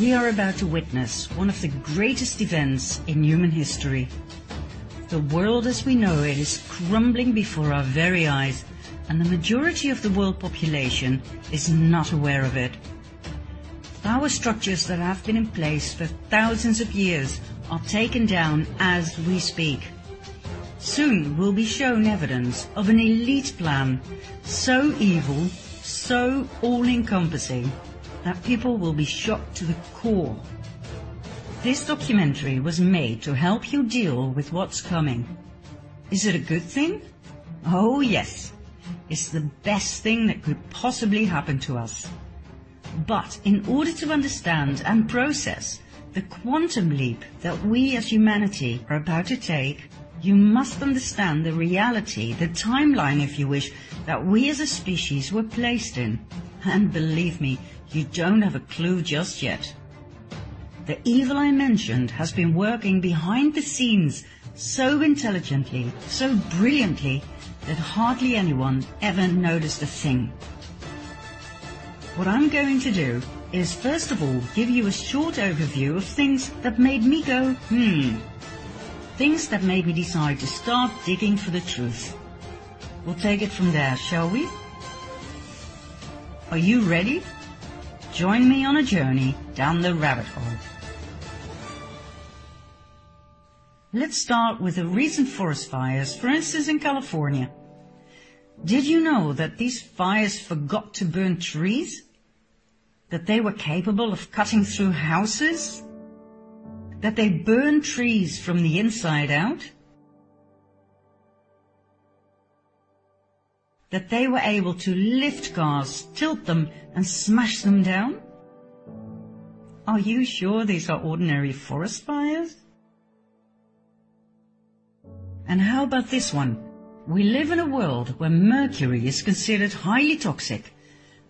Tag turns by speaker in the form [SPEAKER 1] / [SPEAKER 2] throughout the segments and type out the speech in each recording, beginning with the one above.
[SPEAKER 1] We are about to witness one of the greatest events in human history. The world as we know it is crumbling before our very eyes, and the majority of the world population is not aware of it. Power structures that have been in place for thousands of years are taken down as we speak. Soon we'll be shown evidence of an elite plan so evil, so all-encompassing, that people will be shocked to the core. This documentary was made to help you deal with what's coming. Is it a good thing? Oh yes, it's the best thing that could possibly happen to us. But in order to understand and process the quantum leap that we as humanity are about to take, you must understand the reality, the timeline if you wish, that we as a species were placed in. And believe me, you don't have a clue just yet. The evil I mentioned has been working behind the scenes so intelligently, so brilliantly, that hardly anyone ever noticed a thing. What I'm going to do is first of all give you a short overview of things that made me go, hmm. Things that made me decide to start digging for the truth. We'll take it from there, shall we? Are you ready? Join me on a journey down the rabbit hole. Let's start with the recent forest fires, for instance in California. Did you know that these fires forgot to burn trees? That they were capable of cutting through houses? That they burn trees from the inside out? That they were able to lift cars, tilt them, and smash them down? Are you sure these are ordinary forest fires? And how about this one? We live in a world where mercury is considered highly toxic,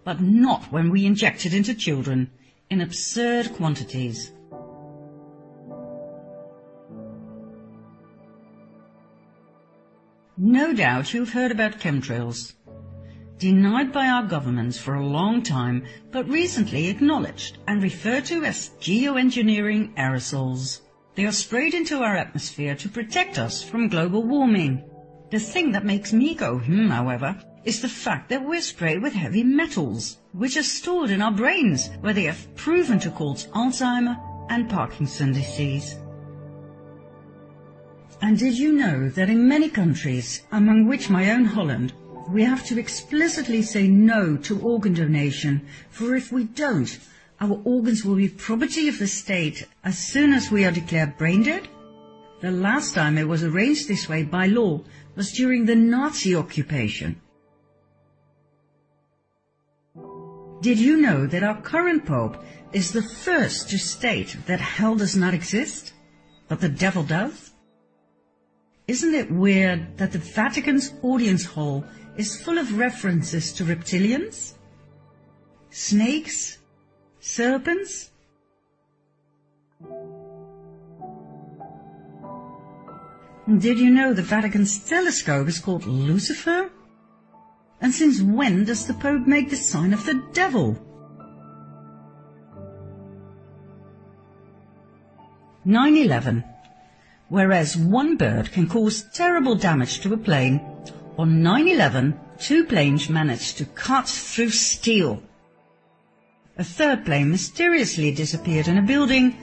[SPEAKER 1] but not when we inject it into children in absurd quantities. No doubt you've heard about chemtrails. Denied by our governments for a long time, but recently acknowledged and referred to as geoengineering aerosols. They are sprayed into our atmosphere to protect us from global warming. The thing that makes me go hmm, however, is the fact that we're sprayed with heavy metals, which are stored in our brains, where they have proven to cause Alzheimer and Parkinson's disease. And did you know that in many countries, among which my own Holland, we have to explicitly say no to organ donation, for if we don't, our organs will be property of the state as soon as we are declared brain dead? The last time it was arranged this way by law was during the Nazi occupation. Did you know that our current Pope is the first to state that hell does not exist, but the devil does? Isn't it weird that the Vatican's audience hall is full of references to reptilians, snakes, serpents? Did you know the Vatican's telescope is called Lucifer? And since when does the Pope make the sign of the devil? 9-11. Whereas one bird can cause terrible damage to a plane, on 9-11 two planes managed to cut through steel. A third plane mysteriously disappeared in a building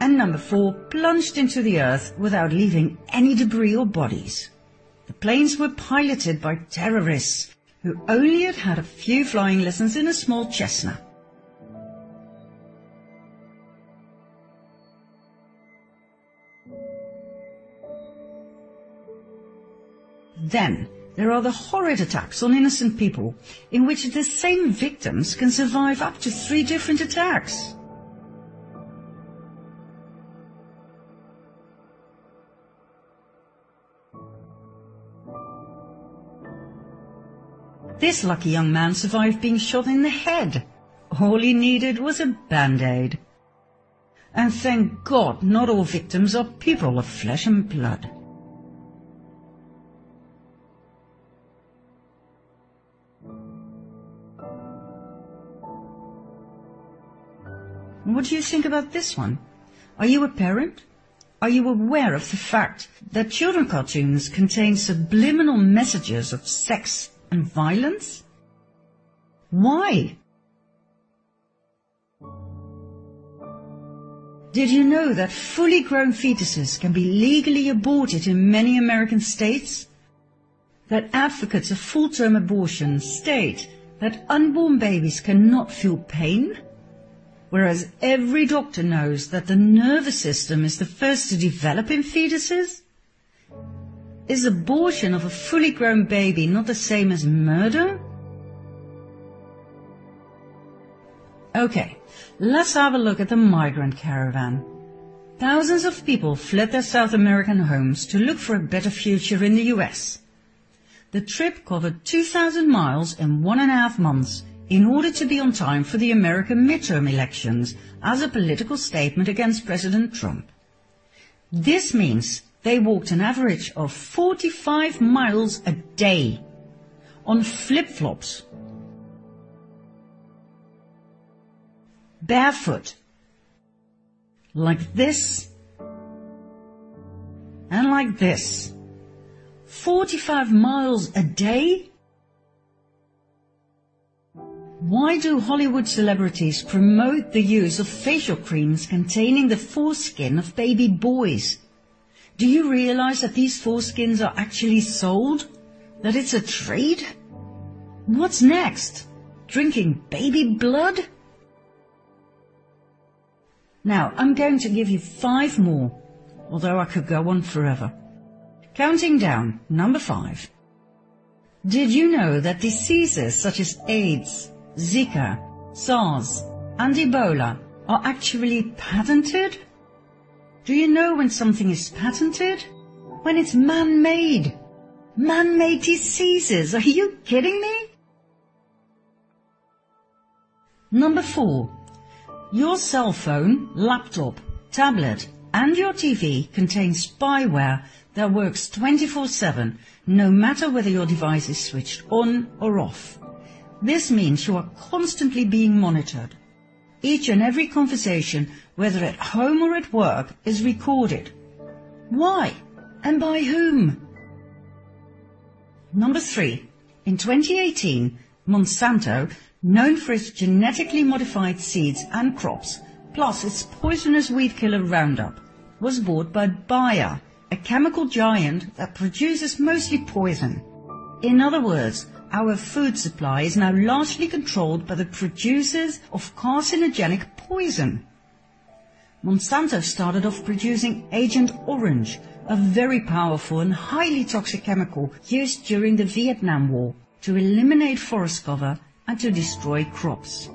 [SPEAKER 1] and number four plunged into the earth without leaving any debris or bodies. The planes were piloted by terrorists who only had had a few flying lessons in a small Cessna. Then there are the horrid attacks on innocent people in which the same victims can survive up to three different attacks. This lucky young man survived being shot in the head. All he needed was a band-aid. And thank God not all victims are people of flesh and blood. What do you think about this one? Are you a parent? Are you aware of the fact that children cartoons contain subliminal messages of sex and violence? Why? Did you know that fully grown fetuses can be legally aborted in many American states? That advocates of full-term abortion state that unborn babies cannot feel pain? Whereas every doctor knows that the nervous system is the first to develop in fetuses? Is abortion of a fully grown baby not the same as murder? Okay, let's have a look at the migrant caravan. Thousands of people fled their South American homes to look for a better future in the US. The trip covered 2,000 miles in one and a half months in order to be on time for the American midterm elections as a political statement against President Trump. This means they walked an average of 45 miles a day on flip-flops barefoot, like this, and like this. 45 miles a day? Why do Hollywood celebrities promote the use of facial creams containing the foreskin of baby boys? Do you realize that these foreskins are actually sold? That it's a trade? What's next? Drinking baby blood? Now, I'm going to give you five more, although I could go on forever. Counting down, number five. Did you know that diseases such as AIDS, Zika, SARS, and Ebola are actually patented? Do you know when something is patented? When it's man-made. Man-made diseases, are you kidding me? Number four. Your cell phone, laptop, tablet and your TV contain spyware that works 24-7, no matter whether your device is switched on or off. This means you are constantly being monitored. Each and every conversation, whether at home or at work, is recorded. Why? And by whom? Number three. In 2018, Monsanto known for its genetically modified seeds and crops, plus its poisonous weed killer Roundup, was bought by Bayer, a chemical giant that produces mostly poison. In other words, our food supply is now largely controlled by the producers of carcinogenic poison. Monsanto started off producing Agent Orange, a very powerful and highly toxic chemical used during the Vietnam War to eliminate forest cover and to destroy crops.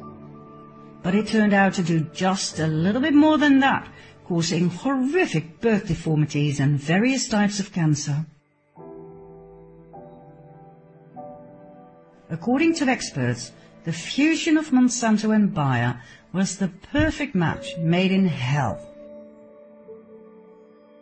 [SPEAKER 1] But it turned out to do just a little bit more than that, causing horrific birth deformities and various types of cancer. According to experts, the fusion of Monsanto and Bayer was the perfect match made in hell.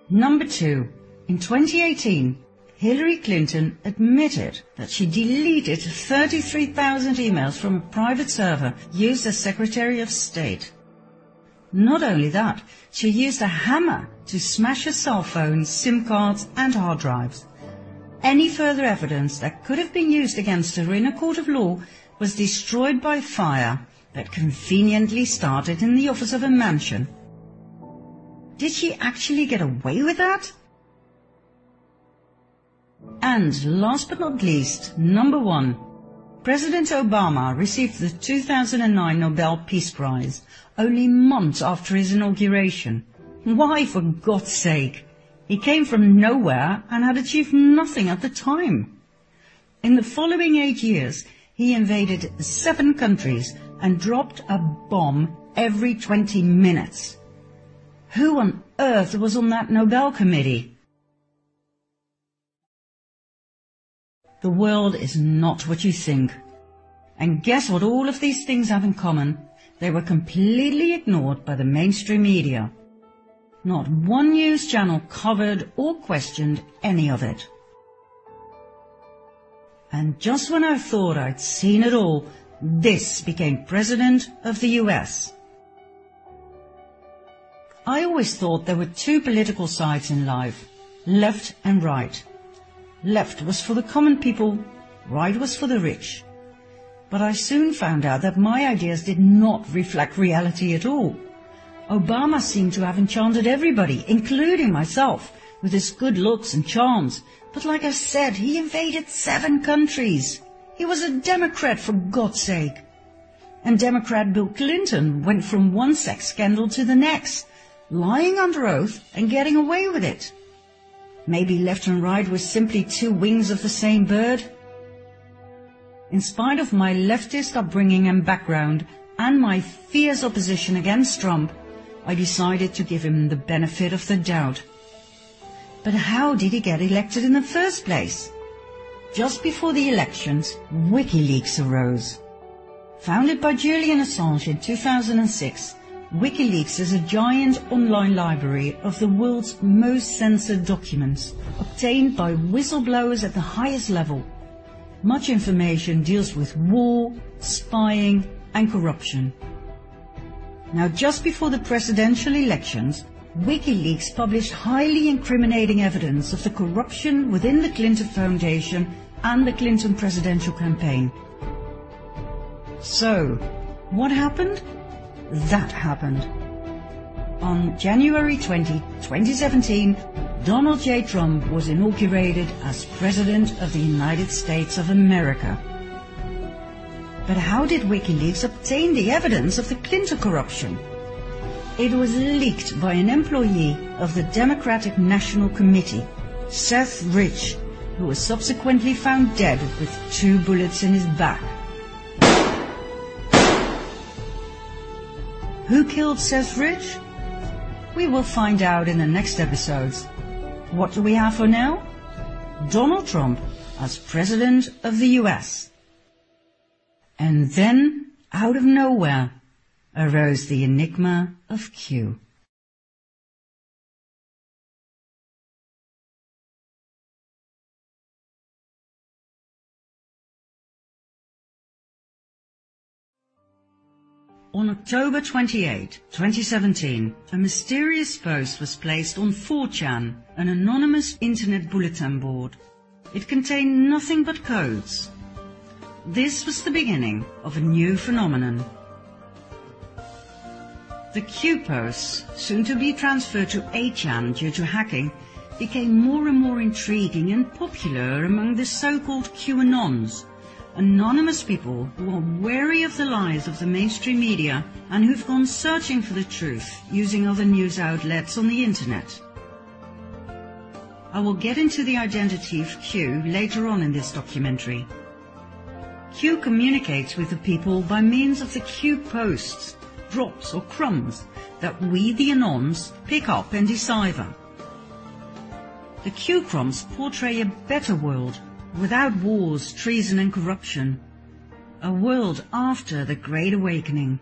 [SPEAKER 1] Number two, in 2018, Hillary Clinton admitted that she deleted 33,000 emails from a private server used as Secretary of State. Not only that, she used a hammer to smash her cell phones, SIM cards and hard drives. Any further evidence that could have been used against her in a court of law was destroyed by fire that conveniently started in the office of a mansion. Did she actually get away with that? And last but not least, number one, President Obama received the 2009 Nobel Peace Prize only months after his inauguration. Why, for God's sake? He came from nowhere and had achieved nothing at the time. In the following eight years, he invaded seven countries and dropped a bomb every 20 minutes. Who on earth was on that Nobel committee? The world is not what you think. And guess what all of these things have in common? They were completely ignored by the mainstream media. Not one news channel covered or questioned any of it. And just when I thought I'd seen it all, this became President of the US. I always thought there were two political sides in life, left and right. Left was for the common people, right was for the rich. But I soon found out that my ideas did not reflect reality at all. Obama seemed to have enchanted everybody, including myself, with his good looks and charms. But like I said, he invaded seven countries. He was a Democrat, for God's sake. And Democrat Bill Clinton went from one sex scandal to the next, lying under oath and getting away with it. Maybe left and right were simply two wings of the same bird? In spite of my leftist upbringing and background and my fierce opposition against Trump, I decided to give him the benefit of the doubt. But how did he get elected in the first place? Just before the elections, WikiLeaks arose. Founded by Julian Assange in 2006, WikiLeaks is a giant online library of the world's most censored documents, obtained by whistleblowers at the highest level. Much information deals with war, spying and corruption. Now, just before the presidential elections, WikiLeaks published highly incriminating evidence of the corruption within the Clinton Foundation and the Clinton presidential campaign. So, what happened? That happened. On January 20, 2017, Donald J. Trump was inaugurated as President of the United States of America. But how did WikiLeaks obtain the evidence of the Clinton corruption? It was leaked by an employee of the Democratic National Committee, Seth Rich, who was subsequently found dead with two bullets in his back. Who killed Seth Rich? We will find out in the next episodes. What do we have for now? Donald Trump as President of the US. And then, out of nowhere, arose the enigma of Q. On October 28, 2017, a mysterious post was placed on 4chan, an anonymous internet bulletin board. It contained nothing but codes, this was the beginning of a new phenomenon. The Q posts, soon to be transferred to 8chan due to hacking, became more and more intriguing and popular among the so-called QAnons, anonymous people who are wary of the lies of the mainstream media and who've gone searching for the truth using other news outlets on the internet. I will get into the identity of Q later on in this documentary. Q communicates with the people by means of the Q posts, drops or crumbs that we, the Anons, pick up and decipher. The Q crumbs portray a better world, without wars, treason and corruption. A world after the Great Awakening.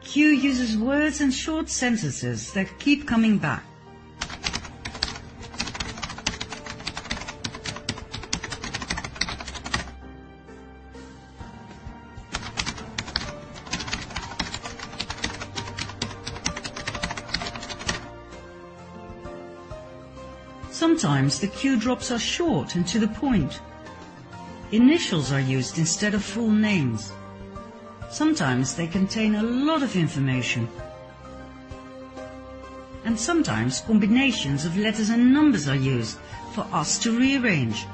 [SPEAKER 1] Q uses words and short sentences that keep coming back. Sometimes the Q drops are short and to the point. Initials are used instead of full names. Sometimes they contain a lot of information. And sometimes combinations of letters and numbers are used for us to rearrange.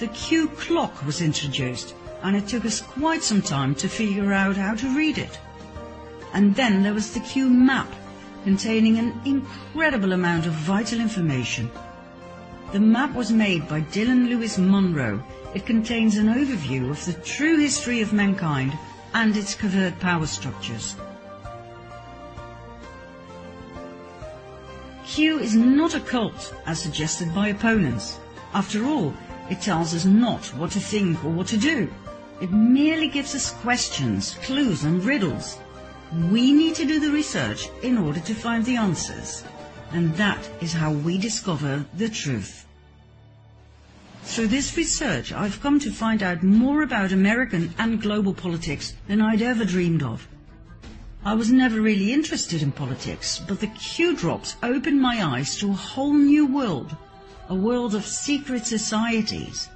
[SPEAKER 1] The Q clock was introduced and it took us quite some time to figure out how to read it. And then there was the Q map containing an incredible amount of vital information. The map was made by Dylan Louis Monroe. It contains an overview of the true history of mankind and its covert power structures. Q is not a cult, as suggested by opponents. After all, it tells us not what to think or what to do. It merely gives us questions, clues and riddles. We need to do the research in order to find the answers. And that is how we discover the truth. Through this research, I've come to find out more about American and global politics than I'd ever dreamed of. I was never really interested in politics, but the Q drops opened my eyes to a whole new world, a world of secret societies,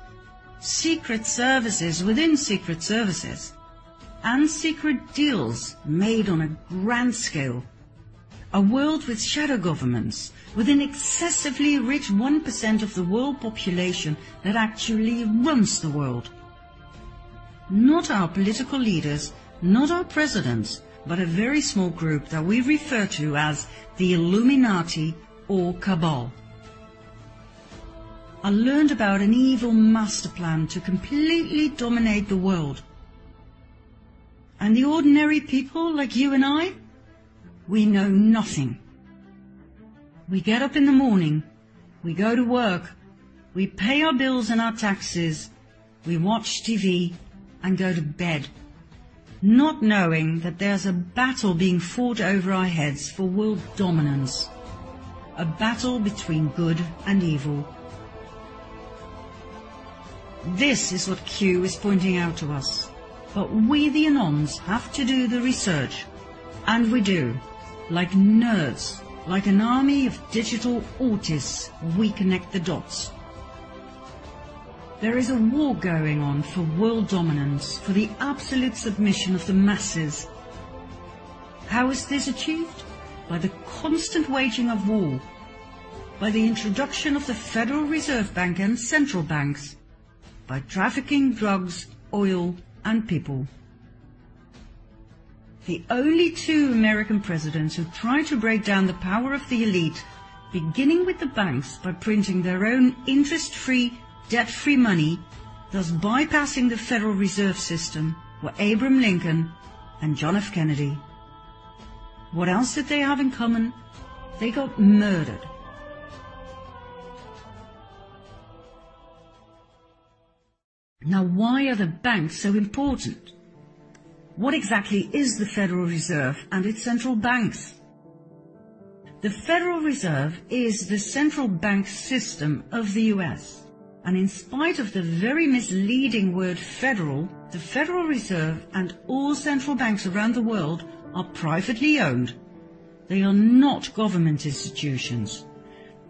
[SPEAKER 1] secret services within secret services, and secret deals made on a grand scale. A world with shadow governments, with an excessively rich 1% of the world population that actually runs the world. Not our political leaders, not our presidents, but a very small group that we refer to as the Illuminati or Cabal. I learned about an evil master plan to completely dominate the world. And the ordinary people like you and I, we know nothing. We get up in the morning, we go to work, we pay our bills and our taxes, we watch TV and go to bed, not knowing that there's a battle being fought over our heads for world dominance, a battle between good and evil. This is what Q is pointing out to us. But we the Anons have to do the research. And we do. Like nerds, like an army of digital autists, we connect the dots. There is a war going on for world dominance, for the absolute submission of the masses. How is this achieved? By the constant waging of war, by the introduction of the Federal Reserve Bank and central banks, by trafficking drugs, oil, and people. The only two American presidents who tried to break down the power of the elite, beginning with the banks by printing their own interest-free, debt-free money, thus bypassing the Federal Reserve System, were Abraham Lincoln and John F. Kennedy. What else did they have in common? They got murdered. Now, why are the banks so important? What exactly is the Federal Reserve and its central banks? The Federal Reserve is the central bank system of the US. And in spite of the very misleading word federal, the Federal Reserve and all central banks around the world are privately owned. They are not government institutions.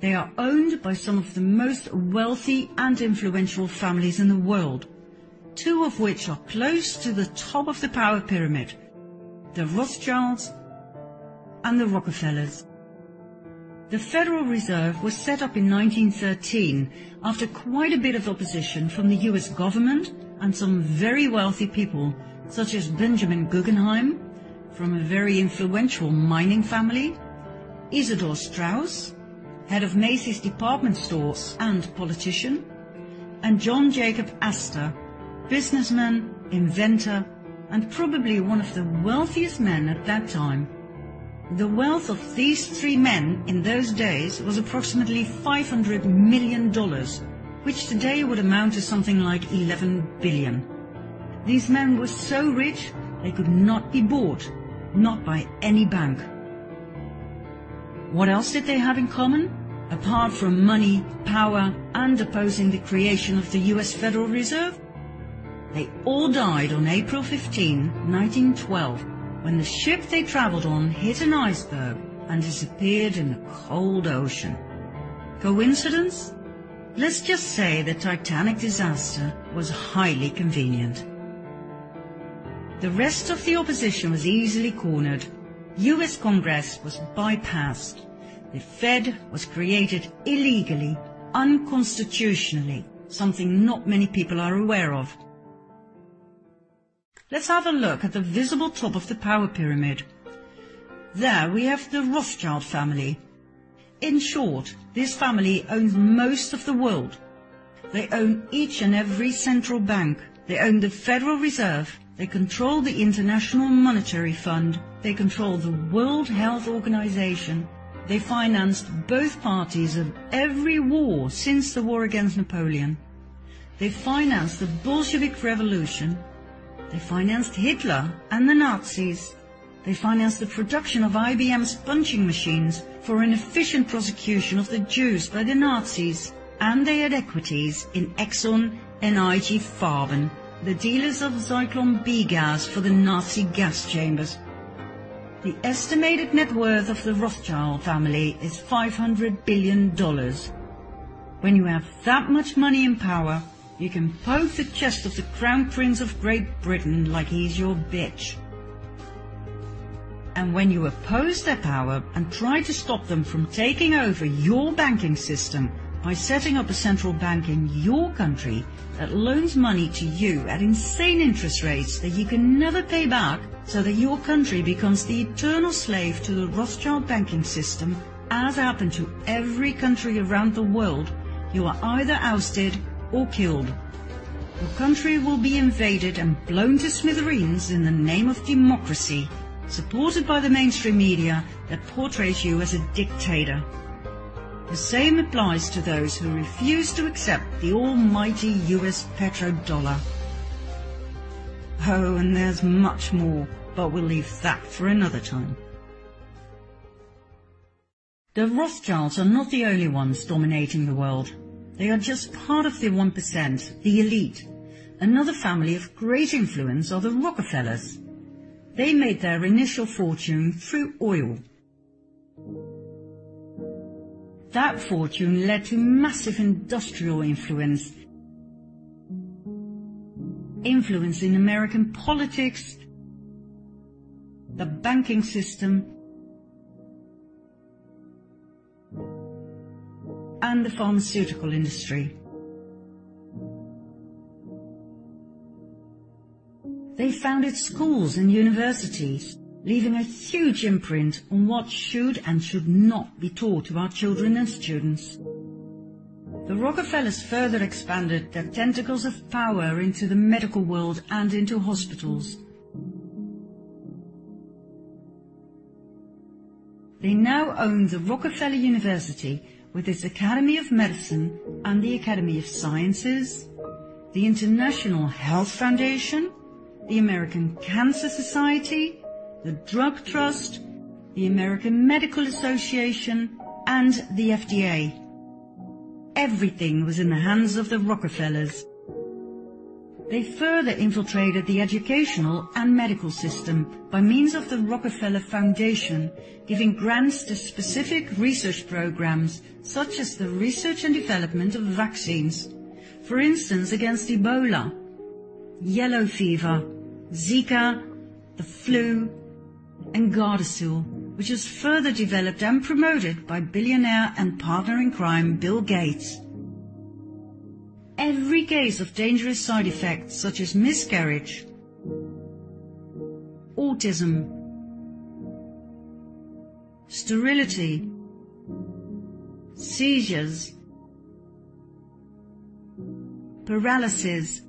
[SPEAKER 1] They are owned by some of the most wealthy and influential families in the world, two of which are close to the top of the power pyramid, the Rothschilds and the Rockefellers. The Federal Reserve was set up in 1913 after quite a bit of opposition from the US government and some very wealthy people, such as Benjamin Guggenheim, from a very influential mining family, Isidor Straus, head of Macy's department stores and politician, and John Jacob Astor, businessman, inventor, and probably one of the wealthiest men at that time. The wealth of these three men in those days was approximately $500 million, which today would amount to something like 11 billion. These men were so rich they could not be bought, not by any bank. What else did they have in common? Apart from money, power, and opposing the creation of the US Federal Reserve? They all died on April 15, 1912, when the ship they traveled on hit an iceberg and disappeared in the cold ocean. Coincidence? Let's just say the Titanic disaster was highly convenient. The rest of the opposition was easily cornered US Congress was bypassed. The Fed was created illegally, unconstitutionally, something not many people are aware of. Let's have a look at the visible top of the power pyramid. There we have the Rothschild family. In short, this family owns most of the world. They own each and every central bank. They own the Federal Reserve they control the International Monetary Fund. They control the World Health Organization. They financed both parties of every war since the war against Napoleon. They financed the Bolshevik Revolution. They financed Hitler and the Nazis. They financed the production of IBM's punching machines for an efficient prosecution of the Jews by the Nazis. And they had equities in Exxon and IG Farben the dealers of Zyklon B gas for the Nazi gas chambers. The estimated net worth of the Rothschild family is $500 billion. When you have that much money and power, you can poke the chest of the Crown Prince of Great Britain like he's your bitch. And when you oppose their power and try to stop them from taking over your banking system by setting up a central bank in your country that loans money to you at insane interest rates that you can never pay back so that your country becomes the eternal slave to the Rothschild banking system, as happened to every country around the world, you are either ousted or killed. Your country will be invaded and blown to smithereens in the name of democracy, supported by the mainstream media that portrays you as a dictator. The same applies to those who refuse to accept the almighty US petrodollar. Oh, and there's much more, but we'll leave that for another time. The Rothschilds are not the only ones dominating the world. They are just part of the 1%, the elite. Another family of great influence are the Rockefellers. They made their initial fortune through oil. That fortune led to massive industrial influence, influence in American politics, the banking system, and the pharmaceutical industry. They founded schools and universities, leaving a huge imprint on what should and should not be taught to our children and students. The Rockefellers further expanded their tentacles of power into the medical world and into hospitals. They now own the Rockefeller University with its Academy of Medicine and the Academy of Sciences, the International Health Foundation, the American Cancer Society, the Drug Trust, the American Medical Association, and the FDA. Everything was in the hands of the Rockefellers. They further infiltrated the educational and medical system by means of the Rockefeller Foundation, giving grants to specific research programs such as the research and development of vaccines, for instance against Ebola, yellow fever, Zika, the flu, and Gardasil, which was further developed and promoted by billionaire and partner in crime Bill Gates. Every case of dangerous side effects such as miscarriage, autism, sterility, seizures, paralysis,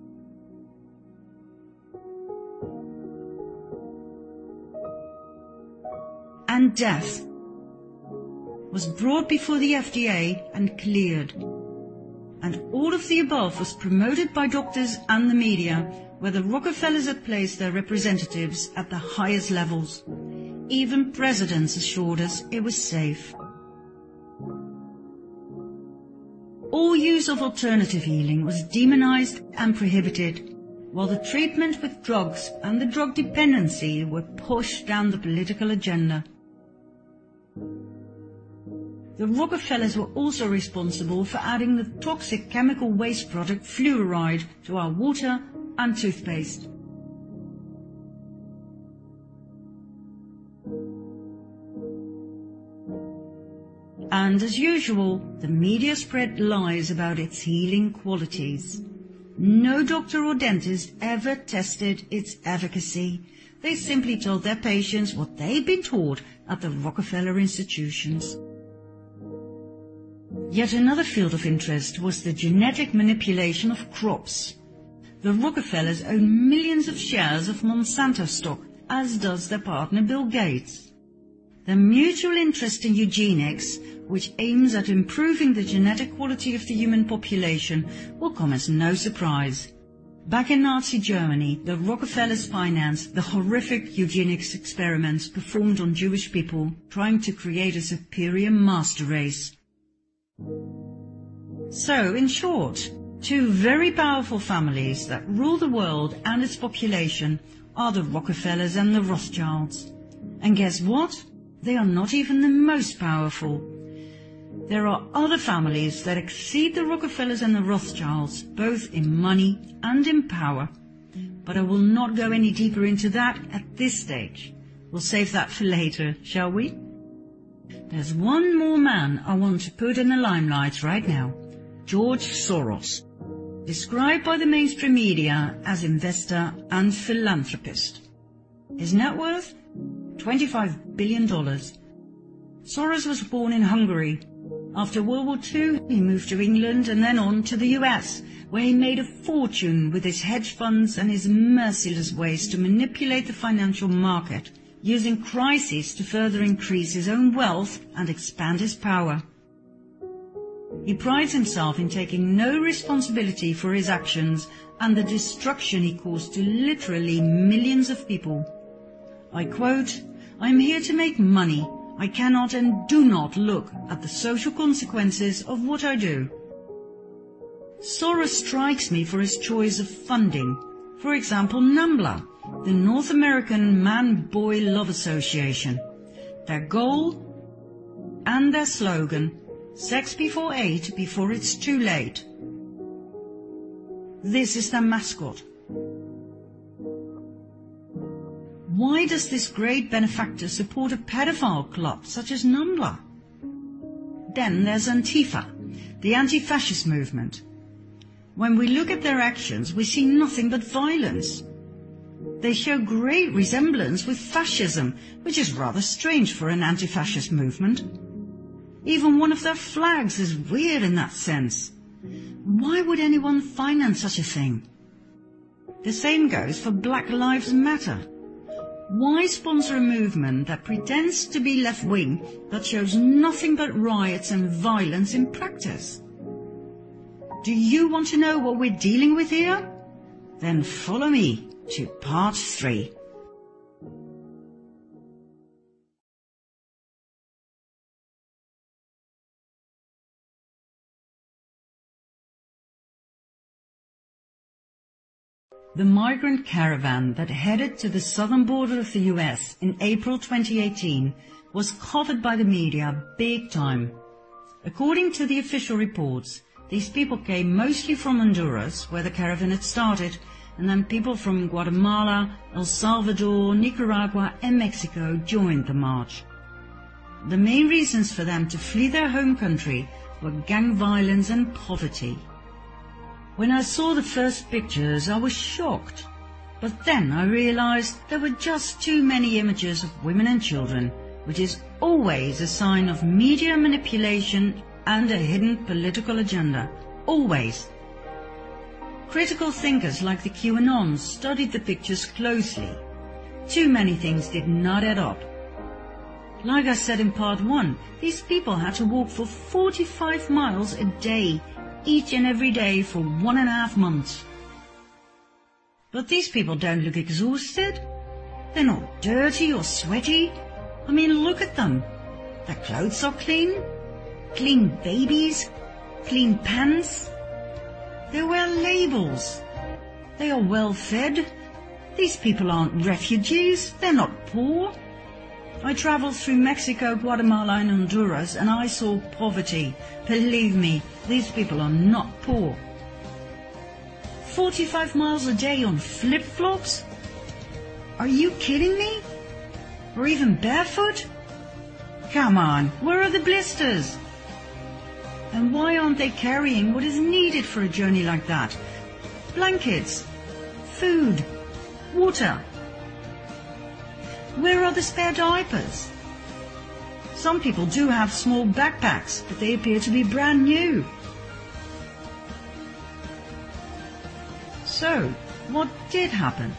[SPEAKER 1] and death was brought before the FDA and cleared. And all of the above was promoted by doctors and the media, where the Rockefellers had placed their representatives at the highest levels. Even presidents assured us it was safe. All use of alternative healing was demonized and prohibited, while the treatment with drugs and the drug dependency were pushed down the political agenda. The Rockefellers were also responsible for adding the toxic chemical waste product fluoride to our water and toothpaste. And as usual, the media spread lies about its healing qualities. No doctor or dentist ever tested its efficacy. They simply told their patients what they'd been taught at the Rockefeller institutions. Yet another field of interest was the genetic manipulation of crops. The Rockefellers own millions of shares of Monsanto stock, as does their partner Bill Gates. Their mutual interest in eugenics, which aims at improving the genetic quality of the human population, will come as no surprise. Back in Nazi Germany, the Rockefellers financed the horrific eugenics experiments performed on Jewish people, trying to create a superior master race. So, in short, two very powerful families that rule the world and its population are the Rockefellers and the Rothschilds. And guess what? They are not even the most powerful. There are other families that exceed the Rockefellers and the Rothschilds, both in money and in power. But I will not go any deeper into that at this stage. We'll save that for later, shall we? There's one more man I want to put in the limelight right now. George Soros. Described by the mainstream media as investor and philanthropist. His net worth? $25 billion. Soros was born in Hungary. After World War II, he moved to England and then on to the US, where he made a fortune with his hedge funds and his merciless ways to manipulate the financial market, using crises to further increase his own wealth and expand his power. He prides himself in taking no responsibility for his actions and the destruction he caused to literally millions of people. I quote, I am here to make money. I cannot and do not look at the social consequences of what I do. Soros strikes me for his choice of funding. For example, NAMBLA, the North American Man-Boy Love Association. Their goal and their slogan, sex before eight before it's too late. This is their mascot. Why does this great benefactor support a pedophile club such as NAMBLA? Then there's Antifa, the anti-fascist movement. When we look at their actions, we see nothing but violence. They show great resemblance with fascism, which is rather strange for an anti-fascist movement. Even one of their flags is weird in that sense. Why would anyone finance such a thing? The same goes for Black Lives Matter. Why sponsor a movement that pretends to be left-wing but shows nothing but riots and violence in practice? Do you want to know what we're dealing with here? Then follow me to part three. The migrant caravan that headed to the southern border of the US in April 2018 was covered by the media big time. According to the official reports, these people came mostly from Honduras, where the caravan had started, and then people from Guatemala, El Salvador, Nicaragua and Mexico joined the march. The main reasons for them to flee their home country were gang violence and poverty. When I saw the first pictures, I was shocked. But then I realized there were just too many images of women and children, which is always a sign of media manipulation and a hidden political agenda. Always. Critical thinkers like the QAnons studied the pictures closely. Too many things did not add up. Like I said in part one, these people had to walk for 45 miles a day each and every day for one and a half months. But these people don't look exhausted. They're not dirty or sweaty. I mean, look at them. Their clothes are clean. Clean babies. Clean pants. They wear labels. They are well fed. These people aren't refugees. They're not poor. I traveled through Mexico, Guatemala and Honduras and I saw poverty. Believe me, these people are not poor. 45 miles a day on flip-flops? Are you kidding me? Or even barefoot? Come on, where are the blisters? And why aren't they carrying what is needed for a journey like that? Blankets, food, water, where are the spare diapers? Some people do have small backpacks, but they appear to be brand new. So, what did happen?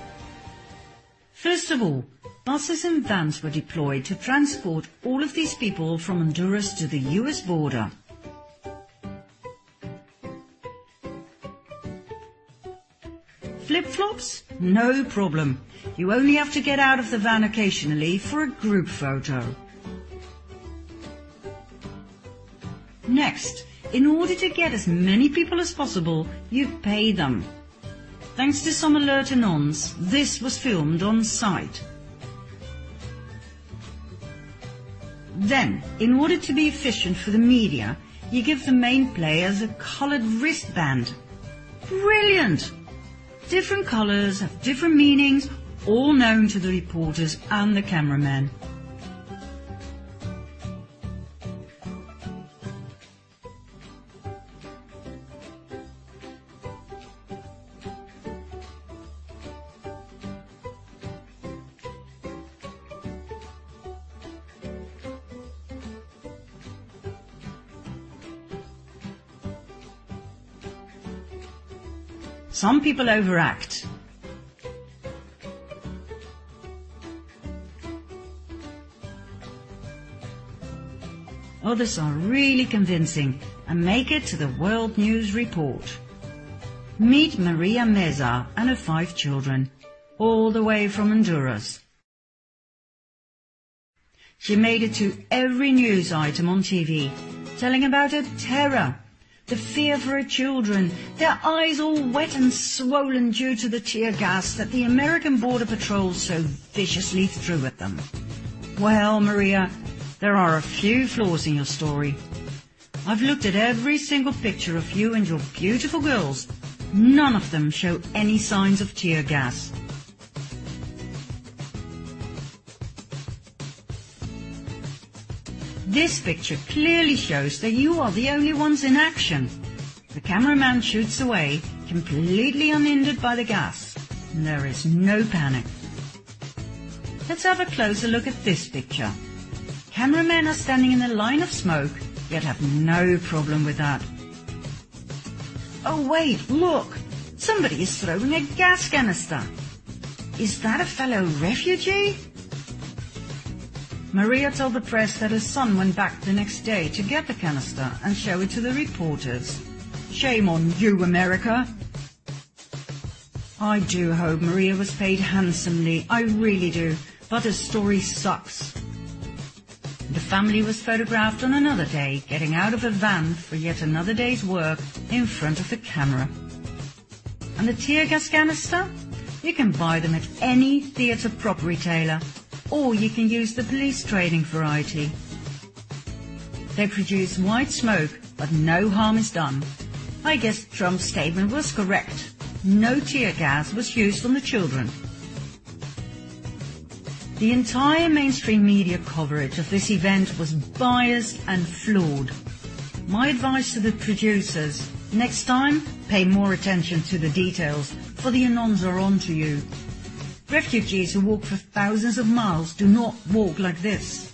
[SPEAKER 1] First of all, buses and vans were deployed to transport all of these people from Honduras to the US border. Flip-flops? No problem. You only have to get out of the van occasionally for a group photo. Next, in order to get as many people as possible, you pay them. Thanks to some alert anons, this was filmed on site. Then, in order to be efficient for the media, you give the main players a colored wristband. Brilliant! Different colors have different meanings, all known to the reporters and the cameramen. Some people overact. Others are really convincing and make it to the World News Report. Meet Maria Meza and her five children, all the way from Honduras. She made it to every news item on TV, telling about her terror the fear for her children, their eyes all wet and swollen due to the tear gas that the American Border Patrol so viciously threw at them. Well, Maria, there are a few flaws in your story. I've looked at every single picture of you and your beautiful girls. None of them show any signs of tear gas. This picture clearly shows that you are the only ones in action. The cameraman shoots away, completely unhindered by the gas, there is no panic. Let's have a closer look at this picture. Cameramen are standing in a line of smoke, yet have no problem with that. Oh wait, look! Somebody is throwing a gas canister. Is that a fellow refugee? Maria told the press that her son went back the next day to get the canister and show it to the reporters. Shame on you, America. I do hope Maria was paid handsomely. I really do. But her story sucks. The family was photographed on another day, getting out of a van for yet another day's work in front of the camera. And the tear gas canister? You can buy them at any theatre prop retailer or you can use the police training variety. They produce white smoke, but no harm is done. I guess Trump's statement was correct. No tear gas was used on the children. The entire mainstream media coverage of this event was biased and flawed. My advice to the producers, next time, pay more attention to the details, for the anons are on to you. Refugees who walk for thousands of miles do not walk like this.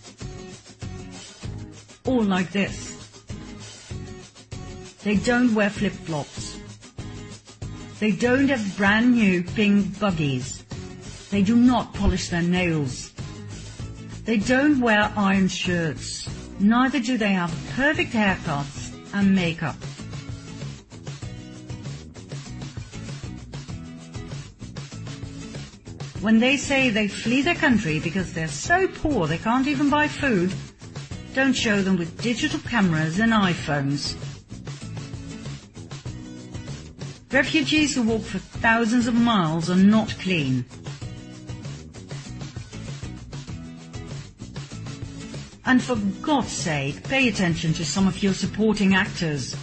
[SPEAKER 1] Or like this. They don't wear flip-flops. They don't have brand new pink buggies. They do not polish their nails. They don't wear iron shirts. Neither do they have perfect haircuts and makeup. When they say they flee their country because they're so poor they can't even buy food, don't show them with digital cameras and iPhones. Refugees who walk for thousands of miles are not clean. And for God's sake, pay attention to some of your supporting actors.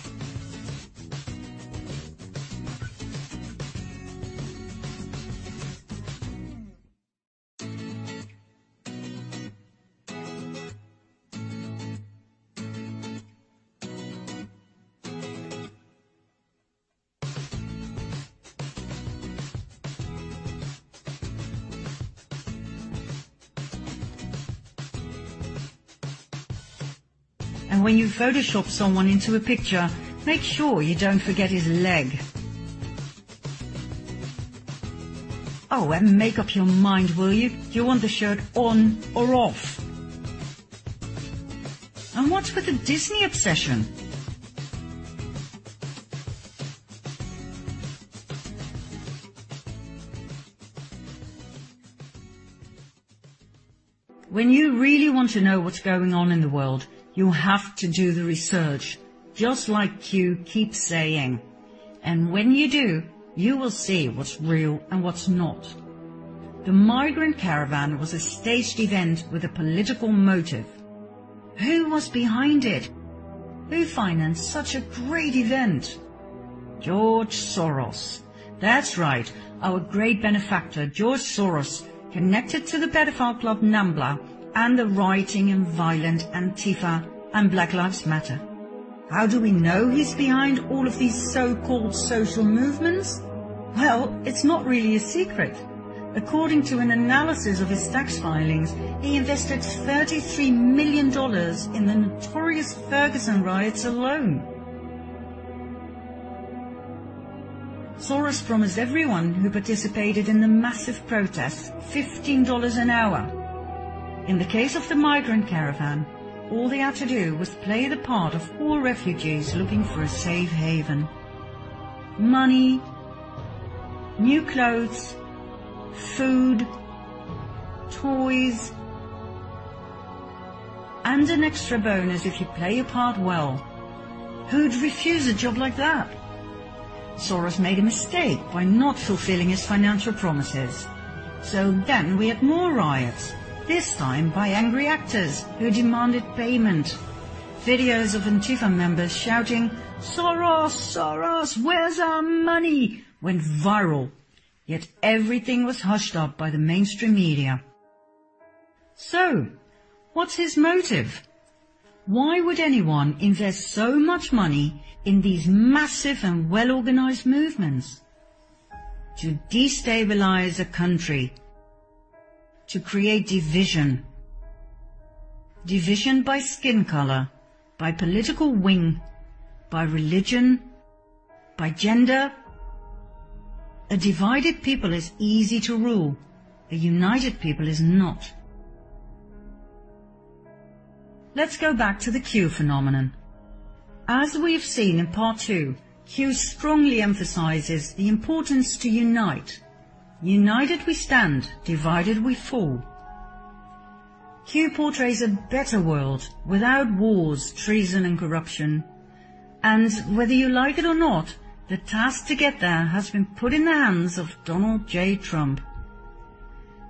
[SPEAKER 1] Photoshop someone into a picture, make sure you don't forget his leg. Oh, and make up your mind, will you? Do you want the shirt on or off? And what's with the Disney obsession? When you really want to know what's going on in the world, you have to do the research, just like Q keeps saying. And when you do, you will see what's real and what's not. The migrant caravan was a staged event with a political motive. Who was behind it? Who financed such a great event? George Soros. That's right, our great benefactor, George Soros, connected to the pedophile club NAMBLA and the rioting and violent Antifa and Black Lives Matter. How do we know he's behind all of these so-called social movements? Well, it's not really a secret. According to an analysis of his tax filings, he invested $33 million in the notorious Ferguson riots alone. Soros promised everyone who participated in the massive protests $15 an hour. In the case of the migrant caravan, all they had to do was play the part of poor refugees looking for a safe haven. Money, new clothes, food, toys, and an extra bonus if you play your part well. Who'd refuse a job like that? Soros made a mistake by not fulfilling his financial promises. So then we had more riots, this time by angry actors who demanded payment. Videos of Antifa members shouting, Soros, Soros, where's our money? went viral Yet everything was hushed up by the mainstream media. So, what's his motive? Why would anyone invest so much money in these massive and well-organized movements? To destabilize a country. To create division. Division by skin color, by political wing, by religion, by gender, a divided people is easy to rule. A united people is not. Let's go back to the Q phenomenon. As we've seen in part two, Q strongly emphasizes the importance to unite. United we stand, divided we fall. Q portrays a better world without wars, treason and corruption. And whether you like it or not, the task to get there has been put in the hands of Donald J. Trump.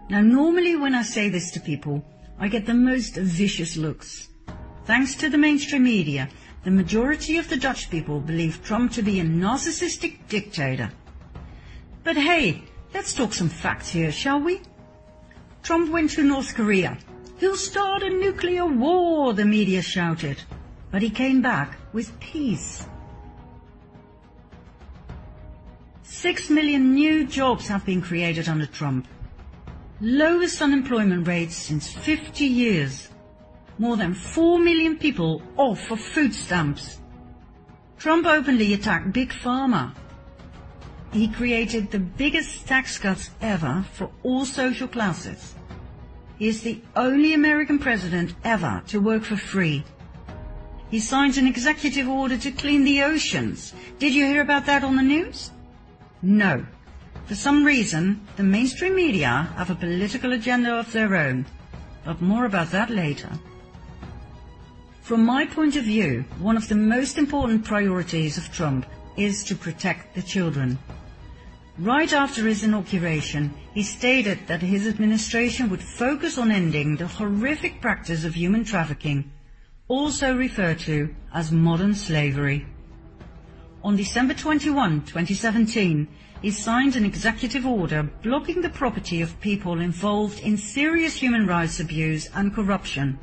[SPEAKER 1] Now normally when I say this to people, I get the most vicious looks. Thanks to the mainstream media, the majority of the Dutch people believe Trump to be a narcissistic dictator. But hey, let's talk some facts here, shall we? Trump went to North Korea. He'll start a nuclear war, the media shouted. But he came back with peace. Six million new jobs have been created under Trump. Lowest unemployment rates since 50 years. More than 4 million people off of food stamps. Trump openly attacked Big Pharma. He created the biggest tax cuts ever for all social classes. He is the only American president ever to work for free. He signed an executive order to clean the oceans. Did you hear about that on the news? No. For some reason, the mainstream media have a political agenda of their own, but more about that later. From my point of view, one of the most important priorities of Trump is to protect the children. Right after his inauguration, he stated that his administration would focus on ending the horrific practice of human trafficking, also referred to as modern slavery. On December 21, 2017, he signed an executive order blocking the property of people involved in serious human rights abuse and corruption.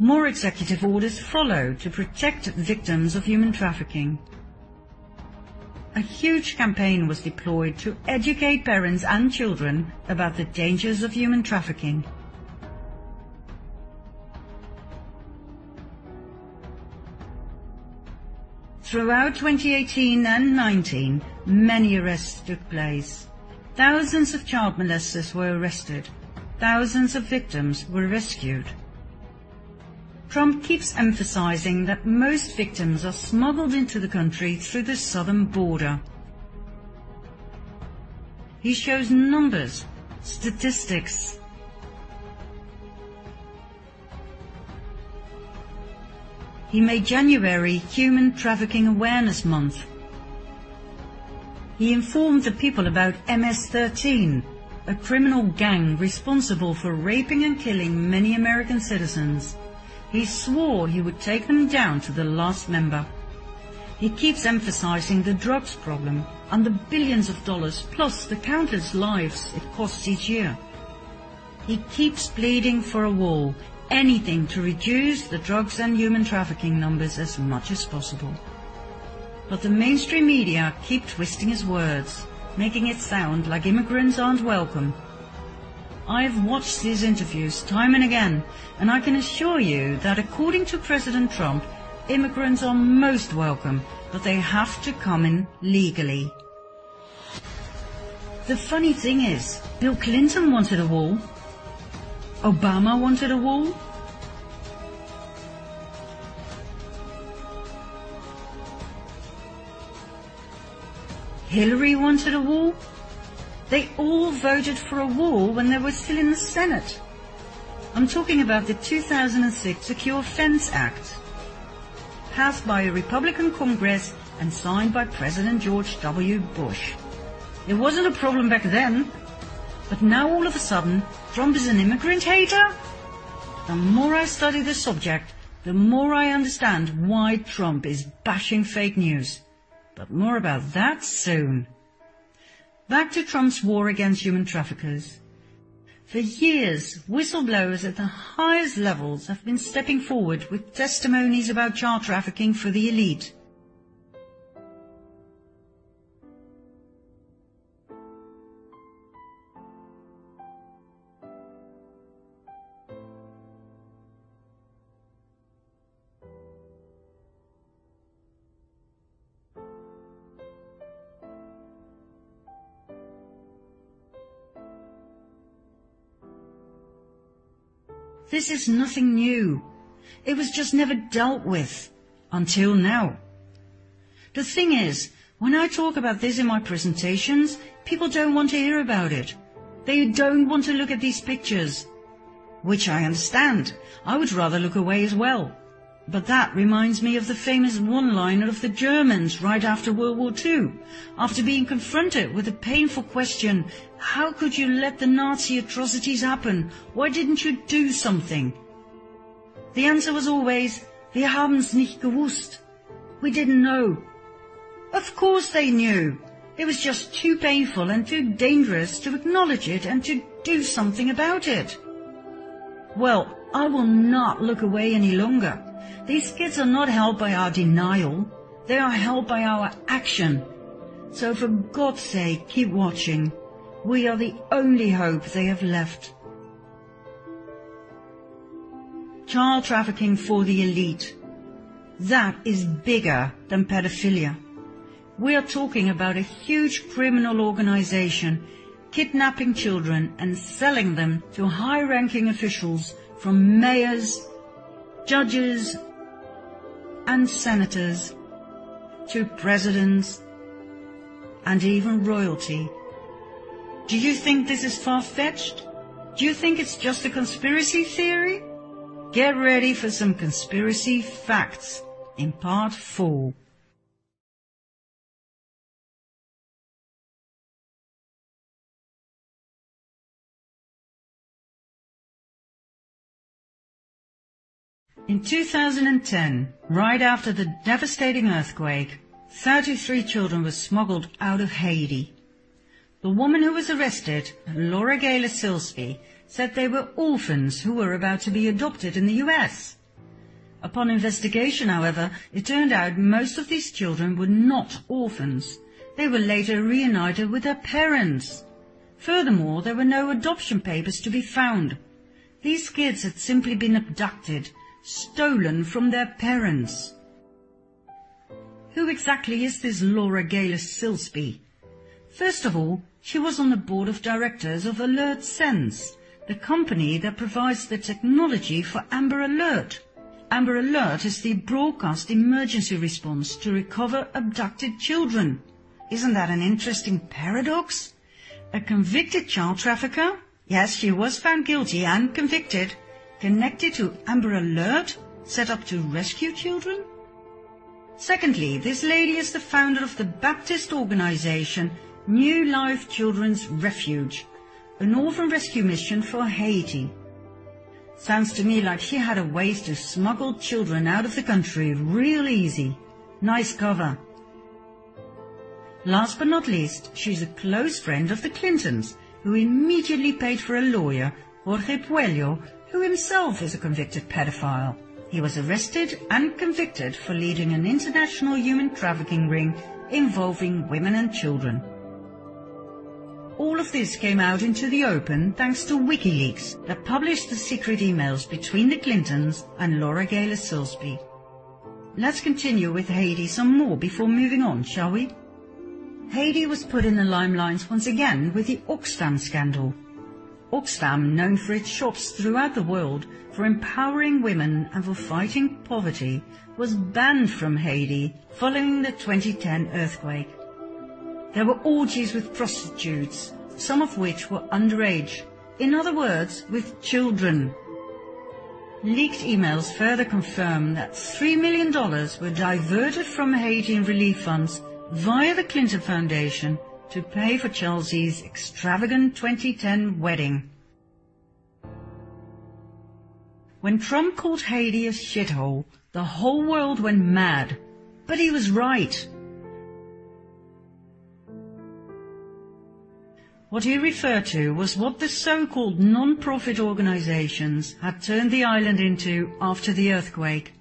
[SPEAKER 1] More executive orders followed to protect victims of human trafficking. A huge campaign was deployed to educate parents and children about the dangers of human trafficking. Throughout 2018 and 19, many arrests took place. Thousands of child molesters were arrested. Thousands of victims were rescued. Trump keeps emphasizing that most victims are smuggled into the country through the southern border. He shows numbers, statistics, he made January Human Trafficking Awareness Month. He informed the people about MS-13, a criminal gang responsible for raping and killing many American citizens. He swore he would take them down to the last member. He keeps emphasizing the drugs problem and the billions of dollars plus the countless lives it costs each year. He keeps pleading for a wall, anything to reduce the drugs and human trafficking numbers as much as possible. But the mainstream media keep twisting his words, making it sound like immigrants aren't welcome. I've watched these interviews time and again, and I can assure you that according to President Trump, immigrants are most welcome, but they have to come in legally. The funny thing is, Bill Clinton wanted a wall. Obama wanted a wall. Hillary wanted a wall. They all voted for a wall when they were still in the Senate. I'm talking about the 2006 Secure Fence Act, passed by a Republican Congress and signed by President George W. Bush. It wasn't a problem back then, but now all of a sudden, Trump is an immigrant hater? The more I study the subject, the more I understand why Trump is bashing fake news. But more about that soon. Back to Trump's war against human traffickers. For years, whistleblowers at the highest levels have been stepping forward with testimonies about child trafficking for the elite. This is nothing new. It was just never dealt with. Until now. The thing is, when I talk about this in my presentations, people don't want to hear about it. They don't want to look at these pictures. Which I understand. I would rather look away as well. But that reminds me of the famous one-liner of the Germans right after World War II, after being confronted with the painful question, how could you let the Nazi atrocities happen? Why didn't you do something? The answer was always, wir haben's nicht gewusst. We didn't know. Of course they knew. It was just too painful and too dangerous to acknowledge it and to do something about it. Well, I will not look away any longer. These kids are not held by our denial. They are held by our action. So for God's sake, keep watching. We are the only hope they have left. Child trafficking for the elite. That is bigger than pedophilia. We are talking about a huge criminal organization kidnapping children and selling them to high-ranking officials from mayors, judges, and senators to presidents and even royalty. Do you think this is far-fetched? Do you think it's just a conspiracy theory? Get ready for some conspiracy facts in part 4. In 2010, right after the devastating earthquake, 33 children were smuggled out of Haiti. The woman who was arrested, Laura Gaylor Silsby, said they were orphans who were about to be adopted in the US. Upon investigation, however, it turned out most of these children were not orphans. They were later reunited with their parents. Furthermore, there were no adoption papers to be found. These kids had simply been abducted stolen from their parents. Who exactly is this Laura Gaylor Silsby? First of all, she was on the board of directors of Alert Sense, the company that provides the technology for Amber Alert. Amber Alert is the broadcast emergency response to recover abducted children. Isn't that an interesting paradox? A convicted child trafficker? Yes, she was found guilty and convicted connected to Amber Alert, set up to rescue children? Secondly, this lady is the founder of the Baptist organization New Life Children's Refuge, an orphan rescue mission for Haiti. Sounds to me like she had a way to smuggle children out of the country real easy. Nice cover. Last but not least, she's a close friend of the Clintons, who immediately paid for a lawyer, Jorge Puello, who himself is a convicted pedophile. He was arrested and convicted for leading an international human trafficking ring involving women and children. All of this came out into the open thanks to WikiLeaks that published the secret emails between the Clintons and Laura Gaylor Silsby. Let's continue with Haiti some more before moving on, shall we? Haiti was put in the limelight once again with the Oxfam scandal. Oxfam, known for its shops throughout the world for empowering women and for fighting poverty, was banned from Haiti following the 2010 earthquake. There were orgies with prostitutes, some of which were underage. In other words, with children. Leaked emails further confirm that $3 million were diverted from Haitian relief funds via the Clinton Foundation to pay for Chelsea's extravagant 2010 wedding. When Trump called Haiti a shithole, the whole world went mad. But he was right. What he referred to was what the so-called non-profit organizations had turned the island into after the earthquake.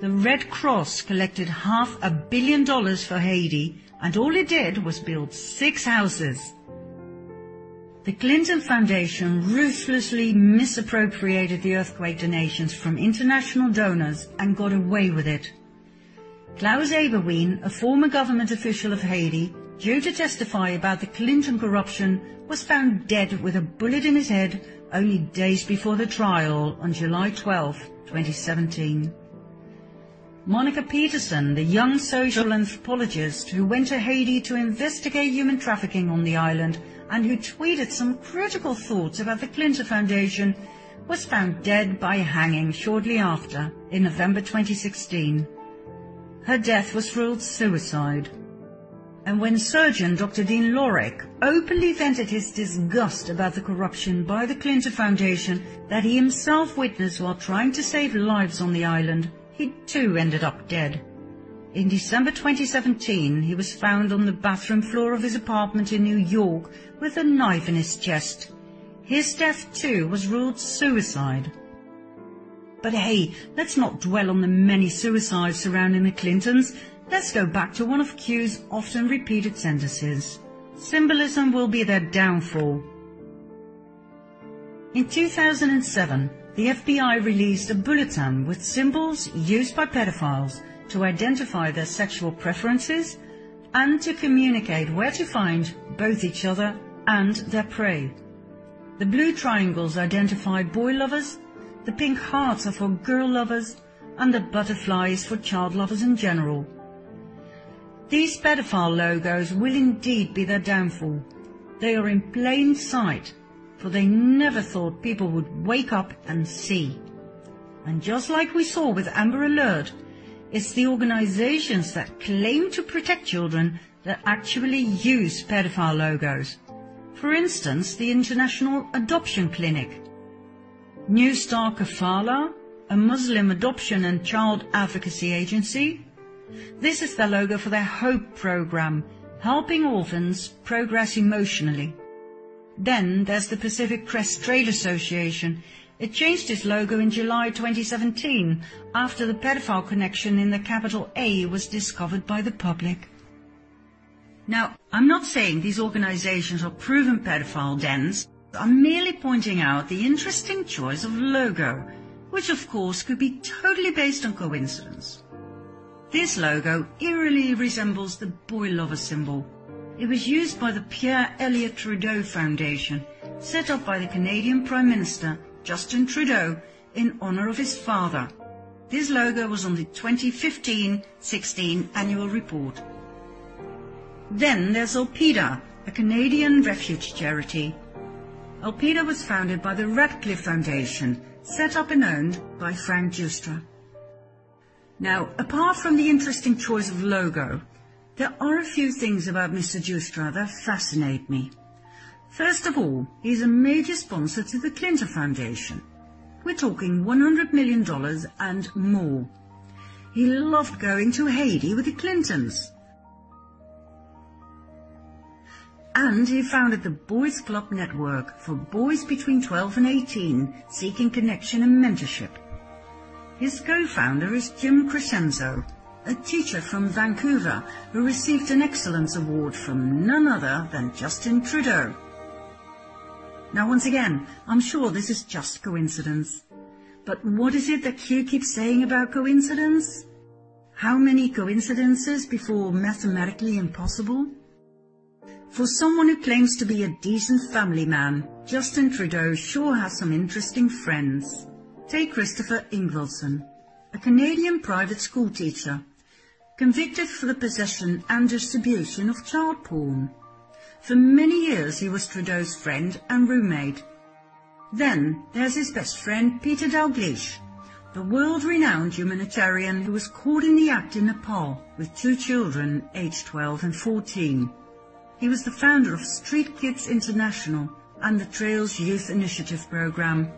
[SPEAKER 1] The Red Cross collected half a billion dollars for Haiti and all it did was build six houses. The Clinton Foundation ruthlessly misappropriated the earthquake donations from international donors and got away with it. Klaus Eberwein, a former government official of Haiti, due to testify about the Clinton corruption, was found dead with a bullet in his head only days before the trial on July 12, 2017. Monica Petersen, the young social anthropologist who went to Haiti to investigate human trafficking on the island and who tweeted some critical thoughts about the Clinton Foundation, was found dead by hanging shortly after, in November 2016. Her death was ruled suicide and when surgeon Dr. Dean Lorich openly vented his disgust about the corruption by the Clinton Foundation that he himself witnessed while trying to save lives on the island, he too ended up dead. In December 2017, he was found on the bathroom floor of his apartment in New York with a knife in his chest. His death too was ruled suicide. But hey, let's not dwell on the many suicides surrounding the Clintons. Let's go back to one of Q's often repeated sentences. Symbolism will be their downfall. In 2007, the FBI released a bulletin with symbols used by pedophiles to identify their sexual preferences and to communicate where to find both each other and their prey. The blue triangles identify boy lovers, the pink hearts are for girl lovers, and the butterflies for child lovers in general. These pedophile logos will indeed be their downfall. They are in plain sight, for they never thought people would wake up and see. And just like we saw with Amber Alert, it's the organizations that claim to protect children that actually use pedophile logos. For instance, the International Adoption Clinic. New Star Kafala, a Muslim adoption and child advocacy agency, this is the logo for their HOPE program, helping orphans progress emotionally. Then there's the Pacific Crest Trail Association. It changed its logo in July 2017 after the pedophile connection in the capital A was discovered by the public. Now, I'm not saying these organizations are proven pedophile dens. I'm merely pointing out the interesting choice of logo, which of course could be totally based on coincidence. This logo eerily resembles the boy lover symbol. It was used by the Pierre Elliott Trudeau Foundation, set up by the Canadian Prime Minister Justin Trudeau in honor of his father. This logo was on the 2015-16 annual report. Then there's Alpida, a Canadian refuge charity. Alpida was founded by the Radcliffe Foundation, set up and owned by Frank Giustra. Now, apart from the interesting choice of logo, there are a few things about Mr. Giustra that fascinate me. First of all, he's a major sponsor to the Clinton Foundation. We're talking $100 million and more. He loved going to Haiti with the Clintons. And he founded the Boys Club Network for boys between 12 and 18 seeking connection and mentorship. His co-founder is Jim Crescenzo, a teacher from Vancouver who received an Excellence Award from none other than Justin Trudeau. Now once again, I'm sure this is just coincidence. But what is it that Q keeps saying about coincidence? How many coincidences before mathematically impossible? For someone who claims to be a decent family man, Justin Trudeau sure has some interesting friends. Take Christopher Ingvaldson, a Canadian private school teacher, convicted for the possession and distribution of child porn. For many years he was Trudeau's friend and roommate. Then there's his best friend Peter Dalglish, the world-renowned humanitarian who was caught in the act in Nepal with two children aged 12 and 14. He was the founder of Street Kids International and the Trails Youth Initiative program.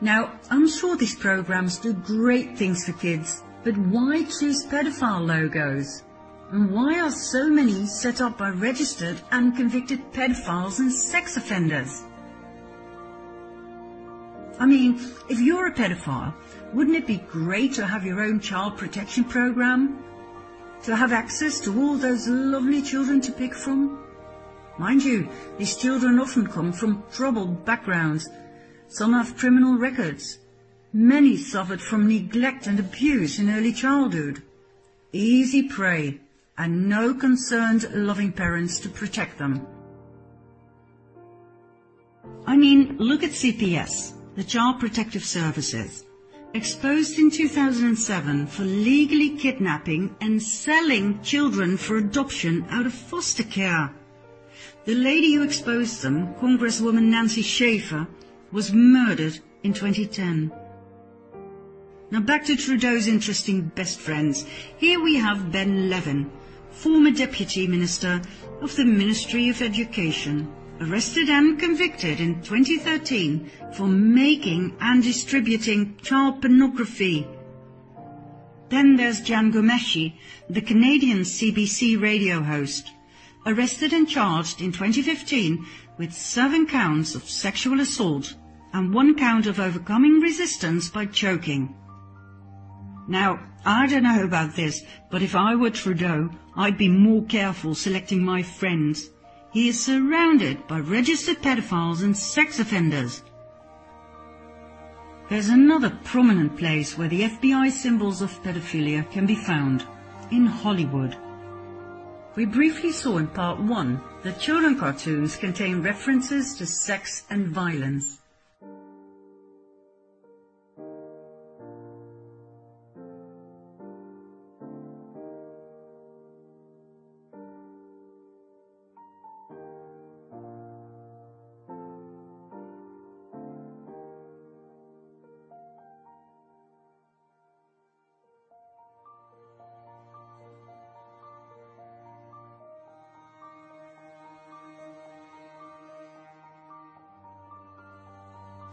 [SPEAKER 1] Now, I'm sure these programs do great things for kids, but why choose pedophile logos? And why are so many set up by registered and convicted pedophiles and sex offenders? I mean, if you're a pedophile, wouldn't it be great to have your own child protection program? To have access to all those lovely children to pick from? Mind you, these children often come from troubled backgrounds. Some have criminal records. Many suffered from neglect and abuse in early childhood. Easy prey, and no concerned loving parents to protect them. I mean, look at CPS, the Child Protective Services, exposed in 2007 for legally kidnapping and selling children for adoption out of foster care. The lady who exposed them, Congresswoman Nancy Schaefer, was murdered in 2010. Now back to Trudeau's interesting best friends. Here we have Ben Levin, former Deputy Minister of the Ministry of Education, arrested and convicted in 2013 for making and distributing child pornography. Then there's Jian Ghomeshi, the Canadian CBC radio host arrested and charged in 2015 with seven counts of sexual assault and one count of overcoming resistance by choking. Now, I don't know about this, but if I were Trudeau, I'd be more careful selecting my friends. He is surrounded by registered pedophiles and sex offenders. There's another prominent place where the FBI symbols of pedophilia can be found, in Hollywood. We briefly saw in part one that children cartoons contain references to sex and violence.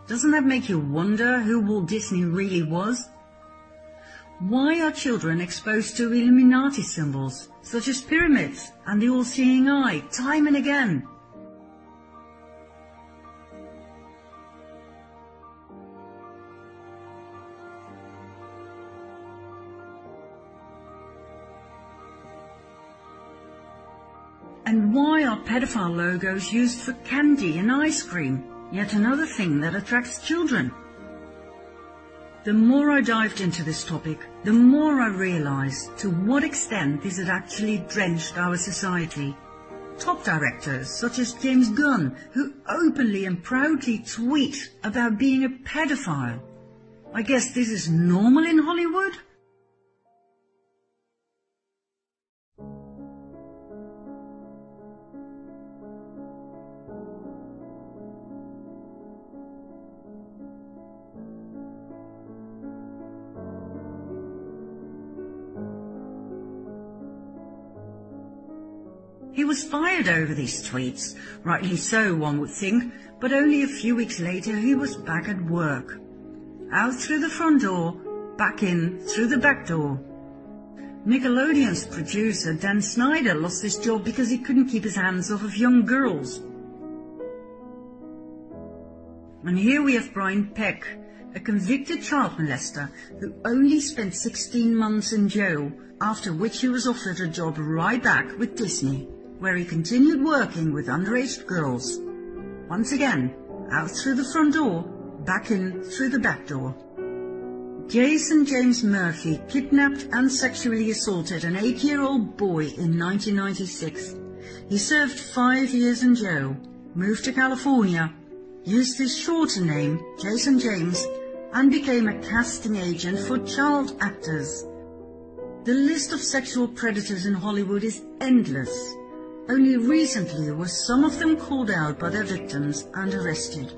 [SPEAKER 1] Doesn't that make you wonder who Walt Disney really was? Why are children exposed to Illuminati symbols, such as pyramids and the all-seeing eye, time and again? And why are pedophile logos used for candy and ice cream? Yet another thing that attracts children. The more I dived into this topic, the more I realized to what extent this had actually drenched our society. Top directors such as James Gunn, who openly and proudly tweet about being a pedophile. I guess this is normal in Hollywood? Fired over these tweets, rightly so one would think, but only a few weeks later he was back at work. Out through the front door, back in through the back door. Nickelodeon's producer Dan Schneider lost his job because he couldn't keep his hands off of young girls. And here we have Brian Peck, a convicted child molester who only spent 16 months in jail, after which he was offered a job right back with Disney, where he continued working with underage girls. Once again, out through the front door, back in through the back door. Jason James Murphy kidnapped and sexually assaulted an eight-year-old boy in 1996. He served five years in jail, moved to California, used his shorter name, Jason James, and became a casting agent for child actors. The list of sexual predators in Hollywood is endless. Only recently were some of them called out by their victims and arrested.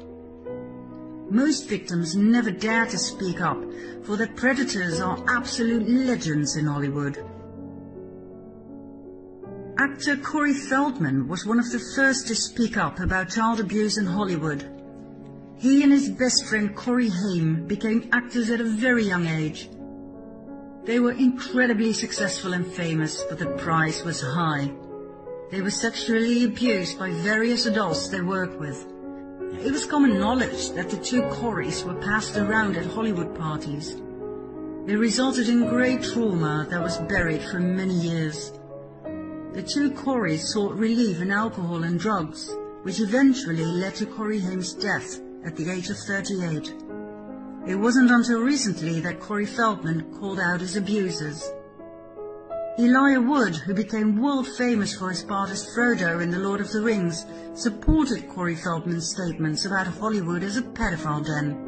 [SPEAKER 1] Most victims never dare to speak up, for the predators are absolute legends in Hollywood. Actor Corey Feldman was one of the first to speak up about child abuse in Hollywood. He and his best friend Corey Haim became actors at a very young age. They were incredibly successful and famous, but the price was high. They were sexually abused by various adults they worked with. It was common knowledge that the two Coreys were passed around at Hollywood parties. They resulted in great trauma that was buried for many years. The two Coreys sought relief in alcohol and drugs, which eventually led to Corey Haim's death at the age of 38. It wasn't until recently that Corey Feldman called out his abusers. Elijah Wood, who became world famous for his part as Frodo in The Lord of the Rings, supported Corey Feldman's statements about Hollywood as a pedophile den.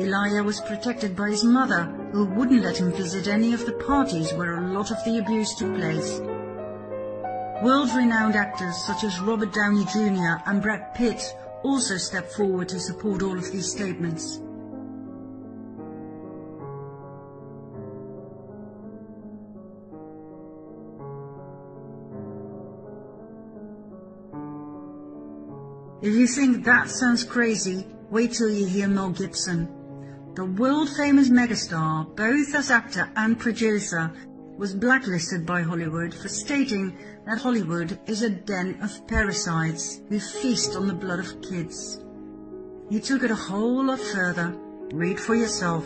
[SPEAKER 1] Elijah was protected by his mother, who wouldn't let him visit any of the parties where a lot of the abuse took place. World-renowned actors such as Robert Downey Jr. and Brad Pitt also stepped forward to support all of these statements. If you think that sounds crazy, wait till you hear Mel Gibson. The world-famous megastar, both as actor and producer, was blacklisted by Hollywood for stating that Hollywood is a den of parasites who feast on the blood of kids. He took it a whole lot further. Read for yourself.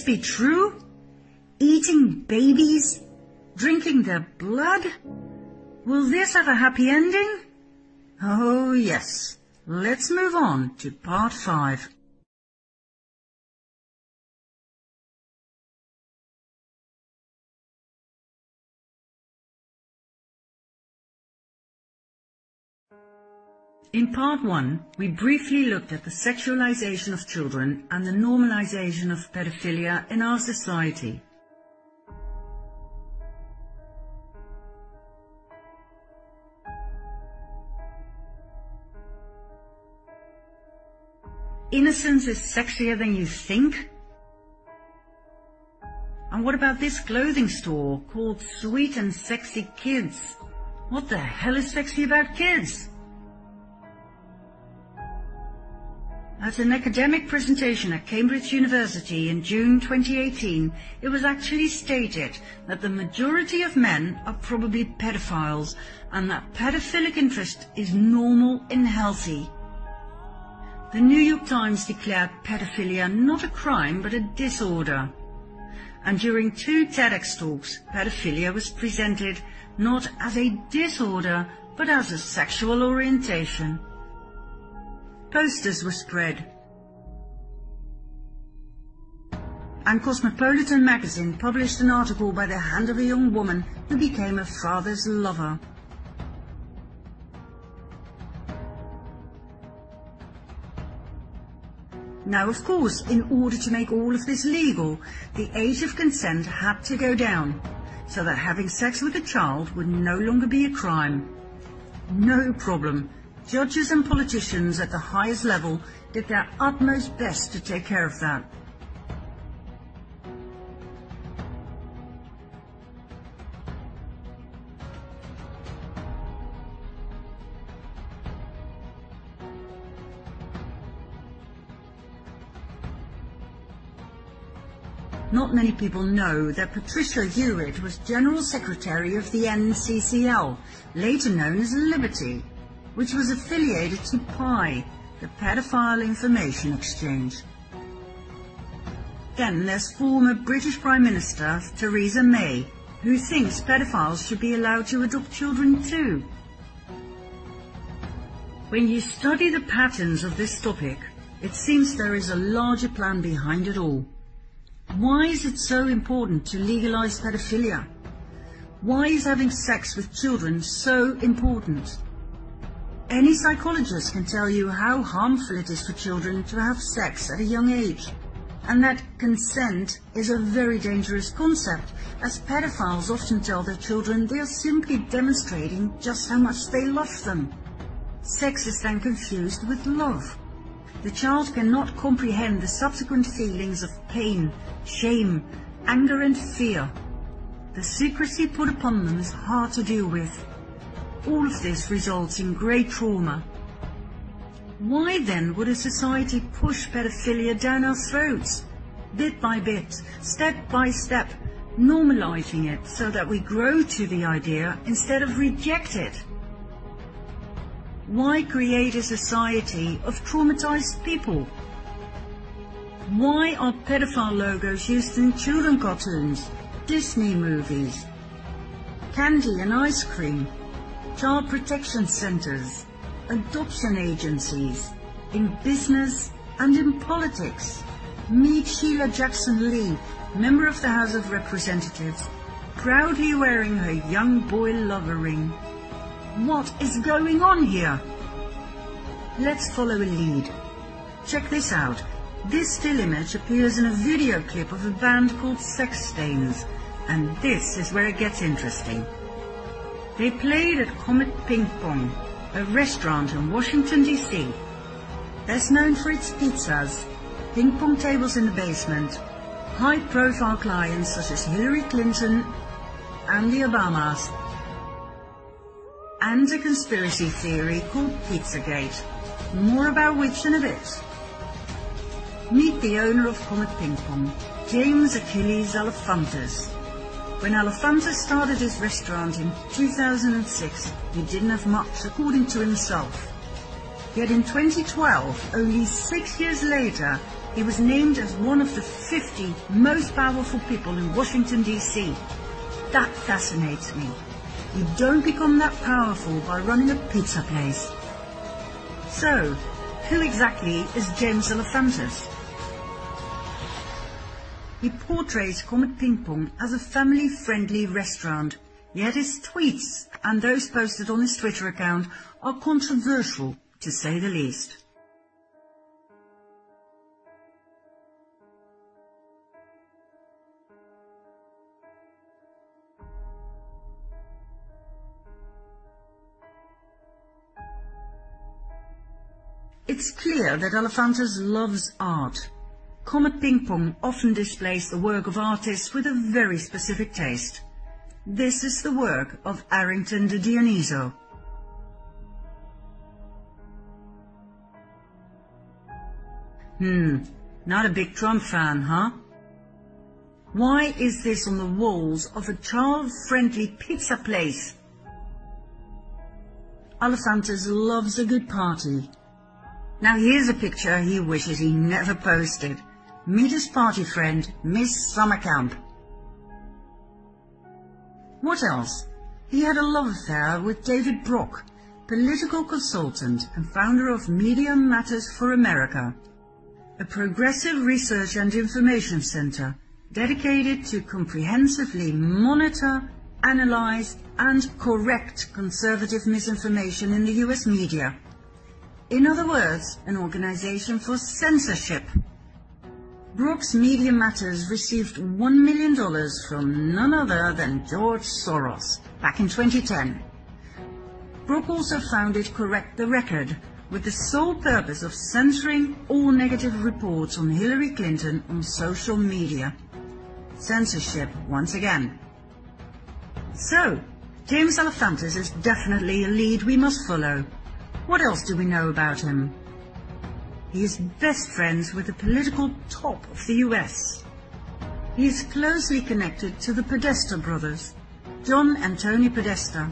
[SPEAKER 1] Be true? Eating babies? Drinking their blood? Will this have a happy ending? Oh yes. Let's move on to part five. In part one, we briefly looked at the sexualization of children and the normalization of pedophilia in our society. Innocence is sexier than you think? And what about this clothing store called Sweet and Sexy Kids? What the hell is sexy about kids? At an academic presentation at Cambridge University in June 2018, it was actually stated that the majority of men are probably pedophiles and that pedophilic interest is normal and healthy. The New York Times declared pedophilia not a crime but a disorder. And during two TEDx talks, pedophilia was presented not as a disorder but as a sexual orientation. Posters were spread. And Cosmopolitan magazine published an article by the hand of a young woman who became a father's lover. Now, of course, in order to make all of this legal, the age of consent had to go down, so that having sex with a child would no longer be a crime. No problem. Judges and politicians at the highest level did their utmost best to take care of that. Not many people know that Patricia Hewitt was General Secretary of the NCCL, later known as Liberty which was affiliated to PI, the Pedophile Information Exchange. Then there's former British Prime Minister Theresa May, who thinks pedophiles should be allowed to adopt children too. When you study the patterns of this topic, it seems there is a larger plan behind it all. Why is it so important to legalize pedophilia? Why is having sex with children so important? Any psychologist can tell you how harmful it is for children to have sex at a young age, and that consent is a very dangerous concept, as pedophiles often tell their children they are simply demonstrating just how much they love them. Sex is then confused with love. The child cannot comprehend the subsequent feelings of pain, shame, anger and fear. The secrecy put upon them is hard to deal with all of this results in great trauma. Why then would a society push pedophilia down our throats, bit by bit, step by step, normalizing it so that we grow to the idea instead of reject it? Why create a society of traumatized people? Why are pedophile logos used in children cartoons, Disney movies, candy and ice cream, child protection centers, adoption agencies, in business and in politics. Meet Sheila Jackson Lee, member of the House of Representatives, proudly wearing her young boy lover ring. What is going on here? Let's follow a lead. Check this out. This still image appears in a video clip of a band called Sex Stains, and this is where it gets interesting. They played at Comet Ping Pong, a restaurant in Washington, D.C. Best known for its pizzas, ping pong tables in the basement, high-profile clients such as Hillary Clinton and the Obamas, and a conspiracy theory called Pizzagate. More about which in a bit. Meet the owner of Comet Ping Pong, James Achilles Alefantis. When Alefantis started his restaurant in 2006, he didn't have much, according to himself. Yet in 2012, only six years later, he was named as one of the 50 most powerful people in Washington, D.C. That fascinates me. You don't become that powerful by running a pizza place. So, who exactly is James Alefantis? He portrays Comet Ping Pong as a family-friendly restaurant Yet his tweets and those posted on his Twitter account are controversial, to say the least. It's clear that Alefantis loves art. Comet Ping Pong often displays the work of artists with a very specific taste. This is the work of Arrington de Dionyso. Hmm, not a big Trump fan, huh? Why is this on the walls of a child-friendly pizza place? Alefantis loves a good party. Now here's a picture he wishes he never posted. Meet his party friend, Miss Summercamp. What else? He had a love affair with David Brock, political consultant and founder of Media Matters for America, a progressive research and information center dedicated to comprehensively monitor, analyze, and correct conservative misinformation in the US media. In other words, an organization for censorship. Brock's Media Matters received $1 million from none other than George Soros back in 2010. Brock also founded Correct the Record with the sole purpose of censoring all negative reports on Hillary Clinton on social media. Censorship once again. So, James Alefantis is definitely a lead we must follow. What else do we know about him? He is best friends with the political top of the US. He is closely connected to the Podesta brothers, John and Tony Podesta.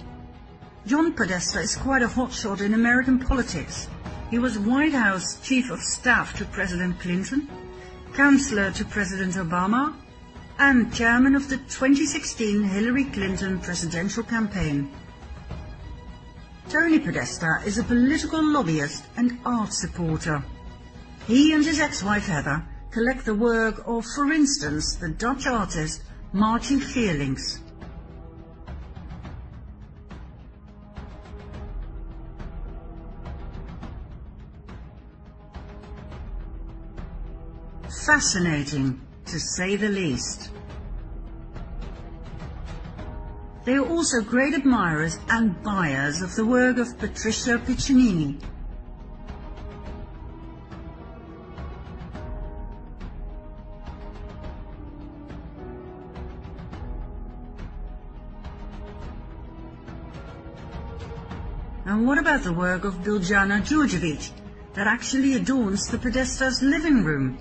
[SPEAKER 1] John Podesta is quite a hotshot in American politics. He was White House Chief of Staff to President Clinton, Counselor to President Obama, and Chairman of the 2016 Hillary Clinton presidential campaign. Tony Podesta is a political lobbyist and art supporter. He and his ex-wife Heather collect the work of, for instance, the Dutch artist Martin Fearlings. Fascinating, to say the least. They are also great admirers and buyers of the work of Patricia Piccinini, And what about the work of Biljana Đurđević that actually adorns the Podesta's living room?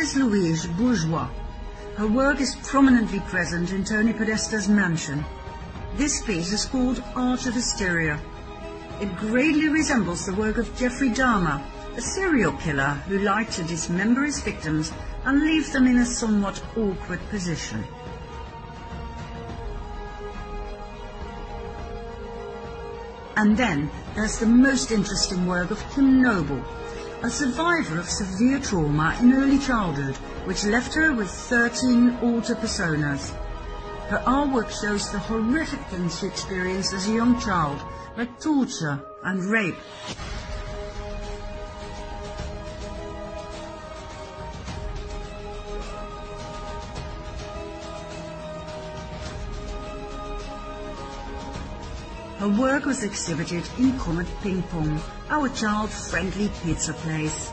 [SPEAKER 1] This Louise Bourgeois. Her work is prominently present in Tony Podesta's mansion. This piece is called Art of Hysteria. It greatly resembles the work of Jeffrey Dahmer, a serial killer who liked to dismember his victims and leave them in a somewhat awkward position. And then there's the most interesting work of Kim Noble, a survivor of severe trauma in early childhood, which left her with 13 alter personas. Her artwork shows the horrific things she experienced as a young child, like torture and rape. Her work was exhibited in Comet Ping Pong, our child-friendly pizza place.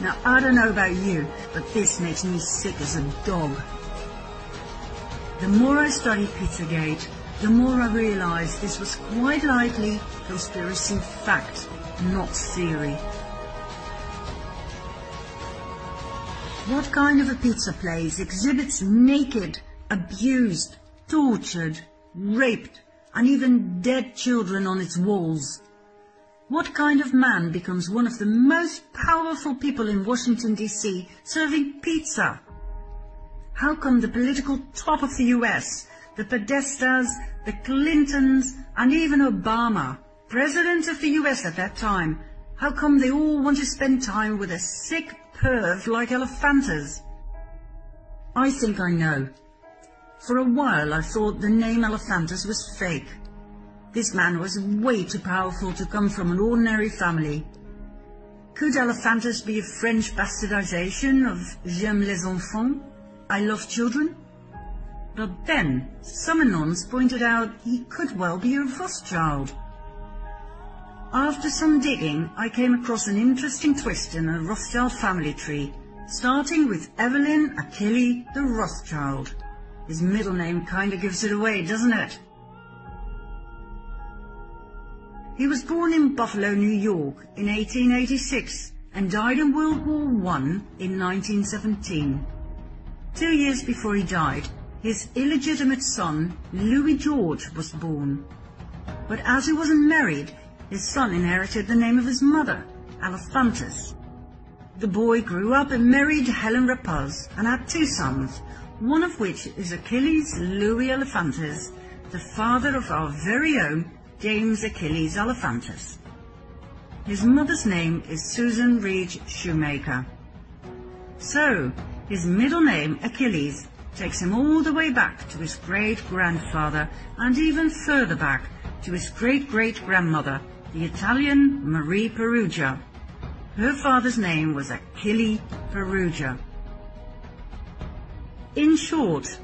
[SPEAKER 1] Now, I don't know about you, but this makes me sick as a dog. The more I study Pizzagate, the more I realize this was quite likely conspiracy fact, not theory. What kind of a pizza place exhibits naked, abused, tortured, raped, and even dead children on its walls. What kind of man becomes one of the most powerful people in Washington, D.C., serving pizza? How come the political top of the US, the Podestas, the Clintons, and even Obama, president of the US at that time, how come they all want to spend time with a sick perv like Alefantis? I think I know. For a while I thought the name Alefantis was fake. This man was way too powerful to come from an ordinary family. Could Alefantis be a French bastardization of J'aime les enfants? I love children? But then, some anons pointed out he could well be a Rothschild. After some digging, I came across an interesting twist in a Rothschild family tree, starting with Evelyn Achille de Rothschild. His middle name kinda gives it away, doesn't it? He was born in Buffalo, New York in 1886 and died in World War I in 1917. Two years before he died, his illegitimate son, Louis George, was born. But as he wasn't married, his son inherited the name of his mother, Alefantis. The boy grew up and married Helen Rapaz and had two sons, one of which is Achilles Louis Alefantis, the father of our very own James Achilles Alefantis. His mother's name is Susan Reed Shoemaker. So, his middle name, Achilles, takes him all the way back to his great-grandfather and even further back to his great-great-grandmother, the Italian Marie Perugia. Her father's name was Achille Perugia. In short,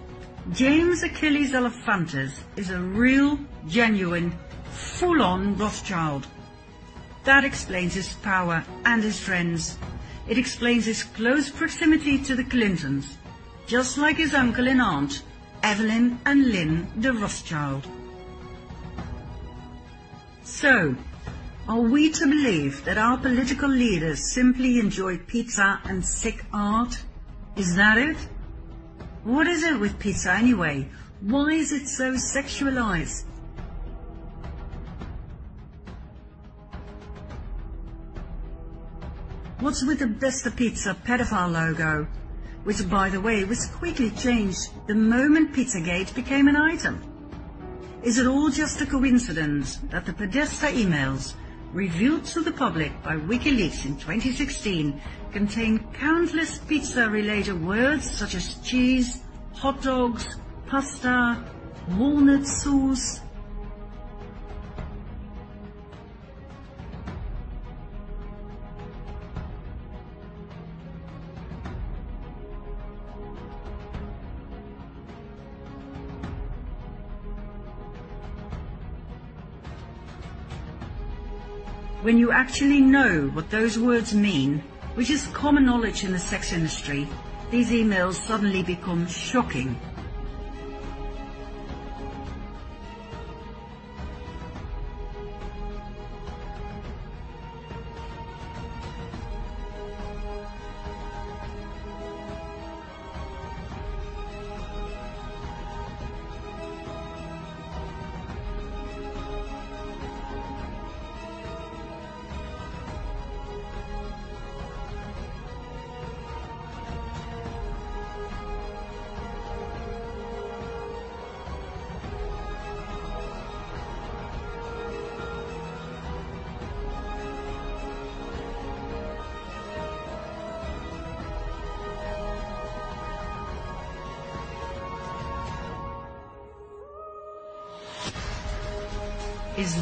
[SPEAKER 1] James Achilles Alefantis is a real, genuine, full-on Rothschild. That explains his power and his friends. It explains his close proximity to the Clintons, just like his uncle and aunt, Evelyn and Lynn de Rothschild. So, are we to believe that our political leaders simply enjoy pizza and sick art? Is that it? What is it with pizza anyway? Why is it so sexualized? What's with the Besta Pizza pedophile logo? Which, by the way, was quickly changed the moment Pizzagate became an item. Is it all just a coincidence that the Podesta emails, revealed to the public by WikiLeaks in 2016, contain countless pizza-related words such as cheese, hot dogs, pasta, walnut sauce, when you actually know what those words mean, which is common knowledge in the sex industry, these emails suddenly become shocking.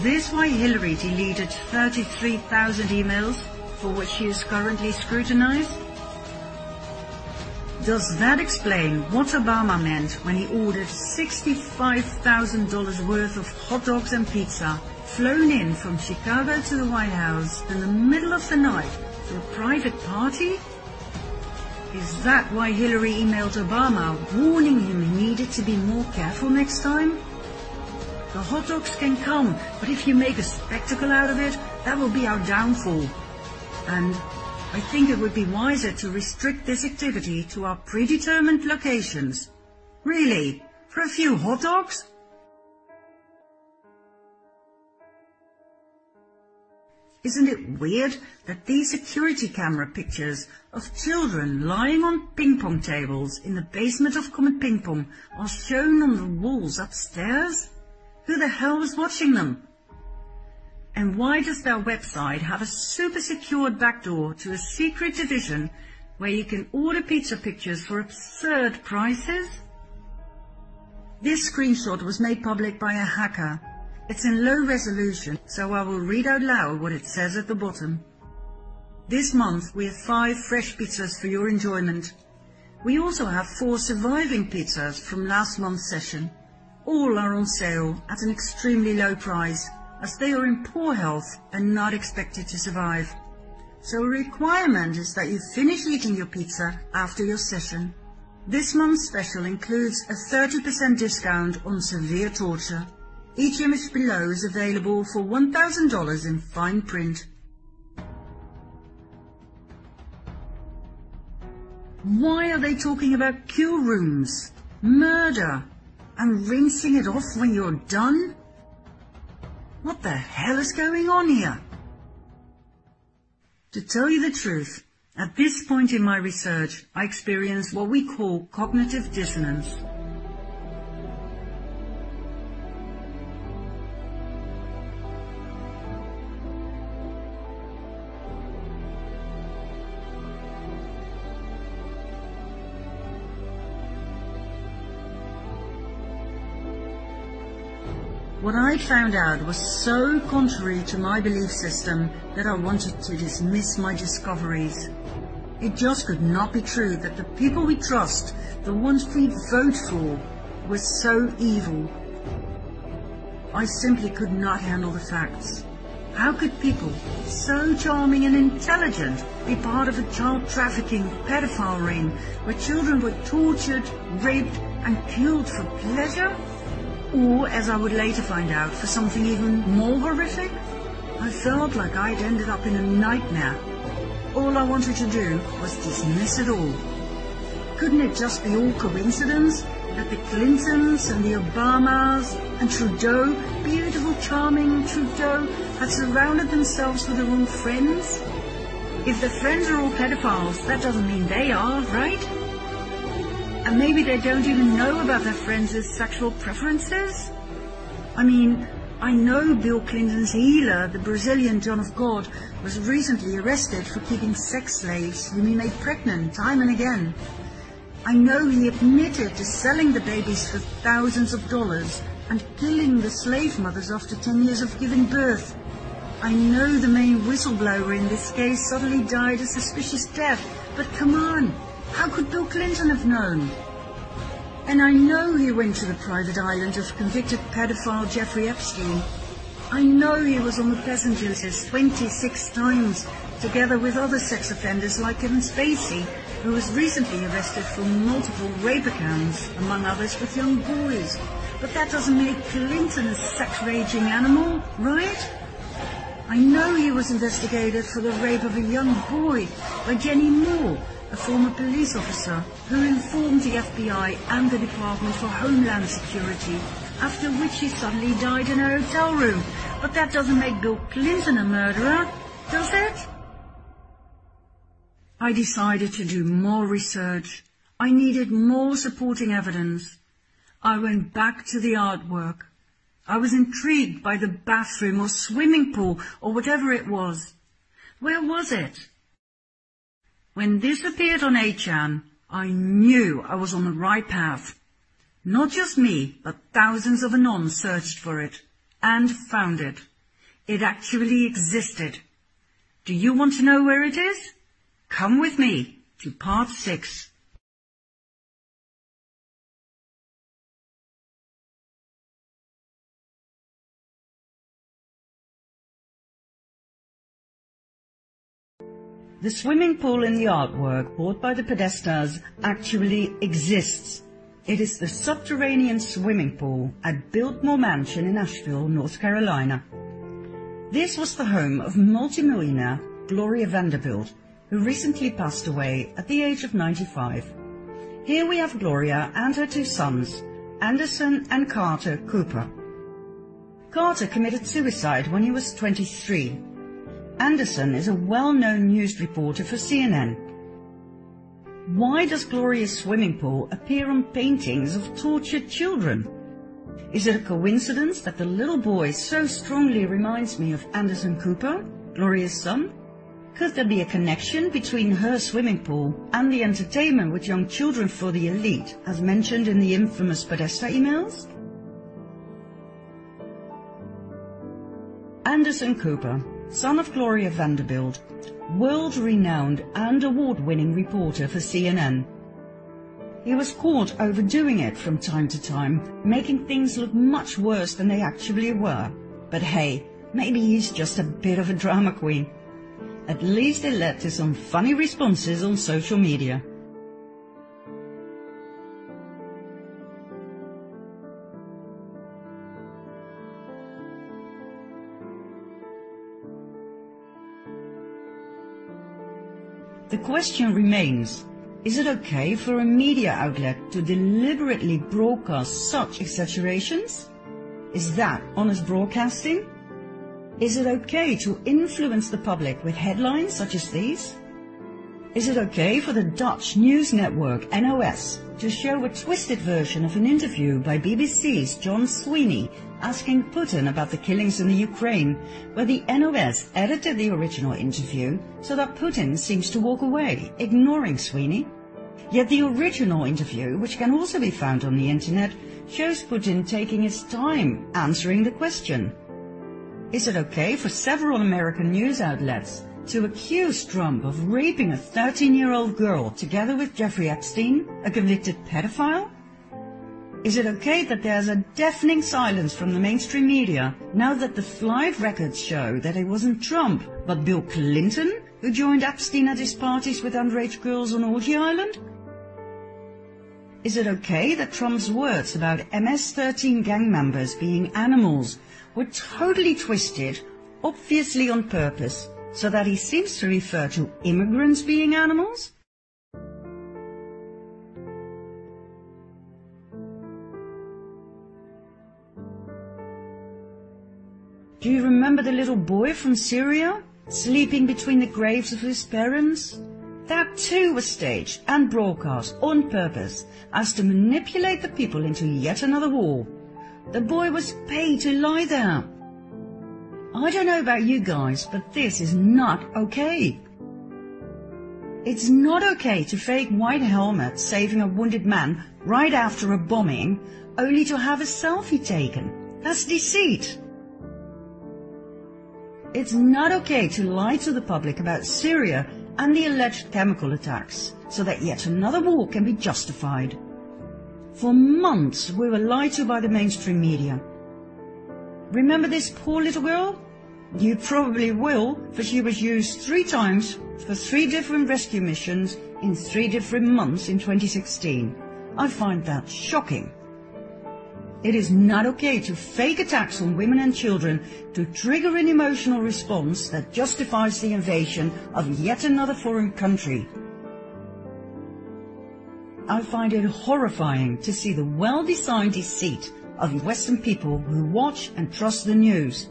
[SPEAKER 1] This why Hillary deleted 33,000 emails for which she is currently scrutinized? Does that explain what Obama meant when he ordered $65,000 worth of hot dogs and pizza flown in from Chicago to the White House in the middle of the night for a private party? Is that why Hillary emailed Obama warning him he needed to be more careful next time? The hot dogs can come, but if you make a spectacle out of it, that will be our downfall. And I think it would be wiser to restrict this activity to our predetermined locations. Really, for a few hot dogs? Isn't it weird that these security camera pictures of children lying on ping pong tables in the basement of Comet Ping Pong are shown on the walls upstairs? Who the hell was watching them? And why does their website have a super secured backdoor to a secret division where you can order pizza pictures for absurd prices? This screenshot was made public by a hacker. It's in low resolution, so I will read out loud what it says at the bottom. This month we have five fresh pizzas for your enjoyment. We also have four surviving pizzas from last month's session. All are on sale at an extremely low price, as they are in poor health and not expected to survive. So a requirement is that you finish eating your pizza after your session. This month's special includes a 30% discount on severe torture. Each image below is available for $1,000 in fine print. Why are they talking about kill rooms, murder, and rinsing it off when you're done? What the hell is going on here? To tell you the truth, at this point in my research, I experienced what we call cognitive dissonance. What I found out was so contrary to my belief system that I wanted to dismiss my discoveries. It just could not be true that the people we trust, the ones we vote for, were so evil. I simply could not handle the facts. How could people so charming and intelligent be part of a child trafficking pedophile ring where children were tortured, raped and killed for pleasure? Or, as I would later find out, for something even more horrific? I felt like I'd ended up in a nightmare. All I wanted to do was dismiss it all. Couldn't it just be all coincidence that the Clintons and the Obamas and Trudeau, beautiful, charming Trudeau, had surrounded themselves with the wrong friends? If the friends are all pedophiles, that doesn't mean they are, right? And maybe they don't even know about their friends' sexual preferences? I mean, I know Bill Clinton's healer, the Brazilian John of God, was recently arrested for keeping sex slaves whom he made pregnant time and again. I know he admitted to selling the babies for thousands of dollars and killing the slave mothers after 10 years of giving birth. I know the main whistleblower in this case suddenly died a suspicious death, but come on, how could Bill Clinton have known? And I know he went to the private island of convicted pedophile Jeffrey Epstein. I know he was on the passenger list 26 times, together with other sex offenders like Kevin Spacey, who was recently arrested for multiple rape accounts, among others with young boys. But that doesn't make Clinton a sex-raging animal, right? I know he was investigated for the rape of a young boy by Jenny Moore, a former police officer who informed the FBI and the Department for Homeland Security, after which he suddenly died in a hotel room. But that doesn't make Bill Clinton a murderer, does it? I decided to do more research. I needed more supporting evidence. I went back to the artwork. I was intrigued by the bathroom or swimming pool or whatever it was. Where was it? When this appeared on 8chan, I knew I was on the right path. Not just me, but thousands of Anons searched for it and found it. It actually existed. Do you want to know where it is? Come with me to part 6. The swimming pool in the artwork bought by the Podestas actually exists. It is the subterranean swimming pool at Biltmore Mansion in Asheville, North Carolina. This was the home of multimillionaire Gloria Vanderbilt, who recently passed away at the age of 95. Here we have Gloria and her two sons, Anderson and Carter Cooper. Carter committed suicide when he was 23 Anderson is a well-known news reporter for CNN. Why does Gloria's swimming pool appear on paintings of tortured children? Is it a coincidence that the little boy so strongly reminds me of Anderson Cooper, Gloria's son? Could there be a connection between her swimming pool and the entertainment with young children for the elite, as mentioned in the infamous Podesta emails? Anderson Cooper, son of Gloria Vanderbilt, world-renowned and award-winning reporter for CNN. He was caught overdoing it from time to time, making things look much worse than they actually were. But hey, maybe he's just a bit of a drama queen. At least it led to some funny responses on social media. The question remains, is it okay for a media outlet to deliberately broadcast such exaggerations? Is that honest broadcasting? Is it okay to influence the public with headlines such as these? Is it okay for the Dutch news network NOS to show a twisted version of an interview by BBC's John Sweeney asking Putin about the killings in the Ukraine, where the NOS edited the original interview so that Putin seems to walk away, ignoring Sweeney. Yet the original interview, which can also be found on the internet, shows Putin taking his time answering the question. Is it okay for several American news outlets to accuse Trump of raping a 13-year-old girl together with Jeffrey Epstein, a convicted pedophile? Is it okay that there's a deafening silence from the mainstream media now that the flight records show that it wasn't Trump, but Bill Clinton who joined Epstein at his parties with underage girls on Orgy Island? Is it okay that Trump's words about MS-13 gang members being animals were totally twisted, obviously on purpose, so that he seems to refer to immigrants being animals? Do you remember the little boy from Syria, sleeping between the graves of his parents? That too was staged and broadcast on purpose as to manipulate the people into yet another war. The boy was paid to lie there. I don't know about you guys, but this is not okay. It's not okay to fake white helmet saving a wounded man right after a bombing, only to have a selfie taken. That's deceit. It's not okay to lie to the public about Syria and the alleged chemical attacks, so that yet another war can be justified. For months we were lied to by the mainstream media. Remember this poor little girl? You probably will, for she was used three times for three different rescue missions in three different months in 2016. I find that shocking. It is not okay to fake attacks on women and children to trigger an emotional response that justifies the invasion of yet another foreign country. I find it horrifying to see the well-designed deceit of Western people who watch and trust the news.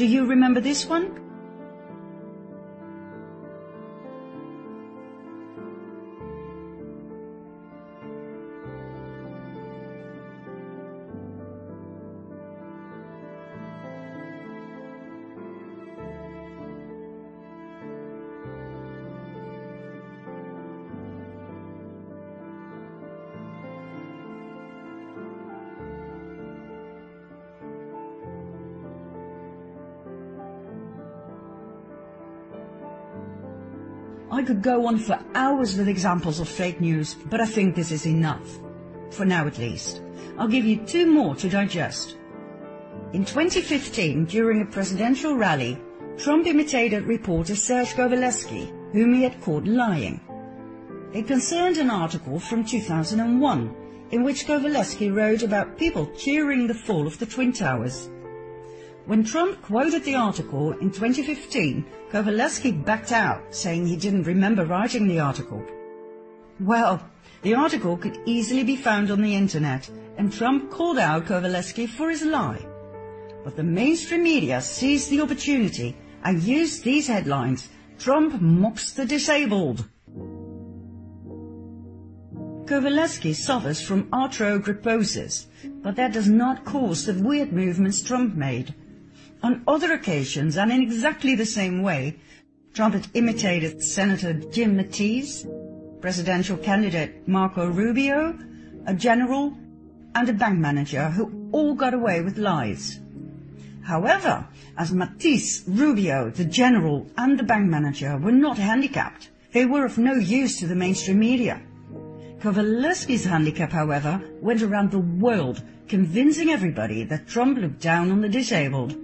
[SPEAKER 1] Do you remember this one? Could go on for hours with examples of fake news, but I think this is enough. For now at least. I'll give you two more to digest. In 2015, during a presidential rally, Trump imitated reporter Serge Kovaleski, whom he had caught lying. It concerned an article from 2001, in which Kovaleski wrote about people cheering the fall of the Twin Towers. When Trump quoted the article in 2015, Kovaleski backed out, saying he didn't remember writing the article. Well, the article could easily be found on the internet, and Trump called out Kovaleski for his lie. But the mainstream media seized the opportunity and used these headlines. Trump mocks the disabled. Kovaleski suffers from arthrogryposis, but that does not cause the weird movements Trump made. On other occasions, and in exactly the same way, Trump had imitated Senator Jim Mattis, presidential candidate Marco Rubio, a general, and a bank manager who all got away with lies. However, as Mattis, Rubio, the general, and the bank manager were not handicapped, they were of no use to the mainstream media. Kovaleski's handicap, however, went around the world, convincing everybody that Trump looked down on the disabled.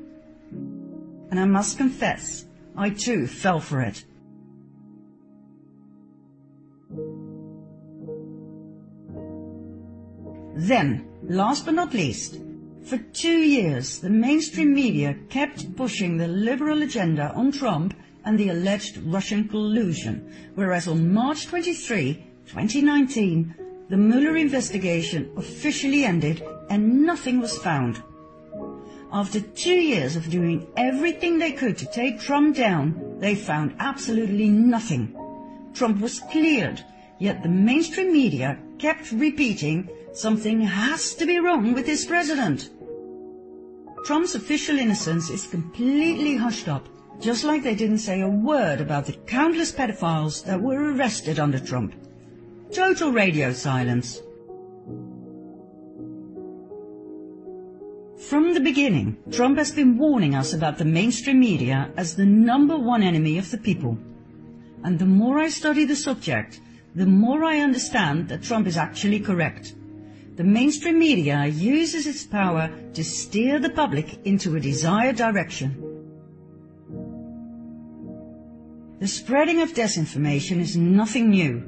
[SPEAKER 1] And I must confess, I too fell for it. Then, last but not least, for two years the mainstream media kept pushing the liberal agenda on Trump and the alleged Russian collusion, whereas on March 23, 2019, the Mueller investigation officially ended and nothing was found. After two years of doing everything they could to take Trump down, they found absolutely nothing. Trump was cleared, yet the mainstream media kept repeating something has to be wrong with this president. Trump's official innocence is completely hushed up, just like they didn't say a word about the countless pedophiles that were arrested under Trump. Total radio silence. From the beginning, Trump has been warning us about the mainstream media as the number one enemy of the people. And the more I study the subject, the more I understand that Trump is actually correct. The mainstream media uses its power to steer the public into a desired direction. The spreading of disinformation is nothing new.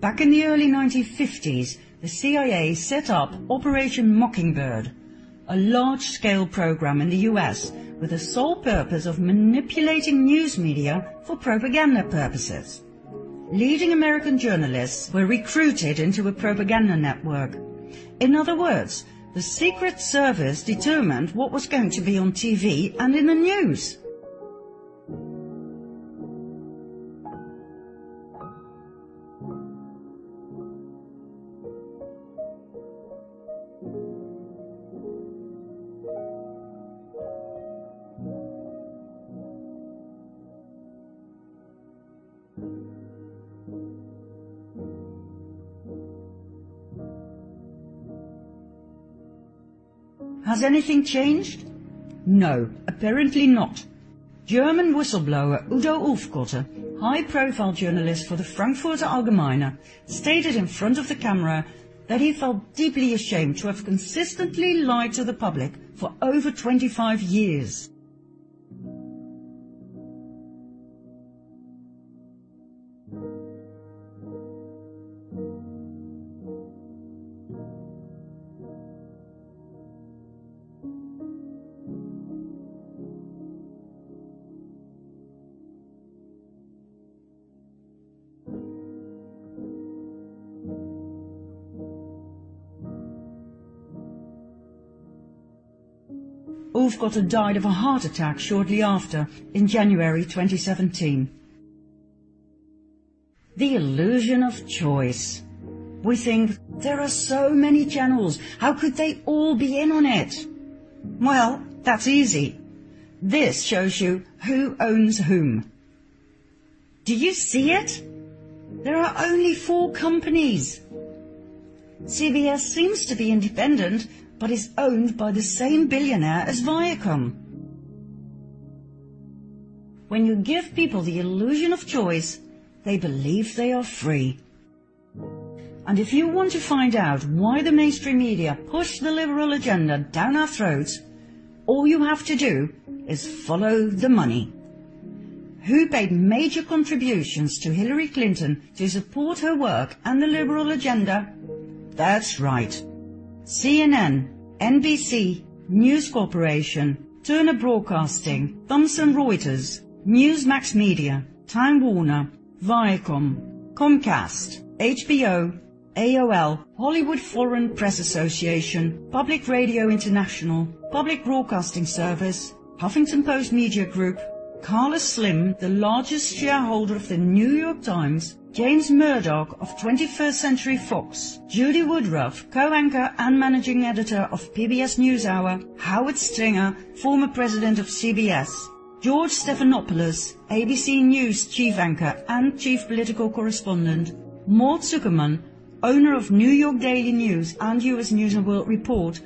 [SPEAKER 1] Back in the early 1950s, the CIA set up Operation Mockingbird, a large-scale program in the US with the sole purpose of manipulating news media for propaganda purposes. Leading American journalists were recruited into a propaganda network. In other words, the Secret Service determined what was going to be on TV and in the news. Has anything changed? No, apparently not. German whistleblower Udo Ulfkotte, high-profile journalist for the Frankfurter Allgemeine, stated in front of the camera that he felt deeply ashamed to have consistently lied to the public for over 25 years. Ulfkotte died of a heart attack shortly after, in January 2017. The illusion of choice. We think, there are so many channels, how could they all be in on it? Well, that's easy. This shows you who owns whom. Do you see it? There are only four companies. CBS seems to be independent, but is owned by the same billionaire as Viacom. When you give people the illusion of choice, they believe they are free. And if you want to find out why the mainstream media push the liberal agenda down our throats, all you have to do is follow the money. Who paid major contributions to Hillary Clinton to support her work and the liberal agenda? That's right. CNN, NBC, News Corporation, Turner Broadcasting, Thomson Reuters, Newsmax Media, Time Warner, Viacom, Comcast, HBO, AOL, Hollywood Foreign Press Association, Public Radio International, Public Broadcasting Service, Huffington Post Media Group, Carlos Slim, the largest shareholder of the New York Times, James Murdoch of 21st Century Fox, Judy Woodruff, co-anchor and managing editor of PBS NewsHour, Howard Stringer, former president of CBS, George Stephanopoulos, ABC News chief anchor and chief political correspondent, Mort Zuckerman, owner of New York Daily News and US News and World Report,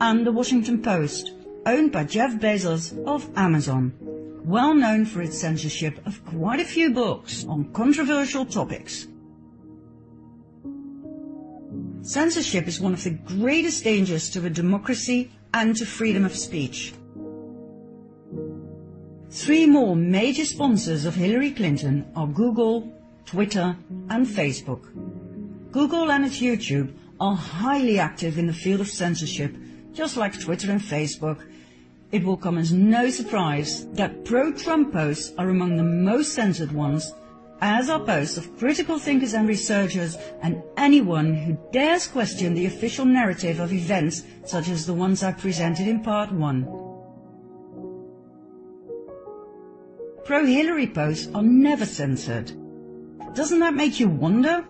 [SPEAKER 1] and The Washington Post, owned by Jeff Bezos of Amazon well known for its censorship of quite a few books on controversial topics. Censorship is one of the greatest dangers to a democracy and to freedom of speech. Three more major sponsors of Hillary Clinton are Google, Twitter, and Facebook. Google and its YouTube are highly active in the field of censorship, just like Twitter and Facebook, it will come as no surprise that pro-Trump posts are among the most censored ones, as are posts of critical thinkers and researchers and anyone who dares question the official narrative of events such as the ones I presented in part 1. Pro-Hillary posts are never censored. Doesn't that make you wonder?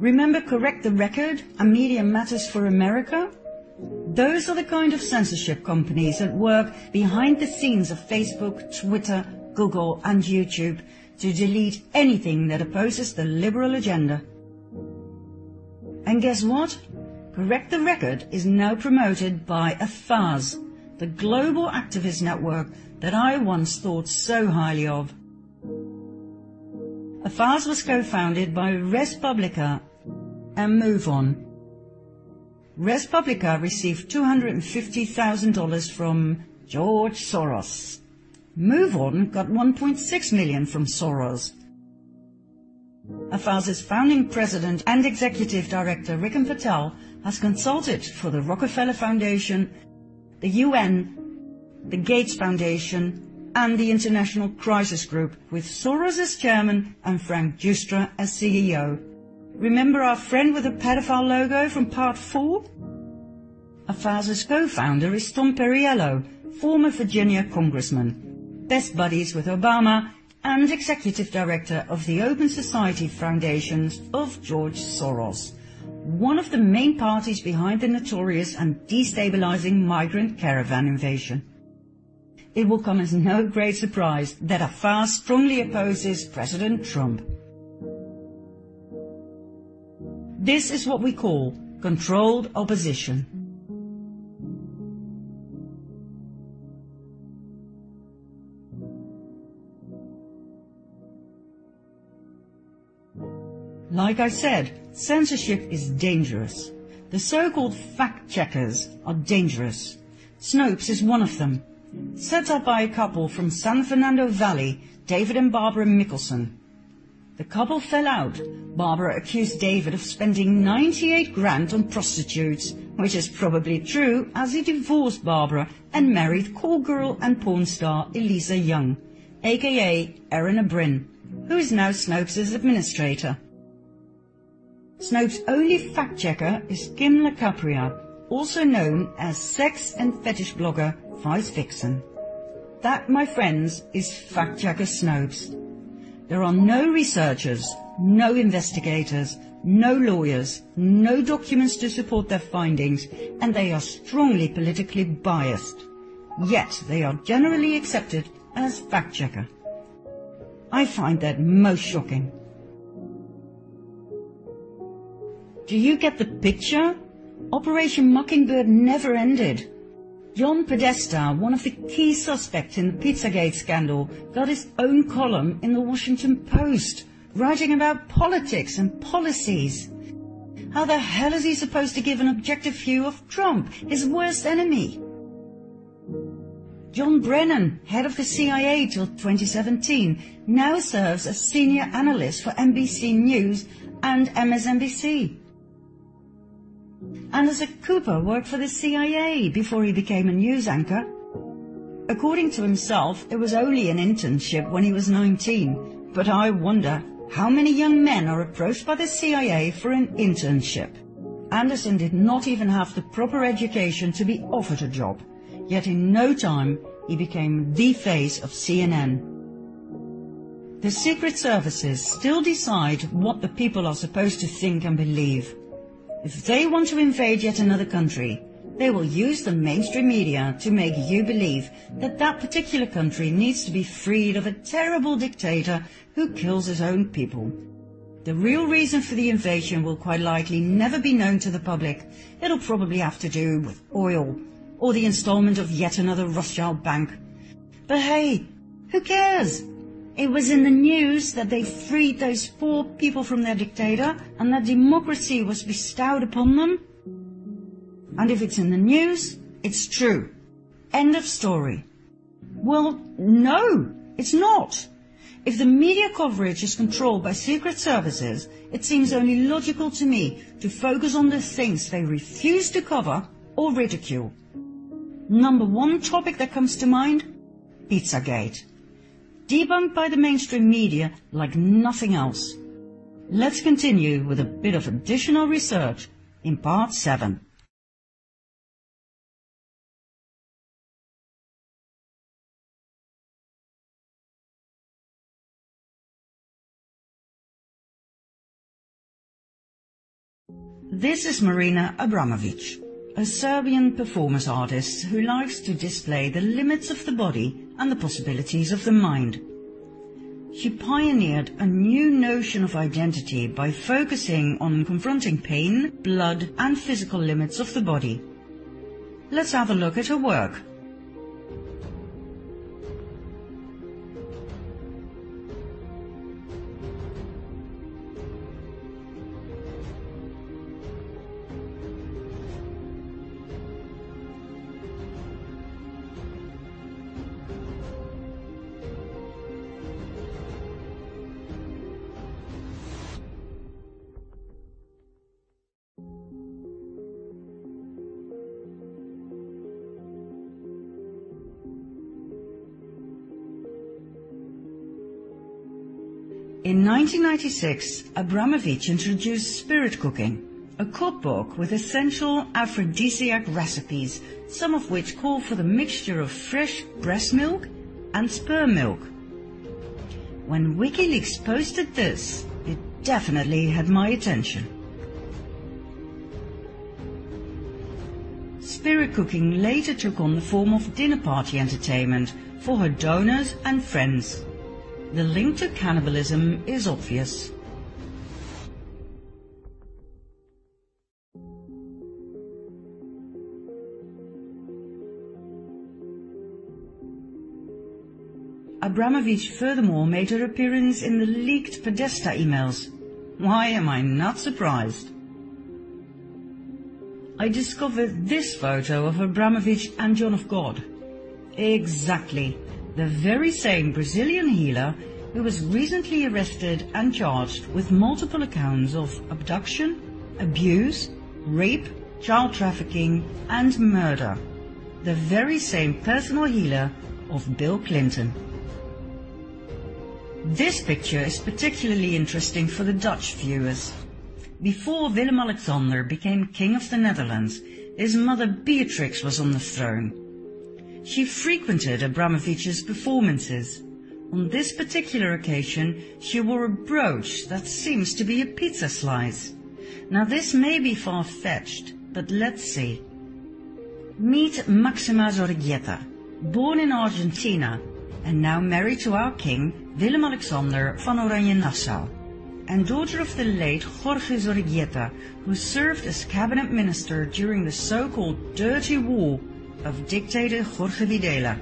[SPEAKER 1] Remember Correct the Record and Media Matters for America? Those are the kind of censorship companies that work behind the scenes of Facebook, Twitter, Google and YouTube to delete anything that opposes the liberal agenda. And guess what? Correct the Record is now promoted by Avaaz, the global activist network that I once thought so highly of. Avaaz was co-founded by Res Publica and MoveOn, Res Publica received $250,000 from George Soros. MoveOn got 1.6 million from Soros. Avaaz's founding president and executive director Ricken Patel has consulted for the Rockefeller Foundation, the UN, the Gates Foundation, and the International Crisis Group, with Soros as chairman and Frank Giustra as CEO. Remember our friend with the pedophile logo from part 4? Avaaz's co-founder is Tom Perriello, former Virginia congressman, best buddies with Obama and executive director of the Open Society Foundations of George Soros, one of the main parties behind the notorious and destabilizing migrant caravan invasion. It will come as no great surprise that Avaaz strongly opposes President Trump. This is what we call controlled opposition. Like I said, censorship is dangerous. The so-called fact-checkers are dangerous. Snopes is one of them. Set up by a couple from San Fernando Valley, David and Barbara Mikkelson. The couple fell out. Barbara accused David of spending 98 grand on prostitutes, which is probably true as he divorced Barbara and married call girl and porn star Elisa Young, aka Erin Abrin, who is now Snopes' administrator. Snopes' only fact-checker is Kim LaCapria, also known as sex and fetish blogger Vice Vixen. That, my friends, is fact-checker Snopes. There are no researchers, no investigators, no lawyers, no documents to support their findings, and they are strongly politically biased. Yet they are generally accepted as fact-checker. I find that most shocking. Do you get the picture? Operation Mockingbird never ended. John Podesta, one of the key suspects in the Pizzagate scandal, got his own column in the Washington Post, writing about politics and policies. How the hell is he supposed to give an objective view of Trump, his worst enemy? John Brennan, head of the CIA till 2017, now serves as senior analyst for NBC News and MSNBC. Anderson Cooper worked for the CIA before he became a news anchor. According to himself, it was only an internship when he was 19, but I wonder How many young men are approached by the CIA for an internship? Anderson did not even have the proper education to be offered a job, yet in no time he became the face of CNN. The secret services still decide what the people are supposed to think and believe. If they want to invade yet another country, they will use the mainstream media to make you believe that that particular country needs to be freed of a terrible dictator who kills his own people. The real reason for the invasion will quite likely never be known to the public. It'll probably have to do with oil or the installment of yet another Rothschild bank. But hey, who cares? It was in the news that they freed those poor people from their dictator and that democracy was bestowed upon them. And if it's in the news, it's true. End of story. Well, no, it's not. If the media coverage is controlled by secret services, it seems only logical to me to focus on the things they refuse to cover or ridicule. Number one topic that comes to mind? Pizzagate debunked by the mainstream media like nothing else. Let's continue with a bit of additional research in part 7. This is Marina Abramovic a Serbian performance artist who likes to display the limits of the body and the possibilities of the mind. She pioneered a new notion of identity by focusing on confronting pain, blood and physical limits of the body. Let's have a look at her work. In 1996, Abramovic introduced Spirit Cooking, a cookbook with essential aphrodisiac recipes, some of which call for the mixture of fresh breast milk and sperm milk. When WikiLeaks posted this, it definitely had my attention. Spirit Cooking later took on the form of dinner party entertainment for her donors and friends. The link to cannibalism is obvious. Abramovic furthermore made her appearance in the leaked Podesta emails. Why am I not surprised? I discovered this photo of Abramovic and John of God. Exactly the very same Brazilian healer who was recently arrested and charged with multiple accounts of abduction, abuse, rape, child trafficking and murder. The very same personal healer of Bill Clinton. This picture is particularly interesting for the Dutch viewers. Before Willem-Alexander became King of the Netherlands, his mother Beatrix was on the throne. She frequented Abramovic's performances. On this particular occasion, she wore a brooch that seems to be a pizza slice. Now this may be far-fetched, but let's see. Meet Maxima Zorreguieta, born in Argentina and now married to our king Willem-Alexander van Oranje-Nassau and daughter of the late Jorge Zorreguieta, who served as cabinet minister during the so-called Dirty War of dictator Jorge Videla.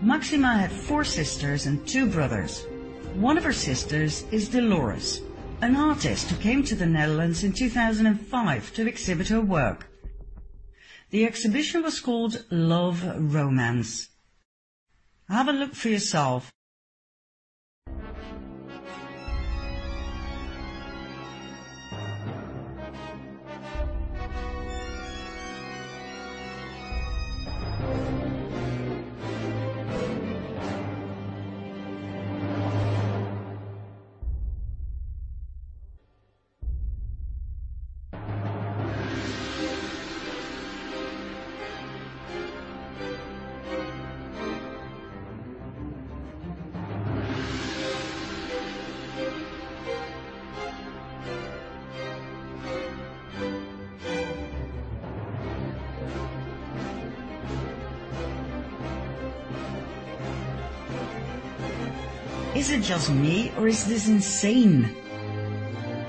[SPEAKER 1] Maxima had four sisters and two brothers. One of her sisters is Dolores, an artist who came to the Netherlands in 2005 to exhibit her work. The exhibition was called Love Romance. Have a look for yourself. Or is this insane?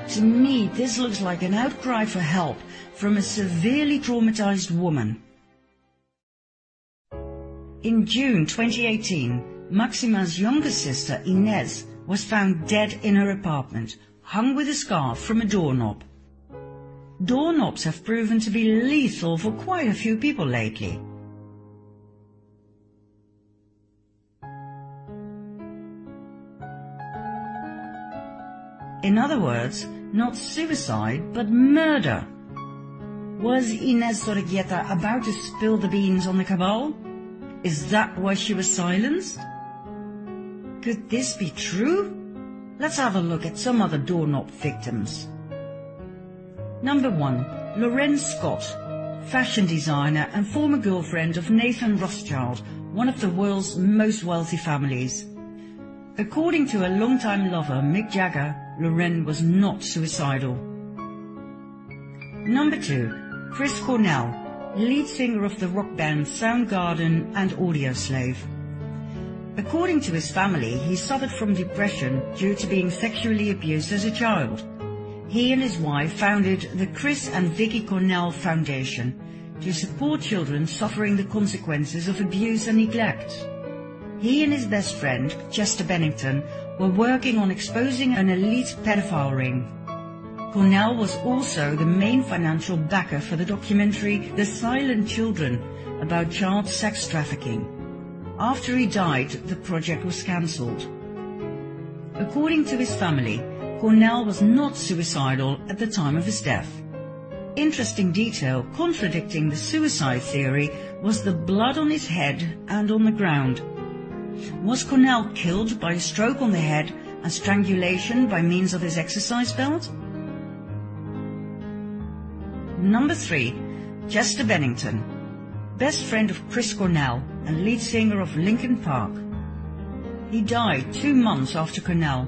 [SPEAKER 1] To me, this looks like an outcry for help from a severely traumatized woman. In June 2018, Maxima's younger sister, Inez, was found dead in her apartment, hung with a scarf from a doorknob. Doorknobs have proven to be lethal for quite a few people lately. In other words, not suicide, but murder. Was Inez Zorreguieta about to spill the beans on the cabal? Is that why she was silenced? Could this be true? Let's have a look at some other doorknob victims. Number one, Lorraine Scott, fashion designer and former girlfriend of Nathan Rothschild, one of the world's most wealthy families. According to a longtime lover, Mick Jagger, Lorraine was not suicidal. Number two, Chris Cornell, lead singer of the rock band Soundgarden and Audioslave. According to his family, he suffered from depression due to being sexually abused as a child. He and his wife founded the Chris and Vicky Cornell Foundation to support children suffering the consequences of abuse and neglect. He and his best friend, Chester Bennington, were working on exposing an elite pedophile ring. Cornell was also the main financial backer for the documentary The Silent Children about child sex trafficking. After he died, the project was cancelled. According to his family, Cornell was not suicidal at the time of his death. Interesting detail contradicting the suicide theory was the blood on his head and on the ground. Was Cornell killed by a stroke on the head and strangulation by means of his exercise belt? Number 3. Chester Bennington, best friend of Chris Cornell and lead singer of Linkin Park. He died two months after Cornell.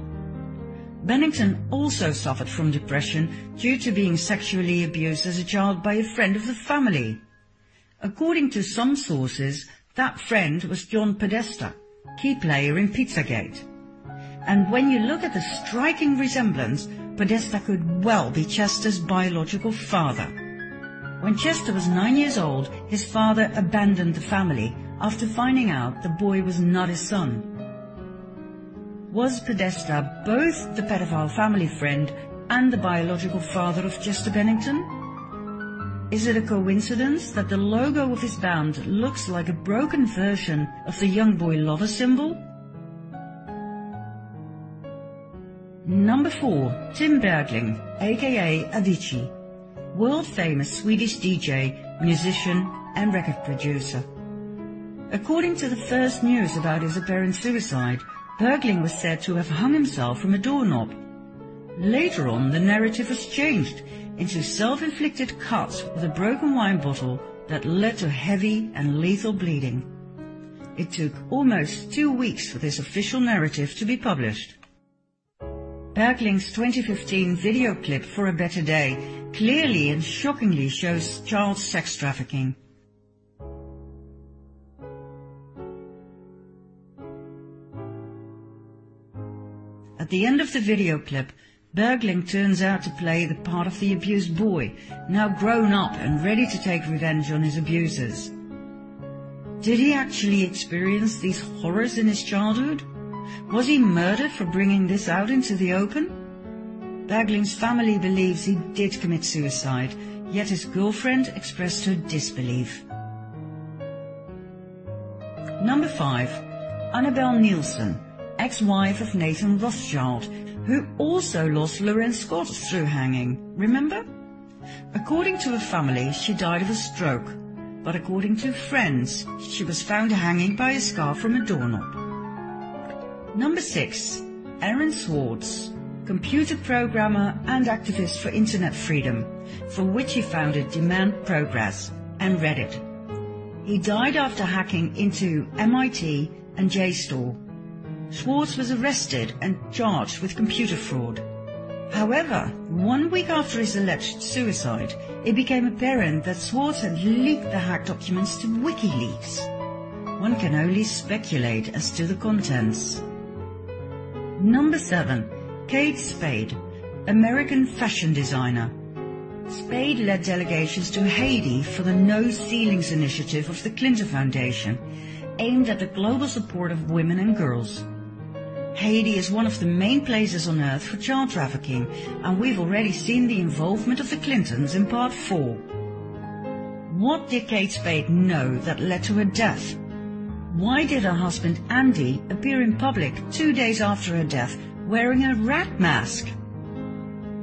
[SPEAKER 1] Bennington also suffered from depression due to being sexually abused as a child by a friend of the family. According to some sources, that friend was John Podesta, key player in Pizzagate. And when you look at the striking resemblance, Podesta could well be Chester's biological father. When Chester was nine years old, his father abandoned the family after finding out the boy was not his son. Was Podesta both the pedophile family friend and the biological father of Chester Bennington? Is it a coincidence that the logo of his band looks like a broken version of the young boy lover symbol? Number 4. Tim Bergling, aka Avicii. World famous Swedish DJ, musician and record producer. According to the first news about his apparent suicide, Bergling was said to have hung himself from a doorknob. Later on, the narrative was changed into self-inflicted cuts with a broken wine bottle that led to heavy and lethal bleeding. It took almost two weeks for this official narrative to be published. Bergling's 2015 video clip For a Better Day clearly and shockingly shows child sex trafficking. At the end of the video clip, Bergling turns out to play the part of the abused boy, now grown up and ready to take revenge on his abusers. Did he actually experience these horrors in his childhood? Was he murdered for bringing this out into the open? Bergling's family believes he did commit suicide, yet his girlfriend expressed her disbelief. Number 5. Annabelle Neilson, ex-wife of Nathan Rothschild, who also lost Lorraine Scott through hanging, remember? According to her family, she died of a stroke, but according to friends, she was found hanging by a scar from a doorknob. Number 6. Aaron Swartz, computer programmer and activist for internet freedom, for which he founded Demand Progress and Reddit. He died after hacking into MIT and JSTOR Swartz was arrested and charged with computer fraud. However, one week after his alleged suicide, it became apparent that Swartz had leaked the hacked documents to WikiLeaks. One can only speculate as to the contents. Number 7. Kate Spade, American fashion designer. Spade led delegations to Haiti for the No Ceilings initiative of the Clinton Foundation, aimed at the global support of women and girls. Haiti is one of the main places on earth for child trafficking, and we've already seen the involvement of the Clintons in part 4. What did Kate Spade know that led to her death? Why did her husband Andy appear in public two days after her death wearing a rat mask?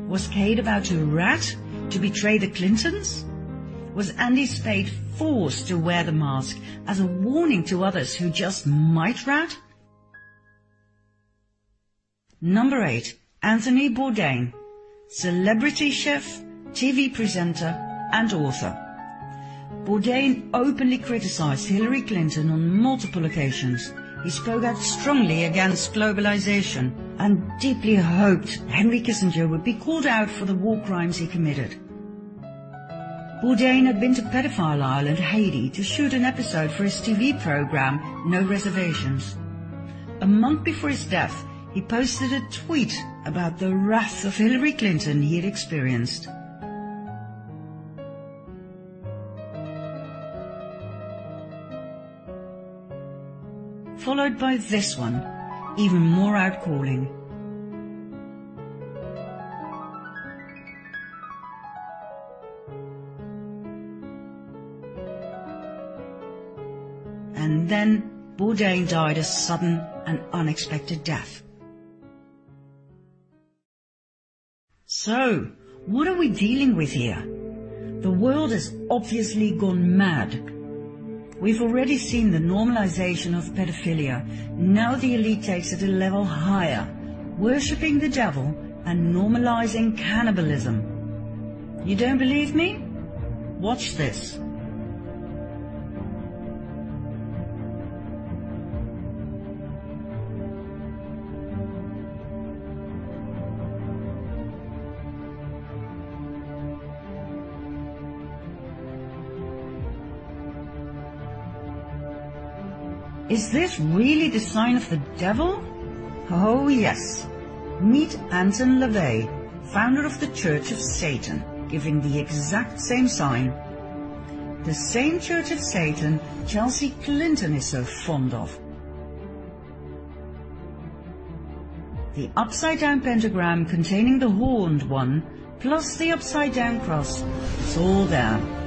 [SPEAKER 1] Was Kate about to rat to betray the Clintons? Was Andy Spade forced to wear the mask as a warning to others who just might rat? Number 8. Anthony Bourdain, celebrity chef, TV presenter and author. Bourdain openly criticized Hillary Clinton on multiple occasions. He spoke out strongly against globalization and deeply hoped Henry Kissinger would be called out for the war crimes he committed. Bourdain had been to Pedophile Island, Haiti to shoot an episode for his TV program No Reservations. A month before his death, he posted a tweet about the wrath of Hillary Clinton he had experienced. Followed by this one, even more outcalling. And then Bourdain died a sudden and unexpected death. So, what are we dealing with here? The world has obviously gone mad. We've already seen the normalization of pedophilia. Now the elite takes it a level higher, worshipping the devil and normalizing cannibalism. You don't believe me? Watch this. Is this really the sign of the devil? Oh yes. Meet Anton LaVey, founder of the Church of Satan, giving the exact same sign. The same Church of Satan Chelsea Clinton is so fond of. The upside down pentagram containing the horned one, plus the upside down cross, it's all there.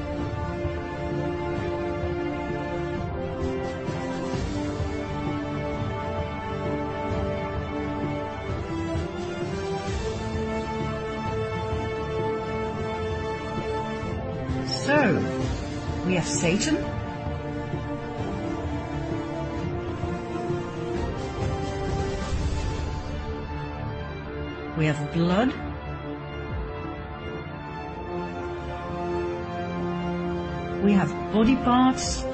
[SPEAKER 1] Satan. We have blood. We have body parts.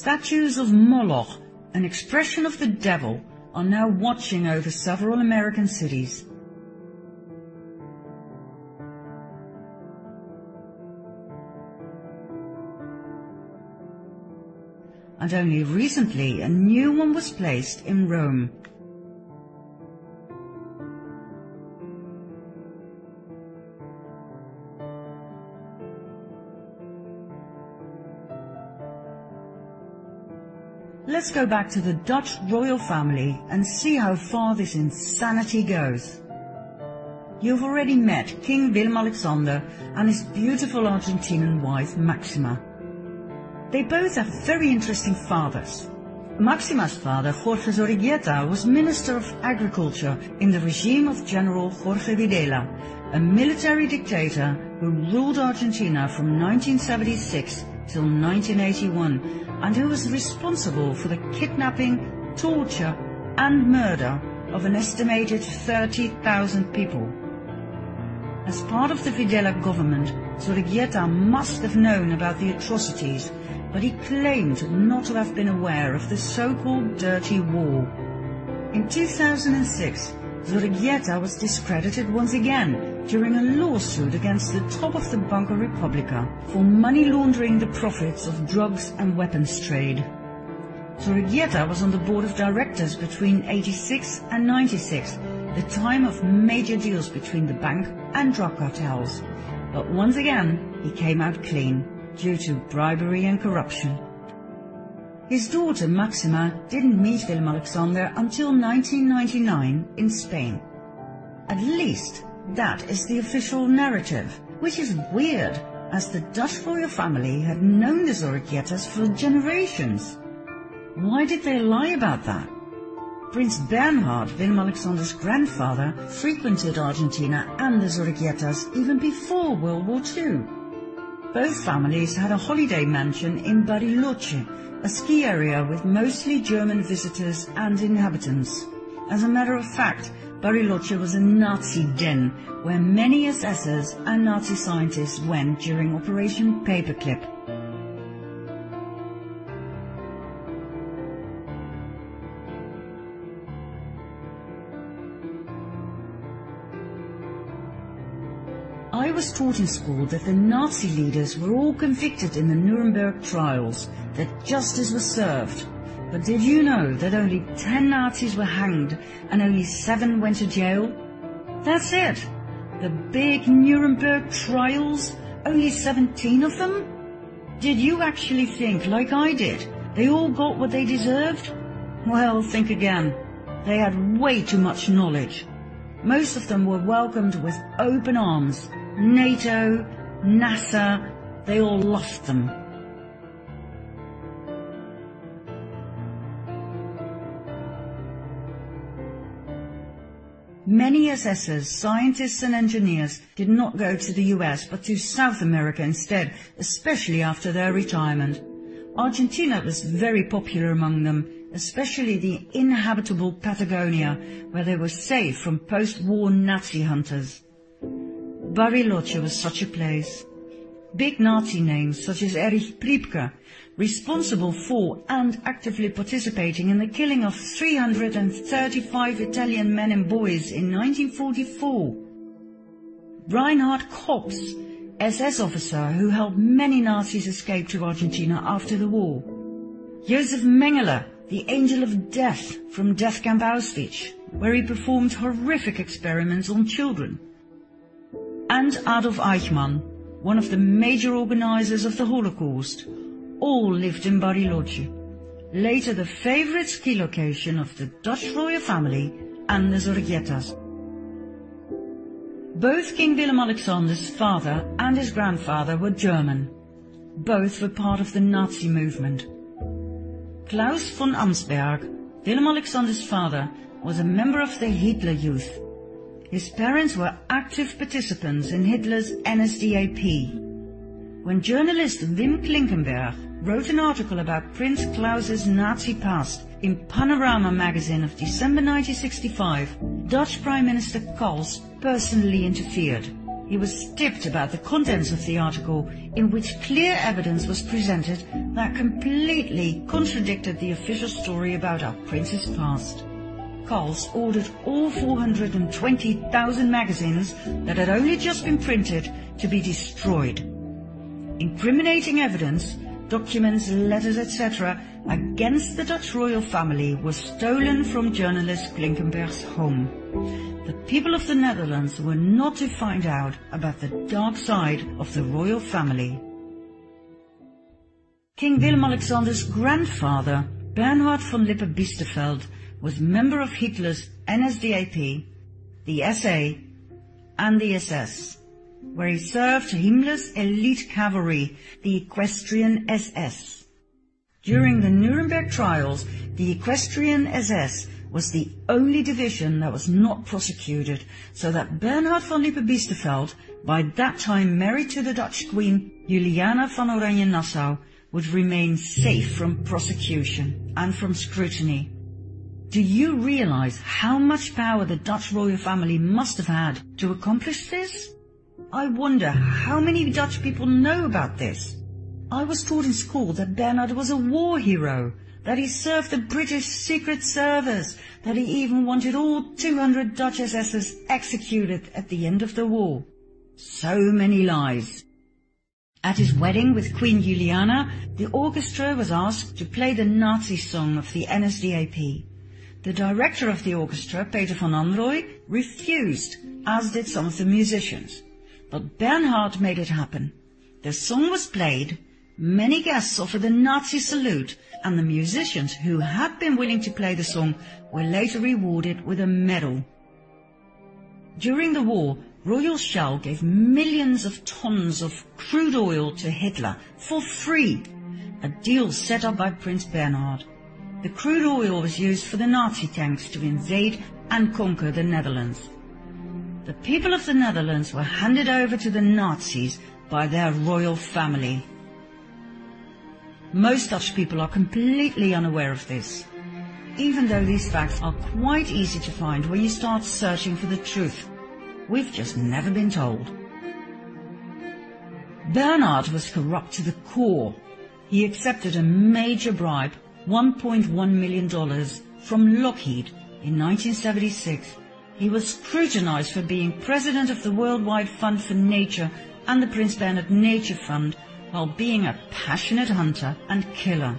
[SPEAKER 1] Statues of Moloch, an expression of the devil, are now watching over several American cities. And only recently a new one was placed in Rome. Let's go back to the Dutch royal family and see how far this insanity goes. you've already met King Willem-Alexander and his beautiful Argentinian wife Maxima. They both have very interesting fathers. Maxima's father, Jorge Zorreguieta, was Minister of Agriculture in the regime of General Jorge Videla, a military dictator who ruled Argentina from 1976 till 1981 and who was responsible for the kidnapping, torture and murder of an estimated 30,000 people. As part of the Videla government, Zorreguieta must have known about the atrocities but he claimed not to have been aware of the so-called Dirty War. In 2006, Zorreguieta was discredited once again during a lawsuit against the top of the Banco Republica for money laundering the profits of drugs and weapons trade. Zorreguieta was on the board of directors between 86 and 96, the time of major deals between the bank and drug cartels. But once again, he came out clean due to bribery and corruption. His daughter Maxima didn't meet Willem Alexander until 1999 in Spain. At least that is the official narrative, which is weird as the Dutch royal family had known the Zorreguietas for generations. Why did they lie about that? Prince Bernhard, Willem Alexander's grandfather, frequented Argentina and the Zorreguietas even before World War II. Both families had a holiday mansion in Bariloche, a ski area with mostly German visitors and inhabitants. As a matter of fact, Bariloche was a Nazi den where many SSers and Nazi scientists went during Operation Paperclip. I was taught in school that the Nazi leaders were all convicted in the Nuremberg trials, that justice was served. But did you know that only 10 Nazis were hanged and only 7 went to jail? That's it. The big Nuremberg trials, only 17 of them? Did you actually think, like I did, they all got what they deserved? Well, think again. They had way too much knowledge. Most of them were welcomed with open arms NATO, NASA, they all lost them. Many SSers, scientists and engineers did not go to the US but to South America instead, especially after their retirement. Argentina was very popular among them, especially the inhabitable Patagonia, where they were safe from post-war Nazi hunters. Bariloche was such a place. Big Nazi names such as Erich Priebke, responsible for and actively participating in the killing of 335 Italian men and boys in 1944. Reinhard Krebs, SS officer who helped many Nazis escape to Argentina after the war. Josef Mengele, the angel of death from death camp Auschwitz, where he performed horrific experiments on children and Adolf Eichmann, one of the major organizers of the Holocaust, all lived in Bariloche, later the favorite ski location of the Dutch royal family and the Zorreguietas. Both King Willem-Alexander's father and his grandfather were German. Both were part of the Nazi movement. Claus von Amsberg, Willem-Alexander's father, was a member of the Hitler Youth his parents were active participants in Hitler's NSDAP. When journalist Wim Klinkenberg wrote an article about Prince Klaus's Nazi past in Panorama magazine of December 1965, Dutch Prime Minister Cals personally interfered. He was tipped about the contents of the article, in which clear evidence was presented that completely contradicted the official story about our prince's past. Cals ordered all 420,000 magazines that had only just been printed to be destroyed. Incriminating evidence, documents, letters, etc., against the Dutch royal family were stolen from journalist Klinkenberg's home. The people of the Netherlands were not to find out about the dark side of the royal family. King Willem-Alexander's grandfather, Bernhard von Lippe-Biesterfeld, was member of Hitler's NSDAP, the SA, and the SS, where he served Himmler's elite cavalry, the Equestrian SS. During the Nuremberg trials, the Equestrian SS was the only division that was not prosecuted, so that Bernhard von Lippe-Biesterfeld, by that time married to the Dutch Queen Juliana van Oranje-Nassau, would remain safe from prosecution and from scrutiny. Do you realize how much power the Dutch royal family must have had to accomplish this? I wonder how many Dutch people know about this. I was taught in school that Bernard was a war hero, that he served the British Secret Service, that he even wanted all 200 Dutch SSers executed at the end of the war. So many lies. At his wedding with Queen Juliana, the orchestra was asked to play the Nazi song of the NSDAP. The director of the orchestra, Peter van Anrooy, refused, as did some of the musicians. But Bernhard made it happen. The song was played, many guests offered the Nazi salute, and the musicians who had been willing to play the song were later rewarded with a medal. During the war, Royal Shell gave millions of tons of crude oil to Hitler for free, a deal set up by Prince Bernhard. The crude oil was used for the Nazi tanks to invade and conquer the Netherlands. The people of the Netherlands were handed over to the Nazis by their royal family. Most Dutch people are completely unaware of this, even though these facts are quite easy to find when you start searching for the truth. We've just never been told. Bernard was corrupt to the core. He accepted a major bribe, $1.1 million, from Lockheed in 1976. He was scrutinized for being president of the Worldwide Fund for Nature and the Prince Bernhard Nature Fund while being a passionate hunter and killer.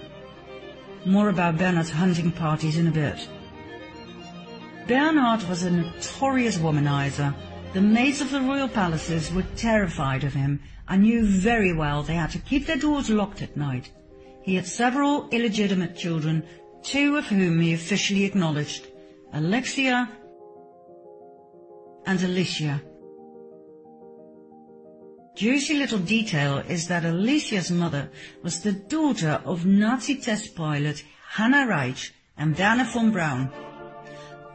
[SPEAKER 1] More about Bernard's hunting parties in a bit. Bernard was a notorious womanizer the maids of the royal palaces were terrified of him and knew very well they had to keep their doors locked at night. He had several illegitimate children, two of whom he officially acknowledged, Alexia and Alicia. Juicy little detail is that Alicia's mother was the daughter of Nazi test pilot Hanna Reitsch and Wernher von Braun.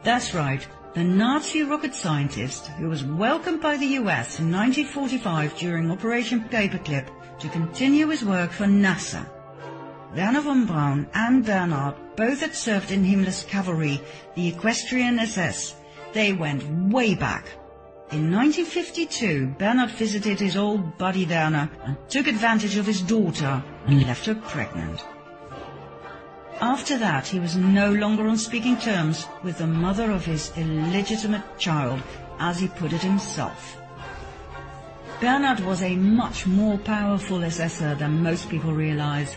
[SPEAKER 1] That's right, the Nazi rocket scientist who was welcomed by the US in 1945 during Operation Paperclip to continue his work for NASA. Wernher von Braun and Bernhard both had served in Himmler's cavalry, the Equestrian SS. They went way back. In 1952, Bernard visited his old buddy Werner and took advantage of his daughter and left her pregnant. After that, he was no longer on speaking terms with the mother of his illegitimate child, as he put it himself. Bernard was a much more powerful assessor than most people realize.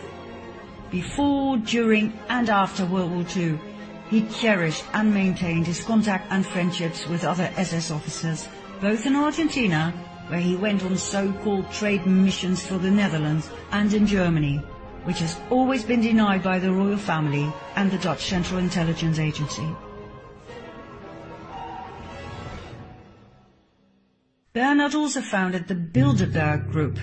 [SPEAKER 1] Before, during, and after World War II, he cherished and maintained his contact and friendships with other SS officers, both in Argentina, where he went on so-called trade missions for the Netherlands, and in Germany, which has always been denied by the royal family and the Dutch Central Intelligence Agency. Bernhard also founded the Bilderberg Group,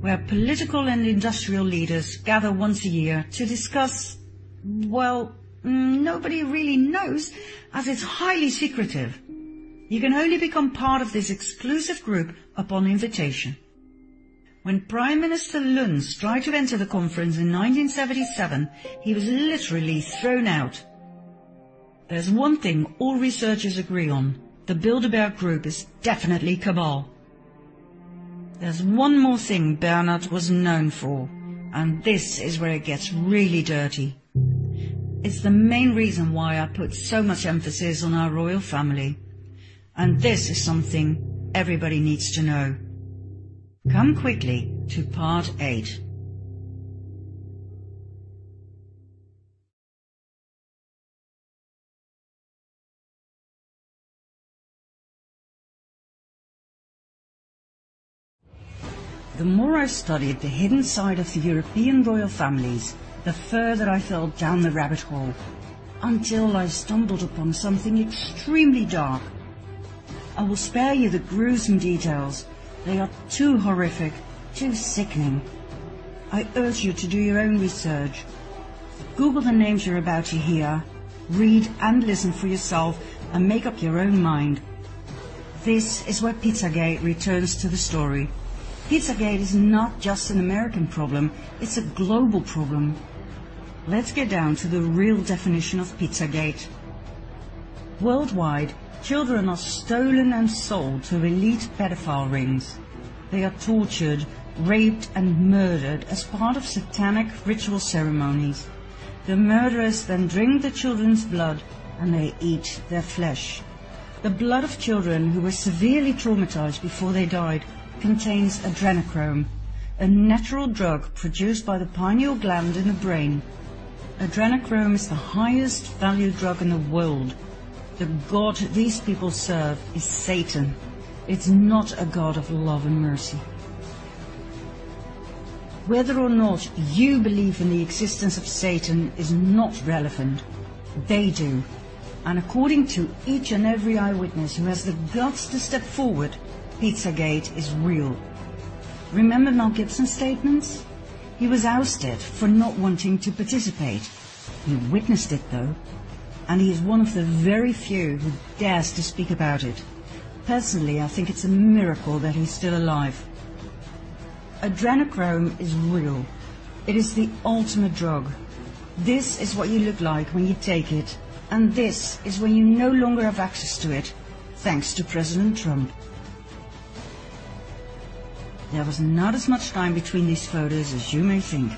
[SPEAKER 1] where political and industrial leaders gather once a year to discuss, well, Mm, nobody really knows, as it's highly secretive. You can only become part of this exclusive group upon invitation. When Prime Minister Luns tried to enter the conference in 1977, he was literally thrown out. There's one thing all researchers agree on. The Bilderberg Group is definitely cabal. There's one more thing Bernhard was known for, and this is where it gets really dirty. It's the main reason why I put so much emphasis on our royal family. And this is something everybody needs to know. Come quickly to part 8. The more I studied the hidden side of the European royal families, the further I fell down the rabbit hole, until I stumbled upon something extremely dark I will spare you the gruesome details. They are too horrific, too sickening. I urge you to do your own research. Google the names you're about to hear, read and listen for yourself, and make up your own mind. This is where Pizzagate returns to the story. Pizzagate is not just an American problem, it's a global problem. Let's get down to the real definition of Pizzagate. Worldwide, children are stolen and sold to elite pedophile rings. They are tortured, raped and murdered as part of satanic ritual ceremonies. The murderers then drink the children's blood and they eat their flesh. The blood of children who were severely traumatized before they died contains adrenochrome, a natural drug produced by the pineal gland in the brain. Adrenochrome is the highest valued drug in the world. The god these people serve is Satan. It's not a god of love and mercy. Whether or not you believe in the existence of Satan is not relevant. They do. And according to each and every eyewitness who has the guts to step forward, Pizzagate is real. Remember Mel Gibson's statements? He was ousted for not wanting to participate. He witnessed it though, and he is one of the very few who dares to speak about it. Personally, I think it's a miracle that he's still alive. Adrenochrome is real. It is the ultimate drug. This is what you look like when you take it, and this is when you no longer have access to it, thanks to President Trump. There was not as much time between these photos as you may think.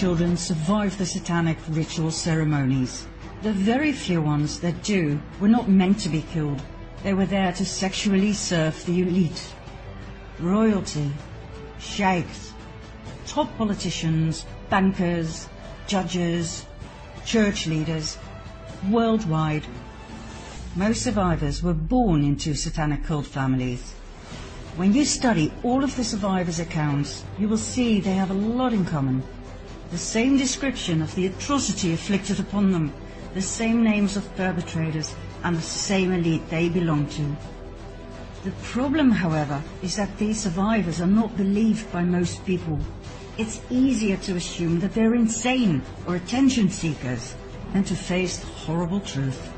[SPEAKER 1] Children survive the satanic ritual ceremonies. The very few ones that do were not meant to be killed. They were there to sexually serve the elite. Royalty, sheikhs, top politicians, bankers, judges, church leaders, worldwide. Most survivors were born into satanic cult families. When you study all of the survivors' accounts, you will see they have a lot in common the same description of the atrocity inflicted upon them, the same names of perpetrators, and the same elite they belong to. The problem, however, is that these survivors are not believed by most people. It's easier to assume that they're insane or attention seekers than to face the horrible truth.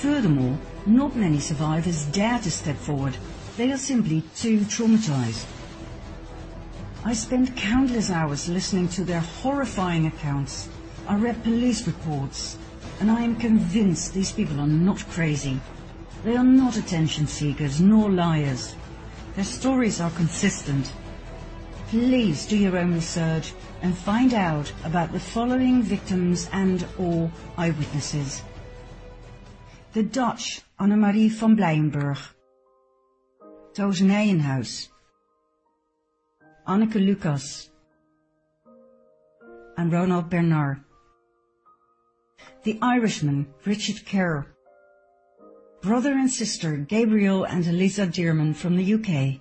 [SPEAKER 1] Furthermore, not many survivors dare to step forward. They are simply too traumatized. I spent countless hours listening to their horrifying accounts. I read police reports, and I am convinced these people are not crazy. They are not attention seekers nor liars. Their stories are consistent. Please do your own research and find out about the following victims and or eyewitnesses. The Dutch Annemarie van Blijenburg. Toos Nijenhuis. Anneke Lucas, and Ronald Bernard. The Irishman, Richard Kerr. Brother and sister Gabriel and Eliza Dearman from the UK.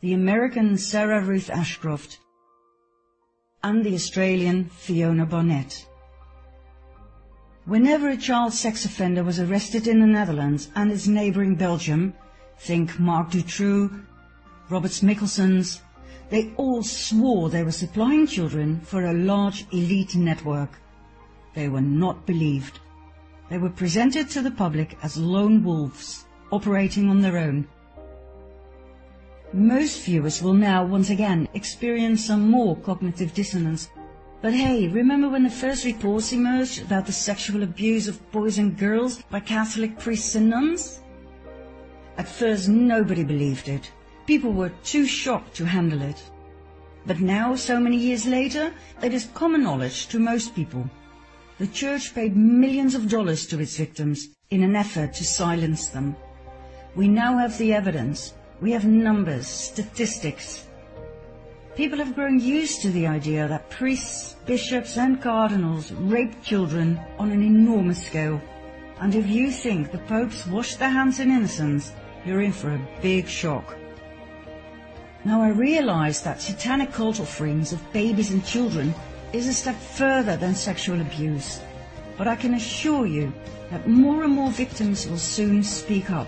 [SPEAKER 1] The American Sarah Ruth Ashcroft. And the Australian Fiona Barnett. Whenever a child sex offender was arrested in the Netherlands and its neighbouring Belgium, think Marc Dutroux, Roberts Mickelsons, they all swore they were supplying children for a large elite network. They were not believed. They were presented to the public as lone wolves, operating on their own. Most viewers will now once again experience some more cognitive dissonance. But hey, remember when the first reports emerged about the sexual abuse of boys and girls by Catholic priests and nuns? At first nobody believed it. People were too shocked to handle it. But now, so many years later, it is common knowledge to most people. The church paid millions of dollars to its victims in an effort to silence them. We now have the evidence. We have numbers, statistics. People have grown used to the idea that priests, bishops and cardinals rape children on an enormous scale. And if you think the popes washed their hands in innocence, you're in for a big shock. Now I realize that satanic cult offerings of babies and children is a step further than sexual abuse, but I can assure you that more and more victims will soon speak up.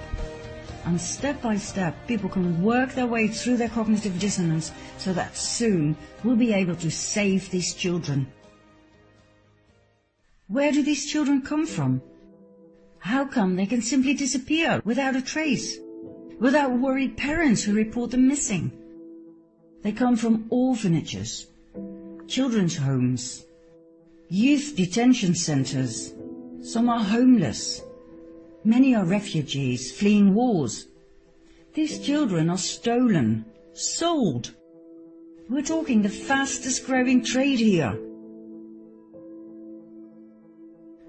[SPEAKER 1] And step by step, people can work their way through their cognitive dissonance so that soon we'll be able to save these children. Where do these children come from? How come they can simply disappear without a trace? Without worried parents who report them missing? They come from orphanages, children's homes, youth detention centers. Some are homeless. Many are refugees fleeing wars. These children are stolen, sold. We're talking the fastest growing trade here.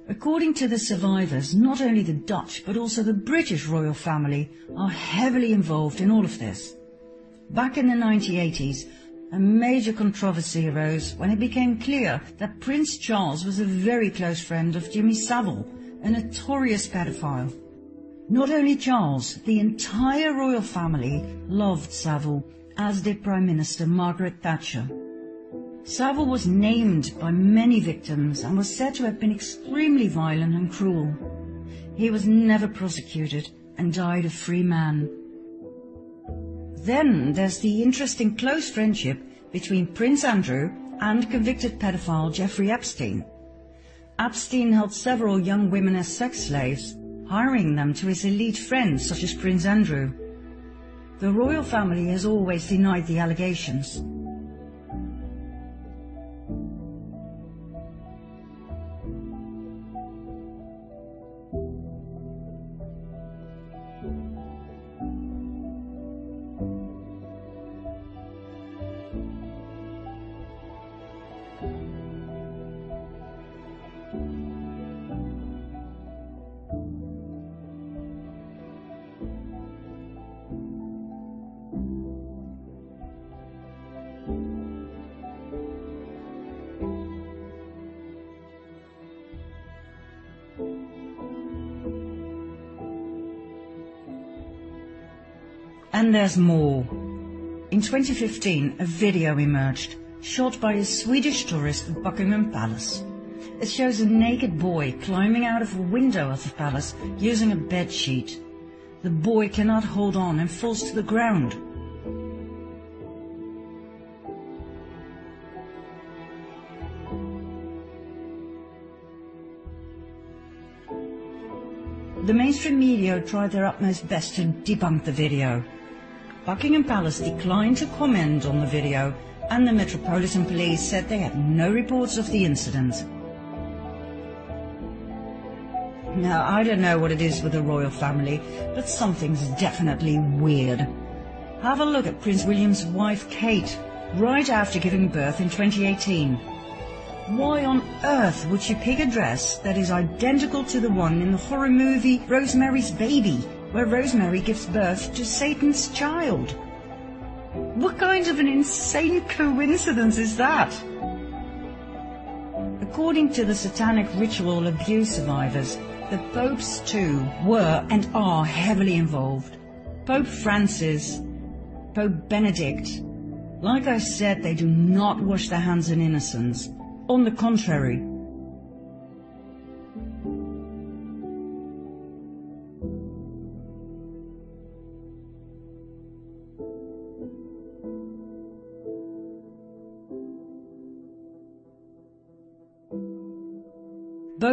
[SPEAKER 1] According to the survivors, not only the Dutch but also the British royal family are heavily involved in all of this. Back in the 1980s, a major controversy arose when it became clear that Prince Charles was a very close friend of Jimmy Savile, a notorious pedophile. Not only Charles, the entire royal family loved Savile, as did Prime Minister Margaret Thatcher. Savile was named by many victims and was said to have been extremely violent and cruel. He was never prosecuted and died a free man. Then there's the interesting close friendship between Prince Andrew and convicted pedophile Jeffrey Epstein. Epstein held several young women as sex slaves, hiring them to his elite friends such as Prince Andrew. The royal family has always denied the allegations. There's more. In 2015, a video emerged, shot by a Swedish tourist at Buckingham Palace. It shows a naked boy climbing out of a window of the palace using a bed sheet. The boy cannot hold on and falls to the ground. The mainstream media tried their utmost best to debunk the video. Buckingham Palace declined to comment on the video and the Metropolitan Police said they had no reports of the incident. Now, I don't know what it is with the royal family, but something's definitely weird. Have a look at Prince William's wife Kate, right after giving birth in 2018. Why on earth would she pick a dress that is identical to the one in the horror movie Rosemary's Baby? Where Rosemary gives birth to Satan's child. What kind of an insane coincidence is that? According to the satanic ritual abuse survivors, the popes too were and are heavily involved. Pope Francis, Pope Benedict, like I said, they do not wash their hands in innocence. On the contrary,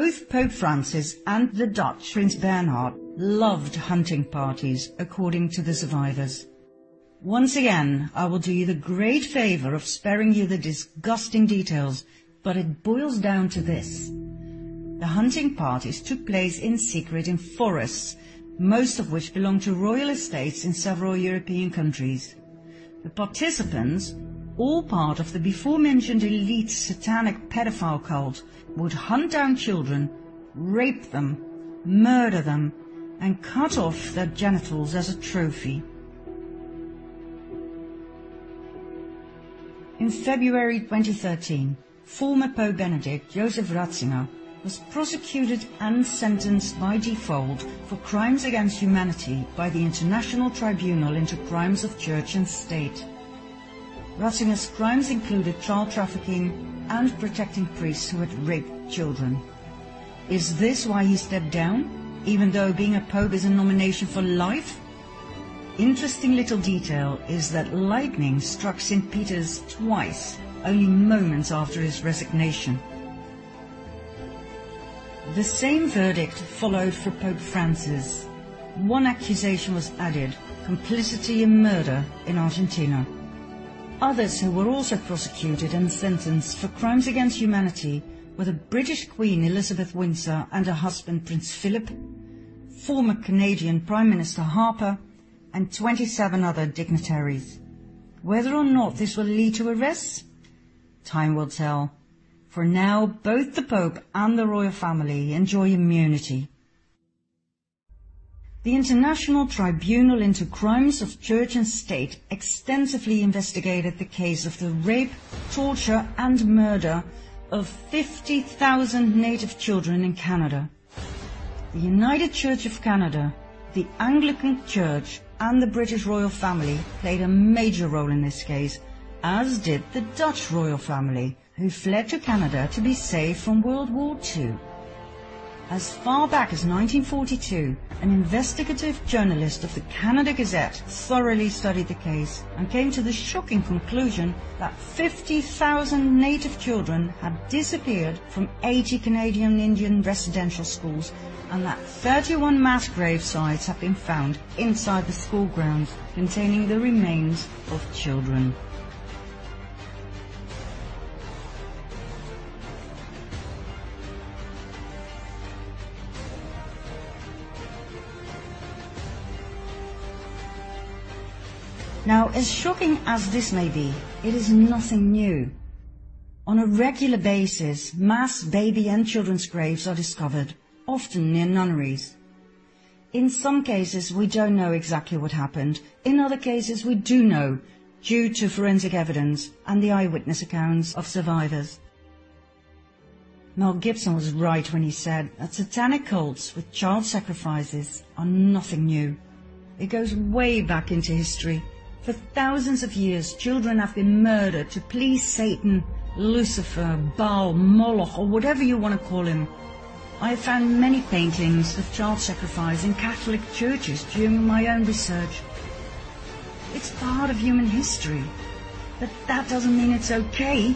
[SPEAKER 1] Both Pope Francis and the Dutch Prince Bernhard loved hunting parties, according to the survivors. Once again, I will do you the great favor of sparing you the disgusting details, but it boils down to this. The hunting parties took place in secret in forests, most of which belonged to royal estates in several European countries. The participants, all part of the before-mentioned elite satanic pedophile cult, would hunt down children, rape them, murder them, and cut off their genitals as a trophy. In February 2013, former Pope Benedict Joseph Ratzinger was prosecuted and sentenced by default for crimes against humanity by the International Tribunal into Crimes of Church and State. Ratzinger's crimes included child trafficking and protecting priests who had raped children. Is this why he stepped down, even though being a pope is a nomination for life? Interesting little detail is that lightning struck St. Peter's twice, only moments after his resignation. The same verdict followed for Pope Francis. One accusation was added, complicity in murder in Argentina. Others who were also prosecuted and sentenced for crimes against humanity were the British Queen Elizabeth Windsor and her husband Prince Philip, former Canadian Prime Minister Harper, and 27 other dignitaries. Whether or not this will lead to arrests, time will tell. For now, both the Pope and the royal family enjoy immunity. The International Tribunal into Crimes of Church and State extensively investigated the case of the rape, torture and murder of 50,000 native children in Canada. The United Church of Canada, the Anglican Church and the British royal family played a major role in this case, as did the Dutch royal family, who fled to Canada to be safe from World War II. As far back as 1942, an investigative journalist of the Canada Gazette thoroughly studied the case and came to the shocking conclusion that 50,000 native children had disappeared from 80 Canadian Indian residential schools and that 31 mass grave sites have been found inside the school grounds containing the remains of children. Now, as shocking as this may be, it is nothing new. On a regular basis, mass baby and children's graves are discovered, often near nunneries. In some cases, we don't know exactly what happened. In other cases, we do know, due to forensic evidence and the eyewitness accounts of survivors. Mel Gibson was right when he said that satanic cults with child sacrifices are nothing new. It goes way back into history for thousands of years, children have been murdered to please Satan, Lucifer, Baal, Moloch, or whatever you want to call him. I have found many paintings of child sacrifice in Catholic churches during my own research. It's part of human history, but that doesn't mean it's okay.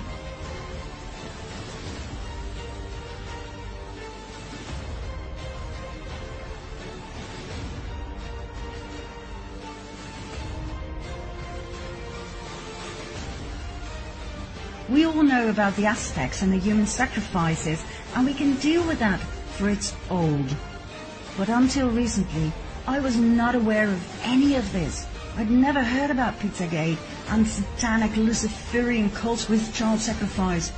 [SPEAKER 1] All know about the Aztecs and the human sacrifices, and we can deal with that, for it's old. But until recently, I was not aware of any of this. I'd never heard about Pizzagate and satanic Luciferian cults with child sacrifice.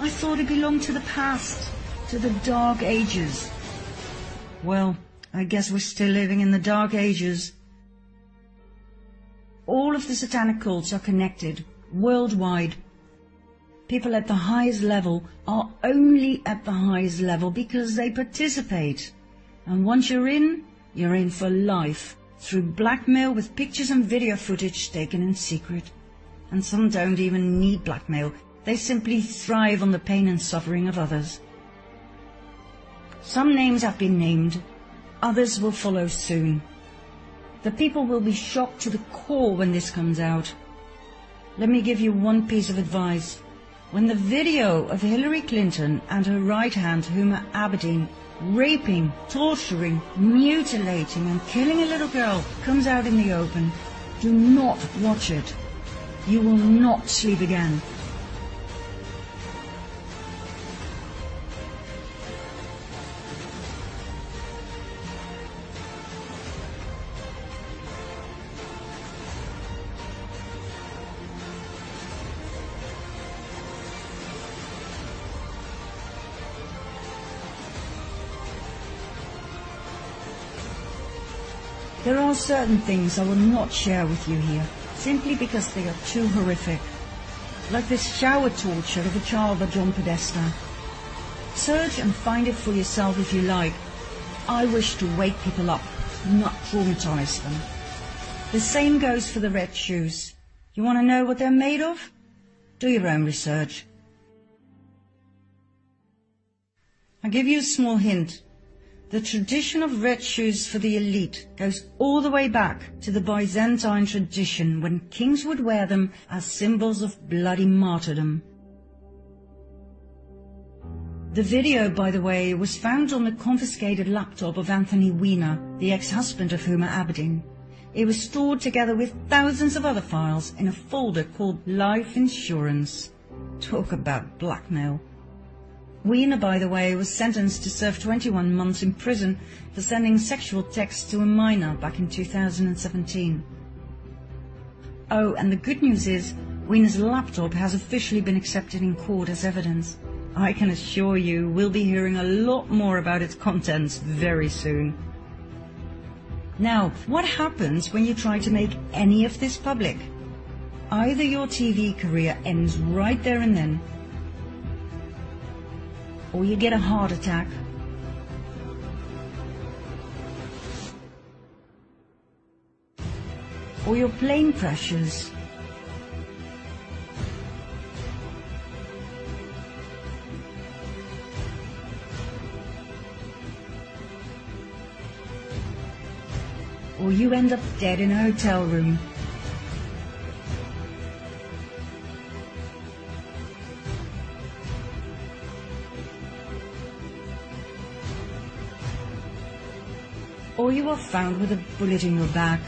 [SPEAKER 1] I thought it belonged to the past, to the Dark Ages. Well, I guess we're still living in the Dark Ages. All of the satanic cults are connected, worldwide, people at the highest level are only at the highest level because they participate. And once you're in, you're in for life through blackmail with pictures and video footage taken in secret. And some don't even need blackmail. They simply thrive on the pain and suffering of others. Some names have been named. Others will follow soon. The people will be shocked to the core when this comes out. Let me give you one piece of advice. When the video of Hillary Clinton and her right hand, Huma Abedin, raping, torturing, mutilating and killing a little girl comes out in the open, do not watch it. You will not sleep again. Certain things I will not share with you here, simply because they are too horrific. Like this shower torture of a child by John Podesta. Search and find it for yourself if you like. I wish to wake people up, not traumatize them. The same goes for the red shoes. You want to know what they're made of? Do your own research. I'll give you a small hint. The tradition of red shoes for the elite goes all the way back to the Byzantine tradition when kings would wear them as symbols of bloody martyrdom. The video, by the way, was found on the confiscated laptop of Anthony Weiner, the ex-husband of Huma Abedin. It was stored together with thousands of other files in a folder called Life Insurance. Talk about blackmail. Weiner, by the way, was sentenced to serve 21 months in prison for sending sexual texts to a minor back in 2017. Oh, and the good news is, Weiner's laptop has officially been accepted in court as evidence. I can assure you we'll be hearing a lot more about its contents very soon. Now, what happens when you try to make any of this public? Either your TV career ends right there and then, or you get a heart attack. Or your plane crashes. Or you end up dead in a hotel room. Or you are found with a bullet in your back,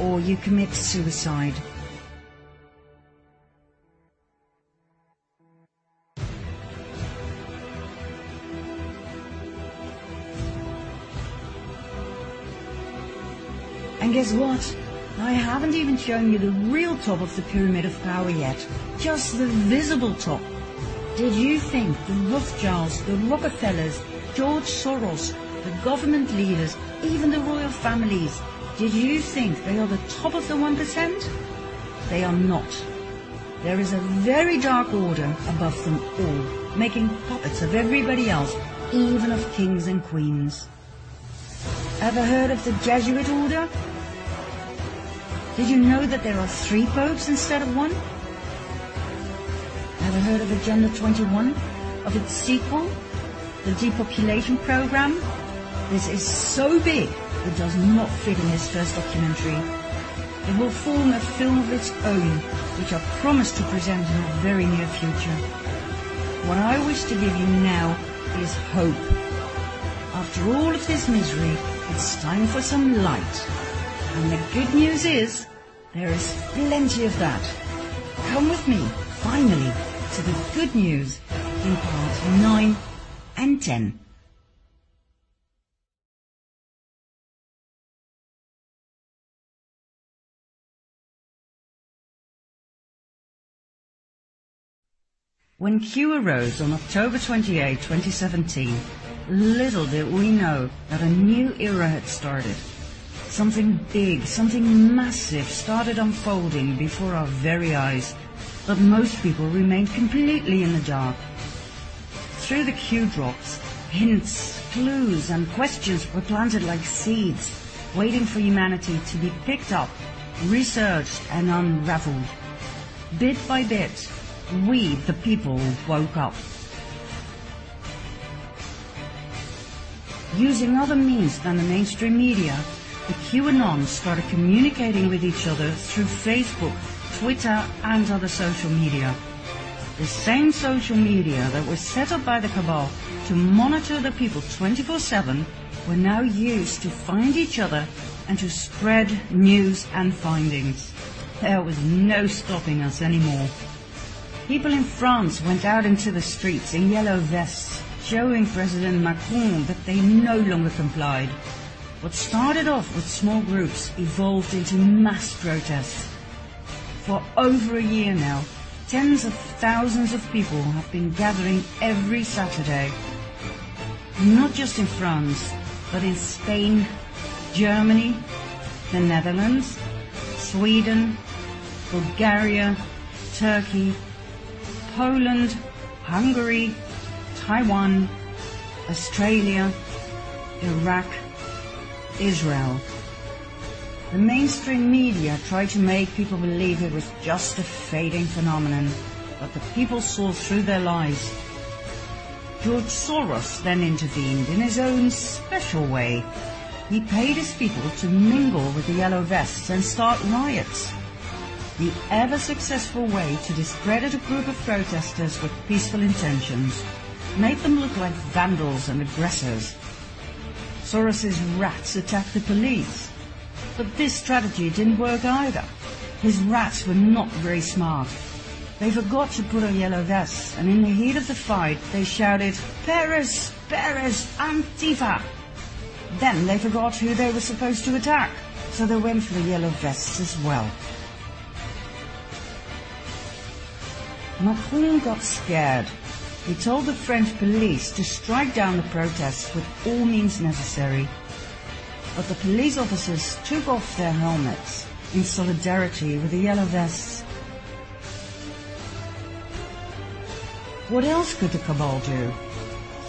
[SPEAKER 1] or you commit suicide. And guess what? I haven't even shown you the real top of the pyramid of power yet. Just the visible top. Did you think the Rothschilds, the Rockefellers, George Soros, the government leaders, even the royal families, did you think they are the top of the 1%? They are not. There is a very dark order above them all, making puppets of everybody else, even of kings and queens. Ever heard of the Jesuit order? Did you know that there are three popes instead of one? Ever heard of Agenda 21? Of its sequel? The depopulation program? This is so big it does not fit in his first documentary. It will form a film of its own, which I promise to present in the very near future. What I wish to give you now is hope. After all of this misery, it's time for some light. And the good news is, there is plenty of that. Come with me, finally, to the good news in part 9 and 10. When Q arose on October 28, 2017, little did we know that a new era had started. Something big, something massive started unfolding before our very eyes, but most people remained completely in the dark. Through the Q drops, hints, clues and questions were planted like seeds, waiting for humanity to be picked up, researched and unraveled. Bit by bit, we, the people, woke up. Using other means than the mainstream media, the QAnon started communicating with each other through Facebook, Twitter and other social media. The same social media that was set up by the cabal to monitor the people 24-7 were now used to find each other and to spread news and findings. There was no stopping us anymore. People in France went out into the streets in yellow vests, showing President Macron that they no longer complied. What started off with small groups evolved into mass protests. For over a year now, tens of thousands of people have been gathering every Saturday. Not just in France, but in Spain, Germany, the Netherlands, Sweden, Bulgaria, Turkey, Poland, Hungary, Taiwan, Australia, Iraq, Israel. The mainstream media tried to make people believe it was just a fading phenomenon, but the people saw through their lies. George Soros then intervened in his own special way. He paid his people to mingle with the yellow vests and start riots. The ever successful way to discredit a group of protesters with peaceful intentions made them look like vandals and aggressors. Soros's rats attacked the police. But this strategy didn't work either. His rats were not very smart. They forgot to put on yellow vests, and in the heat of the fight, they shouted, Paris, Paris, Antifa! Then they forgot who they were supposed to attack, so they went for the yellow vests as well. Macron got scared. He told the French police to strike down the protests with all means necessary but the police officers took off their helmets in solidarity with the yellow vests. What else could the cabal do?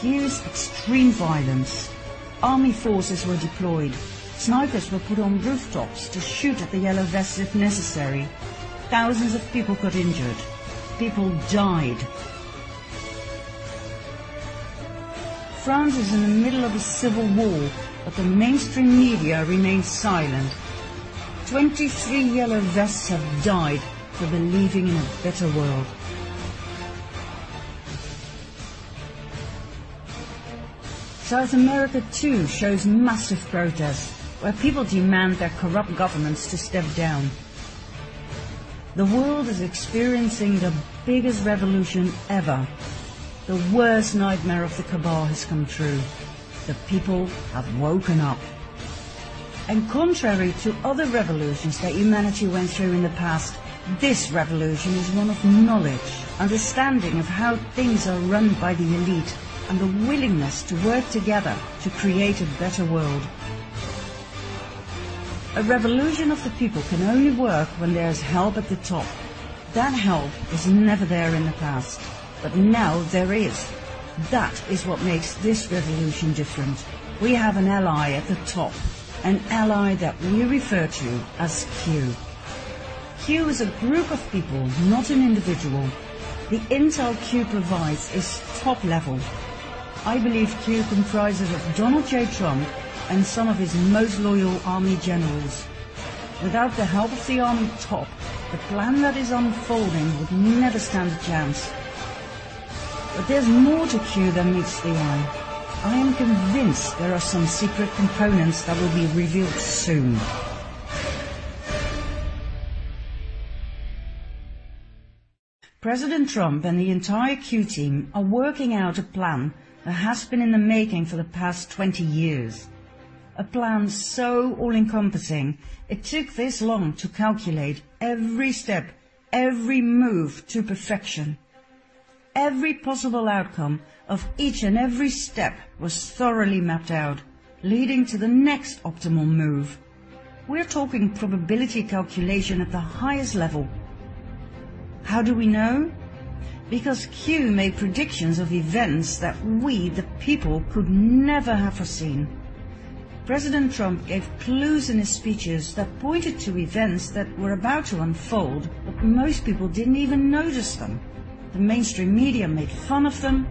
[SPEAKER 1] Use extreme violence. Army forces were deployed. Snipers were put on rooftops to shoot at the yellow vests if necessary. Thousands of people got injured. People died. France is in the middle of a civil war but the mainstream media remains silent. 23 yellow vests have died for believing in a better world. South America too shows massive protests where people demand their corrupt governments to step down. The world is experiencing the biggest revolution ever. The worst nightmare of the cabal has come true the people have woken up. And contrary to other revolutions that humanity went through in the past, this revolution is one of knowledge, understanding of how things are run by the elite, and the willingness to work together to create a better world. A revolution of the people can only work when there is help at the top. That help was never there in the past, but now there is. That is what makes this revolution different. We have an ally at the top, an ally that we refer to as Q. Q is a group of people, not an individual. The intel Q provides is top level. I believe Q comprises of Donald J. Trump and some of his most loyal army generals. Without the help of the army top, the plan that is unfolding would never stand a chance. But there's more to Q than meets the eye. I am convinced there are some secret components that will be revealed soon. President Trump and the entire Q team are working out a plan that has been in the making for the past 20 years. A plan so all-encompassing, it took this long to calculate every step, every move to perfection. Every possible outcome of each and every step was thoroughly mapped out, leading to the next optimal move. We're talking probability calculation at the highest level. How do we know? Because Q made predictions of events that we, the people, could never have foreseen. President Trump gave clues in his speeches that pointed to events that were about to unfold, but most people didn't even notice them. The mainstream media made fun of them,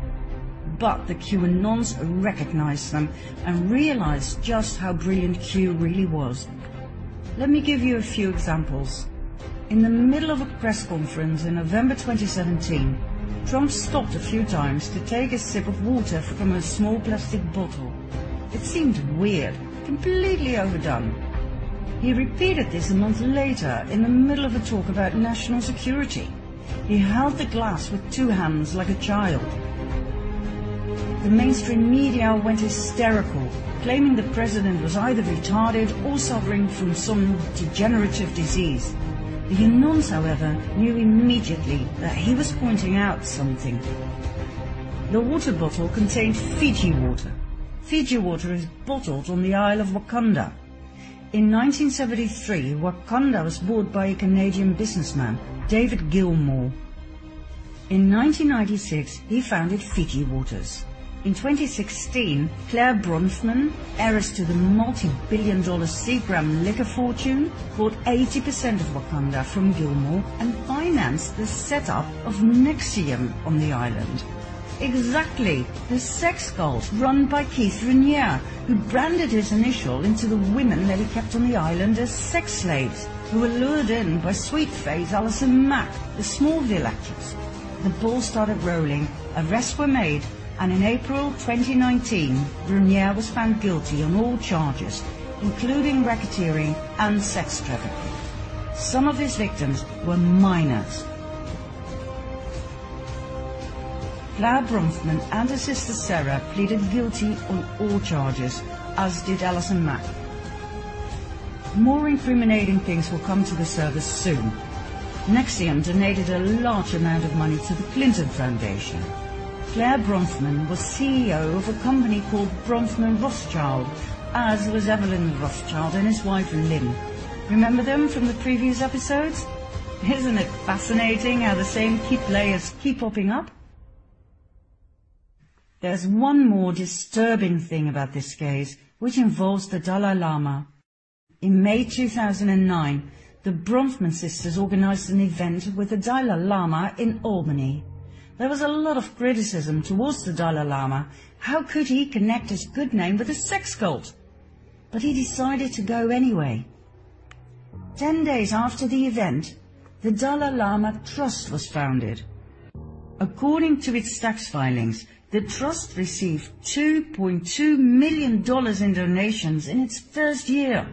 [SPEAKER 1] but the QAnons recognized them and realized just how brilliant Q really was. Let me give you a few examples. In the middle of a press conference in November 2017, Trump stopped a few times to take a sip of water from a small plastic bottle. It seemed weird, completely overdone. He repeated this a month later in the middle of a talk about national security. He held the glass with two hands like a child. The mainstream media went hysterical, claiming the president was either retarded or suffering from some degenerative disease. The Anons, however, knew immediately that he was pointing out something. The water bottle contained Fiji water. Fiji water is bottled on the Isle of Wakaya. In 1973, Wakaya was bought by a Canadian businessman, David Gilmour. In 1996, he founded Fiji Waters. In 2016, Clare Bronfman, heiress to the multi-billion dollar Seagram liquor fortune, bought 80% of Wakaya from Gilmour and financed the setup of NXIVM on the island. Exactly, the sex cult run by Keith Raniere, who branded his initial into the women that he kept on the island as sex slaves, who were lured in by sweet-faced Allison Mack, the Smallville actress. The ball started rolling, arrests were made, and in April 2019, Raniere was found guilty on all charges, including racketeering and sex trafficking. Some of his victims were minors. Clare Bronfman and her sister Sara pleaded guilty on all charges, as did Allison Mack. More incriminating things will come to the surface soon. NXIVM donated a large amount of money to the Clinton Foundation. Clare Bronfman was CEO of a company called Bronfman Rothschild, as was Evelyn Rothschild and his wife Lynn. Remember them from the previous episodes? Isn't it fascinating how the same key players keep popping up? There's one more disturbing thing about this case, which involves the Dalai Lama. In May 2009, the Bronfman sisters organized an event with the Dalai Lama in Albany. There was a lot of criticism towards the Dalai Lama. How could he connect his good name with a sex cult? But he decided to go anyway. Ten days after the event, the Dalai Lama Trust was founded. According to its tax filings, the trust received $2.2 million in donations in its first year.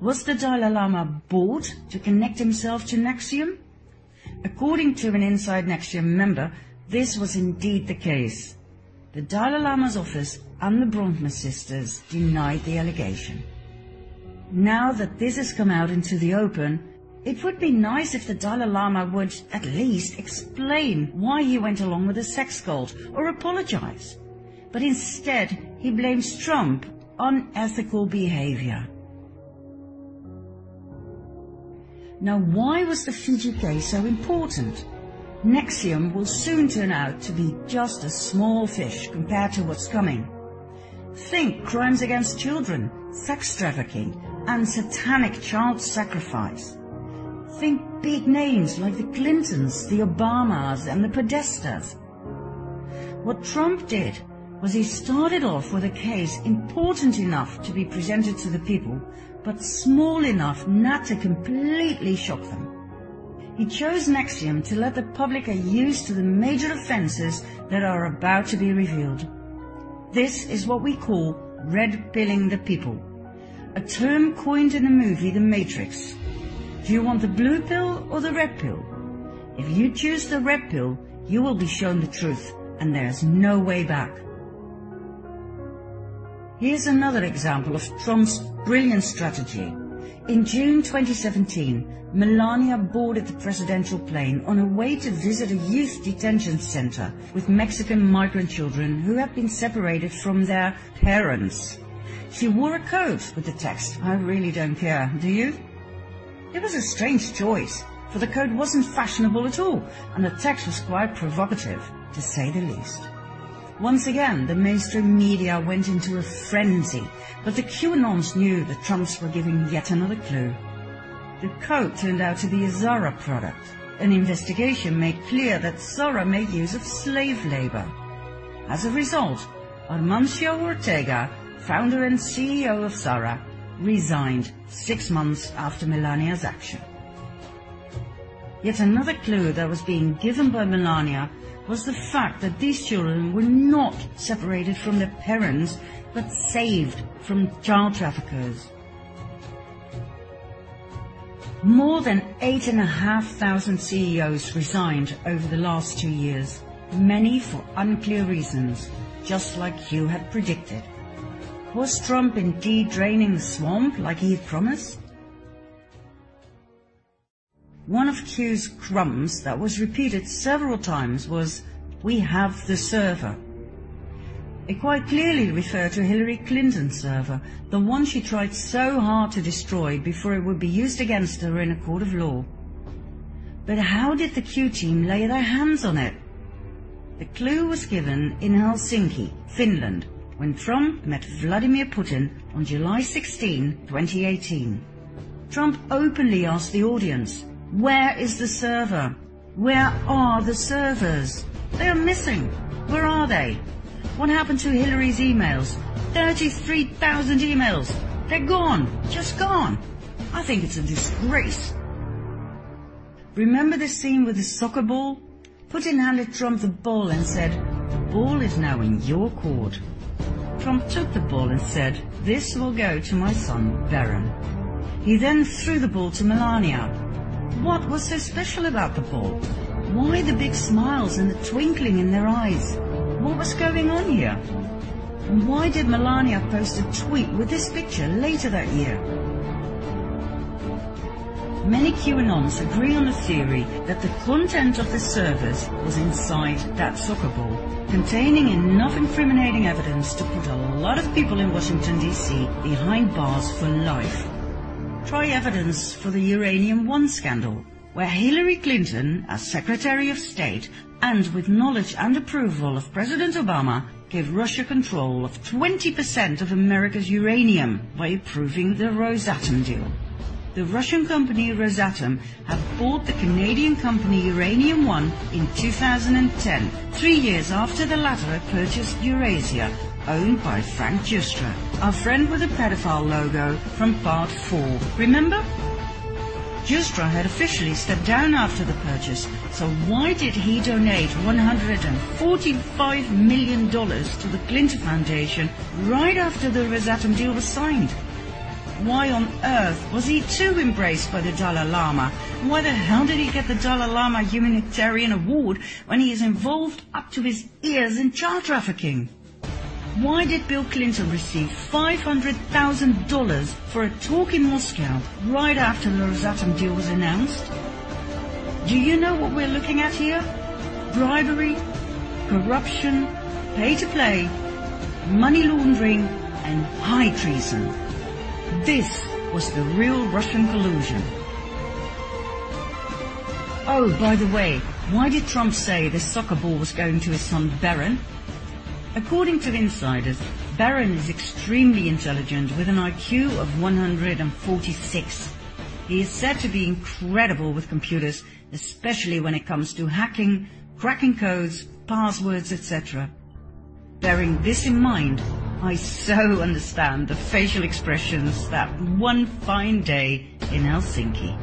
[SPEAKER 1] Was the Dalai Lama bought to connect himself to NXIVM? According to an Inside NXIVM member, this was indeed the case. The Dalai Lama's office and the Bronfman sisters denied the allegation. Now that this has come out into the open, it would be nice if the Dalai Lama would at least explain why he went along with the sex cult or apologize. But instead, he blames Trump on ethical behavior. Now why was the Fiji case so important? NXIVM will soon turn out to be just a small fish compared to what's coming. Think crimes against children, sex trafficking, and satanic child sacrifice. Think big names like the Clintons, the Obamas, and the Podestas. What Trump did was he started off with a case important enough to be presented to the people, but small enough not to completely shock them. He chose NXIVM to let the public get used to the major offences that are about to be revealed. This is what we call red pilling the people, a term coined in the movie The Matrix. Do you want the blue pill or the red pill? If you choose the red pill, you will be shown the truth, and there's no way back. Here's another example of Trump's brilliant strategy. In June 2017, Melania boarded the presidential plane on her way to visit a youth detention center with Mexican migrant children who had been separated from their parents. She wore a coat with the text, I really don't care, do you? It was a strange choice, for the coat wasn't fashionable at all, and the text was quite provocative, to say the least. Once again, the mainstream media went into a frenzy, but the QAnons knew the Trumps were giving yet another clue. The coat turned out to be a Zara product. An investigation made clear that Zara made use of slave labor. As a result, Amancio Ortega, founder and CEO of Zara, resigned six months after Melania's action. Yet another clue that was being given by Melania was the fact that these children were not separated from their parents, but saved from child traffickers. More than 8,500 CEOs resigned over the last two years, many for unclear reasons, just like Q had predicted. Was Trump indeed draining the swamp like he had promised? One of Q's crumbs that was repeated several times was, we have the server. It quite clearly referred to Hillary Clinton's server, the one she tried so hard to destroy before it would be used against her in a court of law. But how did the Q team lay their hands on it? The clue was given in Helsinki, Finland, when Trump met Vladimir Putin on July 16, 2018. Trump openly asked the audience, where is the server? Where are the servers? They are missing. Where are they? What happened to Hillary's emails? 33,000 emails. They're gone. Just gone. I think it's a disgrace. Remember the scene with the soccer ball? Putin handed Trump the ball and said, the ball is now in your court. Trump took the ball and said, this will go to my son, Barron. He then threw the ball to Melania. What was so special about the ball? Why the big smiles and the twinkling in their eyes? What was going on here? And why did Melania post a tweet with this picture later that year? Many QAnons agree on the theory that the content of the servers was inside that soccer ball, containing enough incriminating evidence to put a lot of people in Washington DC behind bars for life. Try evidence for the Uranium One scandal, where Hillary Clinton, as Secretary of State, and with knowledge and approval of President Obama, gave Russia control of 20% of America's uranium by approving the Rosatom deal. The Russian company Rosatom had bought the Canadian company Uranium One in 2010, three years after the latter had purchased UrAsia, owned by Frank Giustra, our friend with the pedophile logo from part 4. Remember? Giustra had officially stepped down after the purchase, so why did he donate $145 million to the Clinton Foundation right after the Rosatom deal was signed? Why on earth was he too embraced by the Dalai Lama? Why the hell did he get the Dalai Lama Humanitarian Award when he is involved up to his ears in child trafficking? Why did Bill Clinton receive $500,000 for a talk in Moscow right after the Rosatom deal was announced? Do you know what we're looking at here? Bribery, corruption, pay to play, money laundering, and high treason. This was the real Russian collusion. Oh, by the way, why did Trump say this soccer ball was going to his son Barron? According to insiders, Barron is extremely intelligent with an IQ of 146. He is said to be incredible with computers, especially when it comes to hacking, cracking codes, passwords, etc. Bearing this in mind, I so understand the facial expressions that one fine day in Helsinki.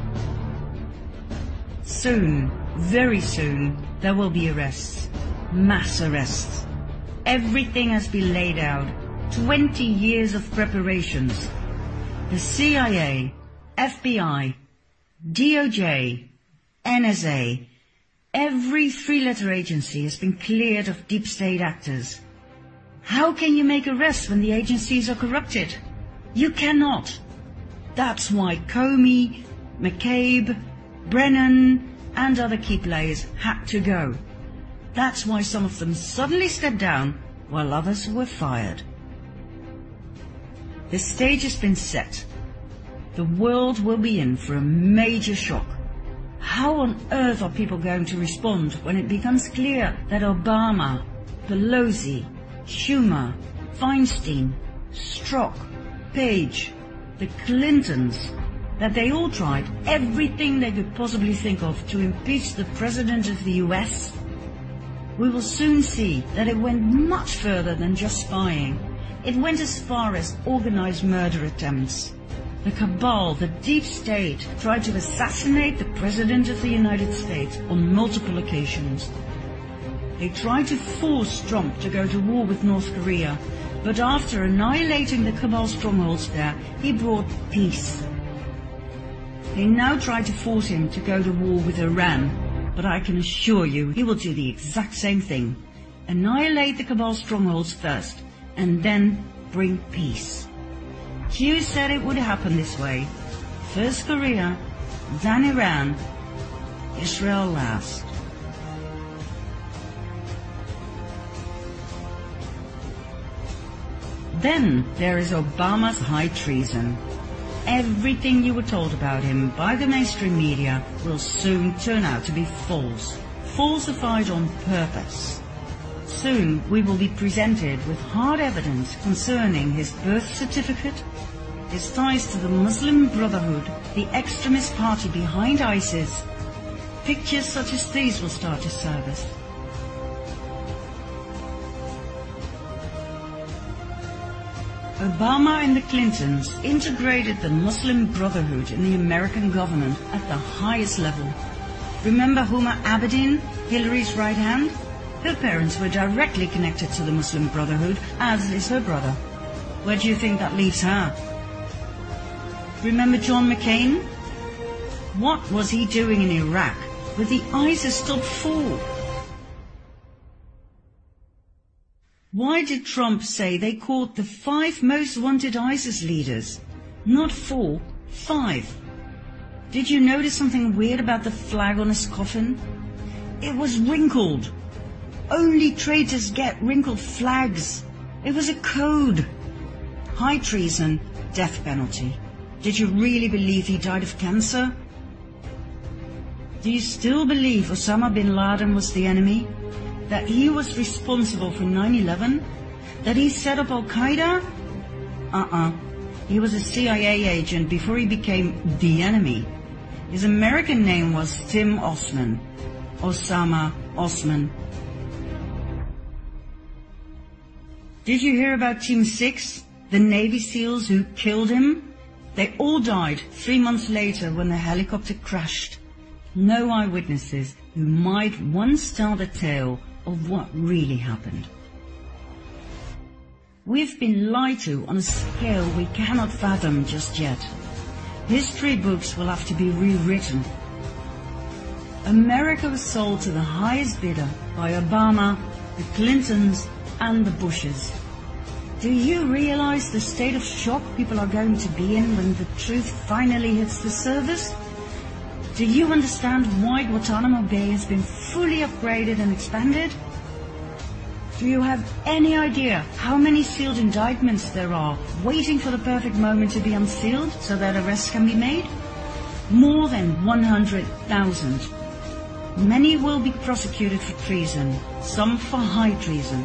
[SPEAKER 1] Soon, very soon, there will be arrests. Mass arrests Everything has been laid out. 20 years of preparations. The CIA, FBI, DOJ, NSA, every three-letter agency has been cleared of deep state actors. How can you make arrests when the agencies are corrupted? You cannot. That's why Comey, McCabe, Brennan, and other key players had to go. That's why some of them suddenly stepped down while others were fired. The stage has been set. The world will be in for a major shock. How on earth are people going to respond when it becomes clear that Obama, Pelosi, Schumer, Feinstein, Strzok, Page, the Clintons, that they all tried everything they could possibly think of to impeach the President of the US? we will soon see that it went much further than just spying. It went as far as organized murder attempts. The cabal, the deep state, tried to assassinate the President of the United States on multiple occasions. They tried to force Trump to go to war with North Korea, but after annihilating the cabal strongholds there, he brought peace. They now try to force him to go to war with Iran, but I can assure you he will do the exact same thing. Annihilate the Cabal strongholds first, and then bring peace. Q said it would happen this way. First Korea, then Iran, Israel last. Then there is Obama's high treason. Everything you were told about him by the mainstream media will soon turn out to be false, falsified on purpose. Soon we will be presented with hard evidence concerning his birth certificate, his ties to the Muslim Brotherhood, the extremist party behind ISIS. Pictures such as these will start to surface. Obama and the Clintons integrated the Muslim Brotherhood in the American government at the highest level. Remember Huma Abedin, Hillary's right hand? Her parents were directly connected to the Muslim Brotherhood, as is her brother. Where do you think that leaves her? Remember John McCain? What was he doing in Iraq with the ISIS top four? Why did Trump say they caught the five most wanted ISIS leaders? Not four, five. Did you notice something weird about the flag on his coffin? It was wrinkled. Only traitors get wrinkled flags. It was a code. High treason, death penalty. Did you really believe he died of cancer? Do you still believe Osama bin Laden was the enemy? That he was responsible for 9-11? That he set up Al-Qaeda? Uh-uh. He was a CIA agent before he became the enemy. His American name was Tim Osman. Osama Osman. Did you hear about Team 6? The Navy SEALs who killed him? They all died three months later when the helicopter crashed. No eyewitnesses who might once tell the tale of what really happened. We've been lied to on a scale we cannot fathom just yet. History books will have to be rewritten. America was sold to the highest bidder by Obama, the Clintons, and the Bushes. Do you realize the state of shock people are going to be in when the truth finally hits the surface? Do you understand why Guantanamo Bay has been fully upgraded and expanded? Do you have any idea how many sealed indictments there are waiting for the perfect moment to be unsealed so that arrests can be made? More than 100,000. Many will be prosecuted for treason, some for high treason.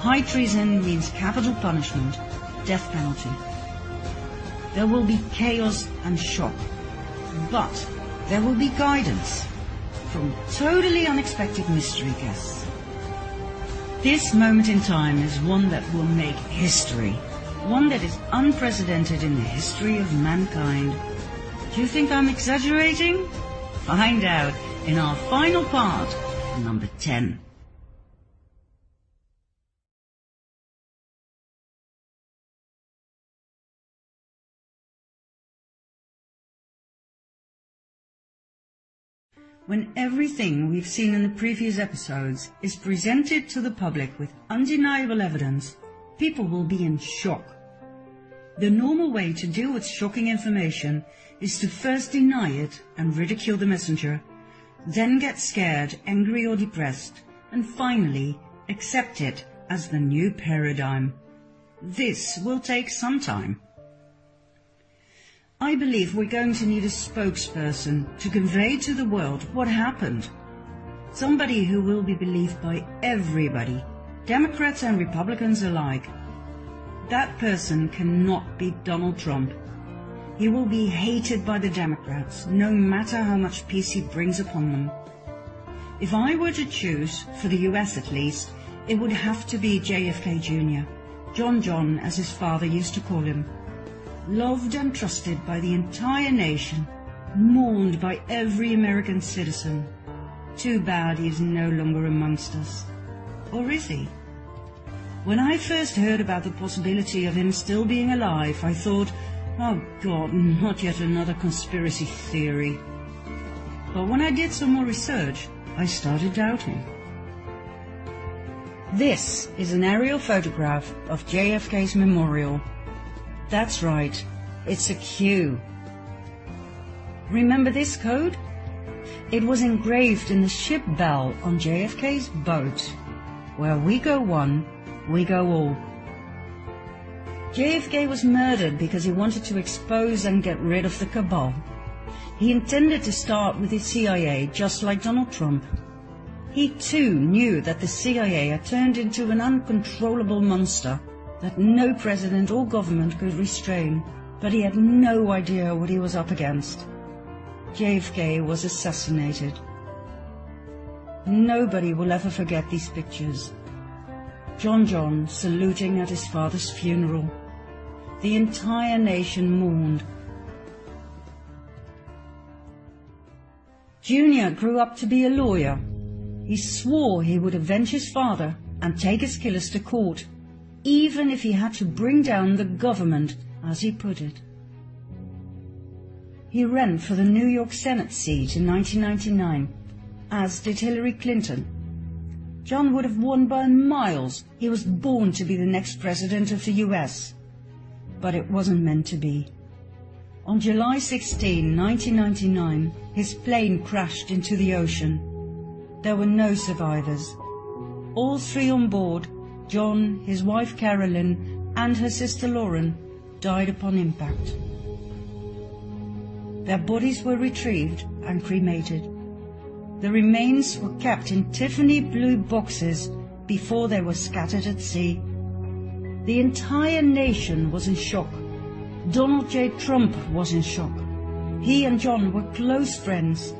[SPEAKER 1] High treason means capital punishment, death penalty. There will be chaos and shock. But there will be guidance from totally unexpected mystery guests. This moment in time is one that will make history, one that is unprecedented in the history of mankind. Do you think I'm exaggerating? Find out in our final part, number 10. When everything we've seen in the previous episodes is presented to the public with undeniable evidence, people will be in shock. The normal way to deal with shocking information is to first deny it and ridicule the messenger, then get scared, angry or depressed, and finally accept it as the new paradigm. This will take some time. I believe we're going to need a spokesperson to convey to the world what happened. Somebody who will be believed by everybody, Democrats and Republicans alike. That person cannot be Donald Trump. He will be hated by the Democrats, no matter how much peace he brings upon them. If I were to choose, for the US at least, it would have to be JFK Jr., John John as his father used to call him loved and trusted by the entire nation, mourned by every American citizen. Too bad he is no longer amongst us. Or is he? When I first heard about the possibility of him still being alive, I thought, oh God, not yet another conspiracy theory. But when I did some more research, I started doubting. This is an aerial photograph of JFK's memorial that's right, it's a Q. Remember this code? It was engraved in the ship bell on JFK's boat. Where we go one, we go all. JFK was murdered because he wanted to expose and get rid of the cabal. He intended to start with the CIA just like Donald Trump. He too knew that the CIA had turned into an uncontrollable monster that no president or government could restrain, but he had no idea what he was up against. JFK was assassinated. Nobody will ever forget these pictures. John John saluting at his father's funeral. The entire nation mourned. Junior grew up to be a lawyer. He swore he would avenge his father and take his killers to court, even if he had to bring down the government, as he put it. He ran for the New York Senate seat in 1999, as did Hillary Clinton. John would have won by miles. He was born to be the next president of the US. But it wasn't meant to be. On July 16, 1999, his plane crashed into the ocean. There were no survivors. All three on board, John, his wife Carolyn, and her sister Lauren, died upon impact. Their bodies were retrieved and cremated. The remains were kept in Tiffany blue boxes before they were scattered at sea. The entire nation was in shock. Donald J. Trump was in shock. He and John were close friends.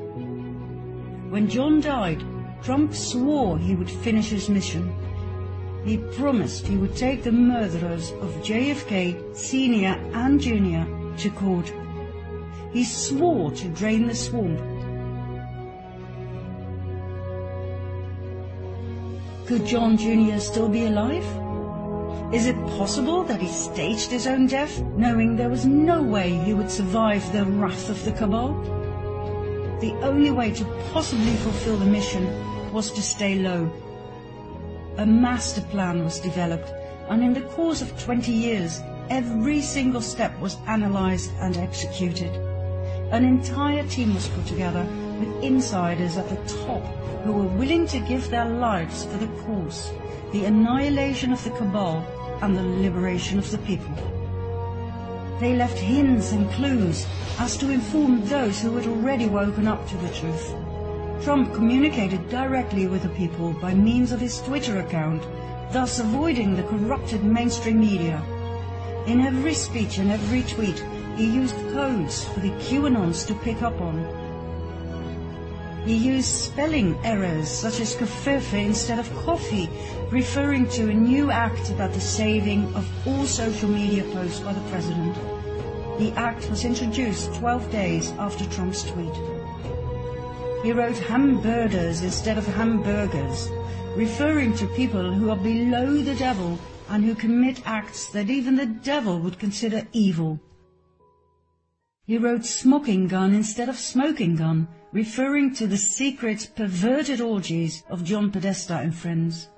[SPEAKER 1] When John died, Trump swore he would finish his mission. He promised he would take the murderers of JFK, Sr. and Jr. to court. He swore to drain the swamp. Could John Jr. still be alive? Is it possible that he staged his own death, knowing there was no way he would survive the wrath of the cabal? The only way to possibly fulfill the mission was to stay low. A master plan was developed, and in the course of 20 years, every single step was analyzed and executed. An entire team was put together with insiders at the top who were willing to give their lives for the cause, the annihilation of the cabal and the liberation of the people. They left hints and clues as to inform those who had already woken up to the truth. Trump communicated directly with the people by means of his Twitter account, thus avoiding the corrupted mainstream media. In every speech and every tweet, he used codes for the QAnons to pick up on. He used spelling errors such as covfefe instead of coffee, referring to a new act about the saving of all social media posts by the president. The act was introduced 12 days after Trump's tweet. He wrote hamberders instead of hamburgers, referring to people who are below the devil and who commit acts that even the devil would consider evil. He wrote smocking gun instead of smoking gun, referring to the secret, perverted orgies of John Podesta and friends.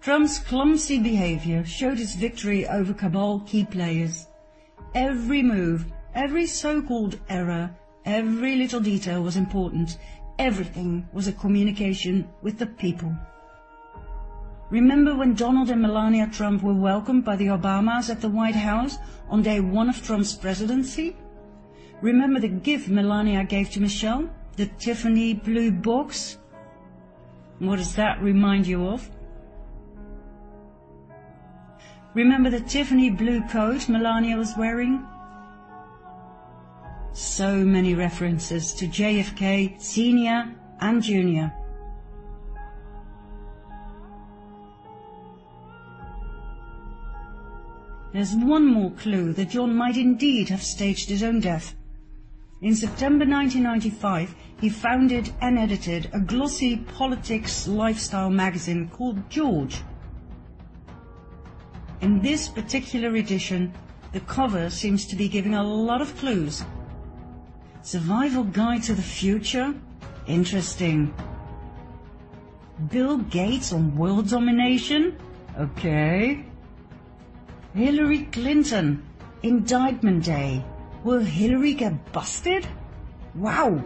[SPEAKER 1] Trump's clumsy behavior showed his victory over cabal key players. Every move, every so-called error, every little detail was important. Everything was a communication with the people. Remember when Donald and Melania Trump were welcomed by the Obamas at the White House on day one of Trump's presidency? Remember the gift Melania gave to Michelle? The Tiffany blue box? What does that remind you of? Remember the Tiffany blue coat Melania was wearing? So many references to JFK Sr. and Jr. There's one more clue that John might indeed have staged his own death. In September 1995, he founded and edited a glossy politics lifestyle magazine called George. In this particular edition, the cover seems to be giving a lot of clues. Survival Guide to the Future? Interesting. Bill Gates on world domination? Okay. Hillary Clinton, indictment day. Will Hillary get busted? Wow.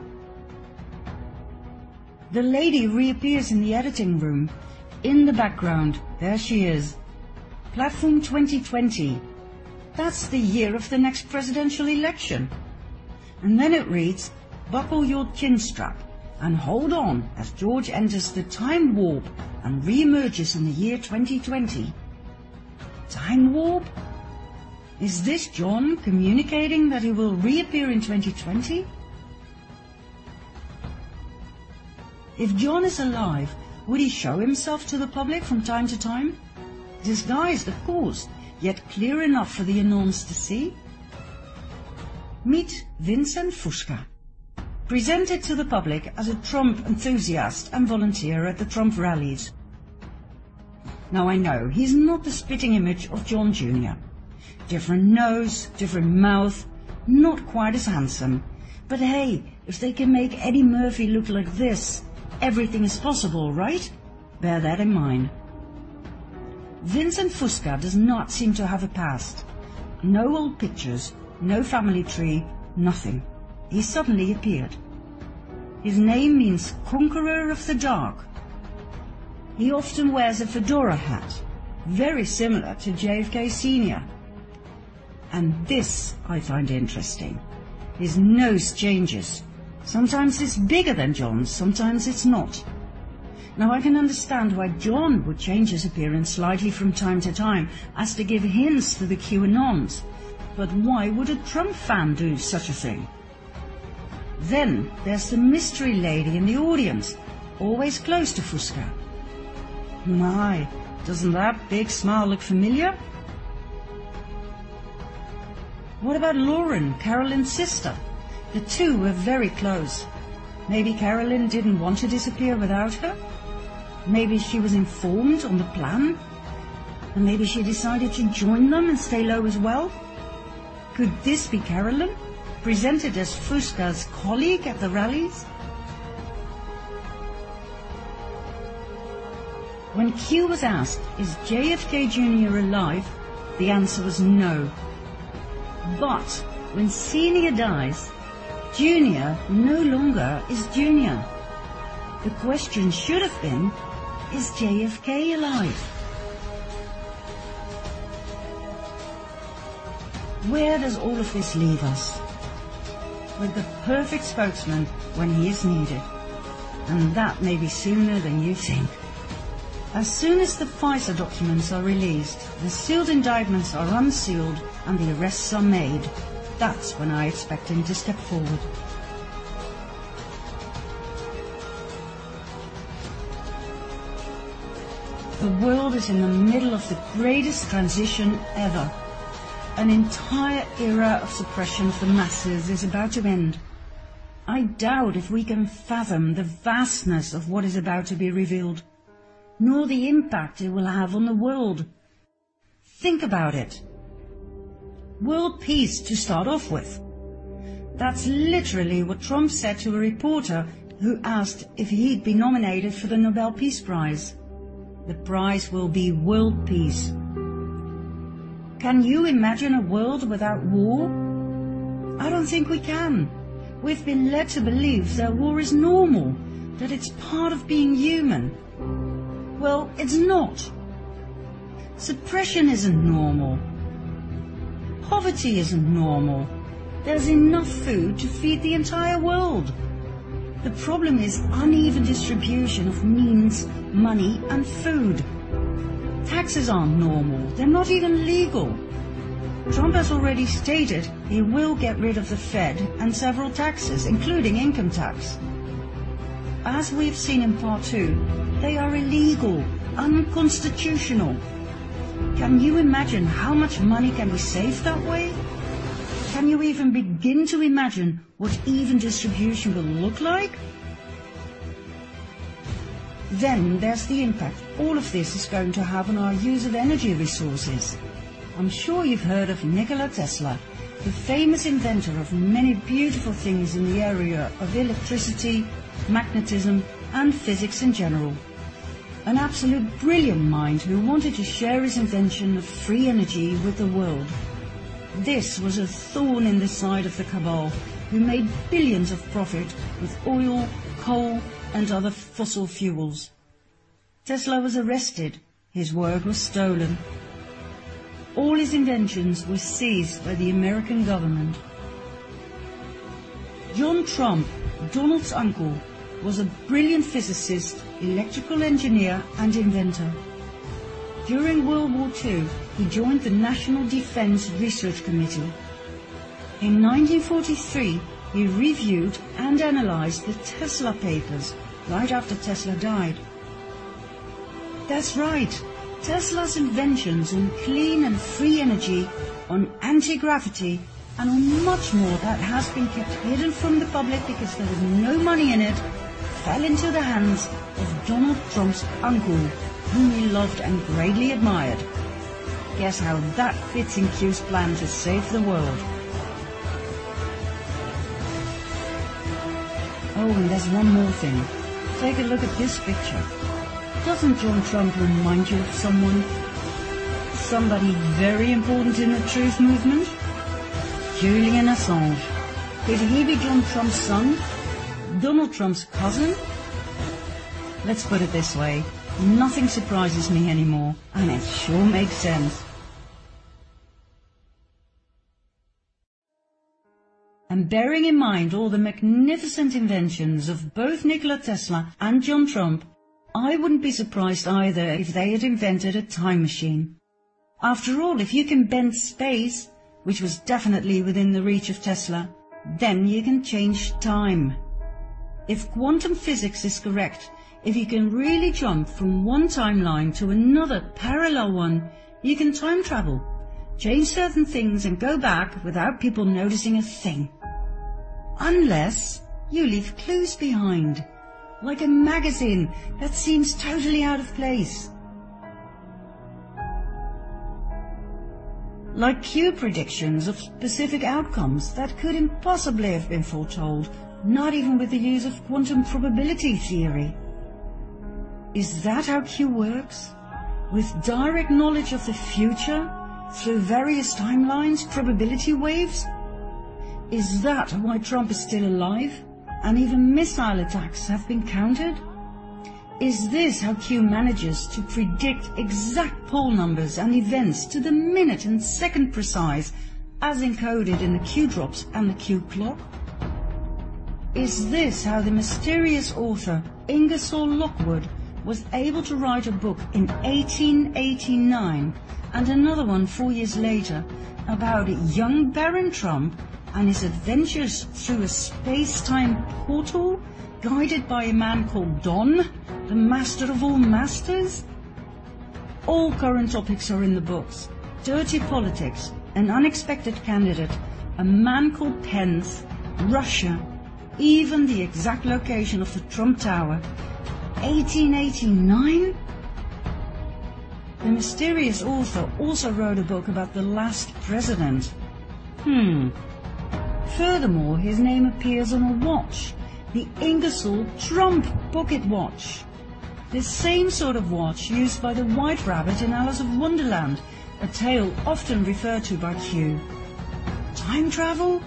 [SPEAKER 1] The lady reappears in the editing room. In the background, there she is. Platform 2020. That's the year of the next presidential election. And then it reads, buckle your chin strap and hold on as George enters the time warp and re-emerges in the year 2020. Time warp? Is this John communicating that he will reappear in 2020? If John is alive, would he show himself to the public from time to time? Disguised, of course, yet clear enough for the anons to see? Meet Vincent Fusca, presented to the public as a Trump enthusiast and volunteer at the Trump rallies. Now I know, he's not the spitting image of John Jr. Different nose, different mouth, not quite as handsome. But hey, if they can make Eddie Murphy look like this, Everything is possible, right? Bear that in mind. Vincent Fusca does not seem to have a past. No old pictures, no family tree, nothing. He suddenly appeared. His name means Conqueror of the Dark. He often wears a fedora hat, very similar to JFK Sr. And this I find interesting. His nose changes Sometimes it's bigger than John's, sometimes it's not. Now I can understand why John would change his appearance slightly from time to time as to give hints to the QAnons, but why would a Trump fan do such a thing? Then there's the mystery lady in the audience, always close to Fusca. My, doesn't that big smile look familiar? What about Lauren, Carolyn's sister? The two were very close. Maybe Carolyn didn't want to disappear without her? Maybe she was informed on the plan? And maybe she decided to join them and stay low as well? Could this be Carolyn, presented as Fusca's colleague at the rallies? When Q was asked, is JFK Jr. alive? The answer was no. But when Senior dies, Junior no longer is Junior. The question should have been, is JFK alive? Where does all of this leave us? With the perfect spokesman when he is needed. And that may be sooner than you think. As soon as the FISA documents are released, the sealed indictments are unsealed and the arrests are made, that's when I expect him to step forward. The world is in the middle of the greatest transition ever. An entire era of suppression of the masses is about to end. I doubt if we can fathom the vastness of what is about to be revealed, nor the impact it will have on the world. Think about it world peace to start off with. That's literally what Trump said to a reporter who asked if he'd be nominated for the Nobel Peace Prize. The prize will be world peace. Can you imagine a world without war? I don't think we can. We've been led to believe that war is normal, that it's part of being human. Well, it's not. Suppression isn't normal. Poverty isn't normal. There's enough food to feed the entire world. The problem is uneven distribution of means, money and food. Taxes aren't normal. They're not even legal. Trump has already stated he will get rid of the Fed and several taxes, including income tax. As we've seen in part two, they are illegal, unconstitutional, can you imagine how much money can be saved that way? Can you even begin to imagine what even distribution will look like? Then there's the impact all of this is going to have on our use of energy resources. I'm sure you've heard of Nikola Tesla, the famous inventor of many beautiful things in the area of electricity, magnetism and physics in general an absolute brilliant mind who wanted to share his invention of free energy with the world. This was a thorn in the side of the cabal, who made billions of profit with oil, coal, and other fossil fuels. Tesla was arrested, his work was stolen. All his inventions were seized by the American government. John Trump, Donald's uncle, was a brilliant physicist, electrical engineer and inventor. During World War II, he joined the National Defense Research Committee. In 1943, he reviewed and analyzed the Tesla papers right after Tesla died. That's right, Tesla's inventions on clean and free energy, on anti-gravity, and on much more that has been kept hidden from the public because there was no money in it, fell into the hands of Donald Trump's uncle, whom he loved and greatly admired. Guess how that fits in Q's plan to save the world. Oh, and there's one more thing. Take a look at this picture. Doesn't John Trump remind you of someone? Somebody very important in the truth movement? Julian Assange. Could he be John Trump's son? Donald Trump's cousin? Let's put it this way. Nothing surprises me anymore, and it sure makes sense. And bearing in mind all the magnificent inventions of both Nikola Tesla and John Trump, I wouldn't be surprised either if they had invented a time machine. After all, if you can bend space, which was definitely within the reach of Tesla, then you can change time. If quantum physics is correct, if you can really jump from one timeline to another parallel one, you can time travel, change certain things and go back without people noticing a thing. Unless you leave clues behind like a magazine that seems totally out of place. Like Q predictions of specific outcomes that could impossibly have been foretold, not even with the use of quantum probability theory. Is that how Q works? With direct knowledge of the future through various timelines, probability waves? Is that why Trump is still alive? and even missile attacks have been countered? Is this how Q manages to predict exact poll numbers and events to the minute and second precise as encoded in the Q drops and the Q clock? Is this how the mysterious author Ingersoll Lockwood was able to write a book in 1889 and another one four years later about young Baron Trump and his adventures through a space-time portal guided by a man called Don, the master of all masters? All current topics are in the books. Dirty politics, an unexpected candidate, a man called Pence, Russia, even the exact location of the Trump Tower. 1889? The mysterious author also wrote a book about the last president. Hmm, Furthermore, his name appears on a watch, the Ingersoll Trump Pocket Watch. The same sort of watch used by the White Rabbit in Alice of Wonderland, a tale often referred to by Q. Time travel?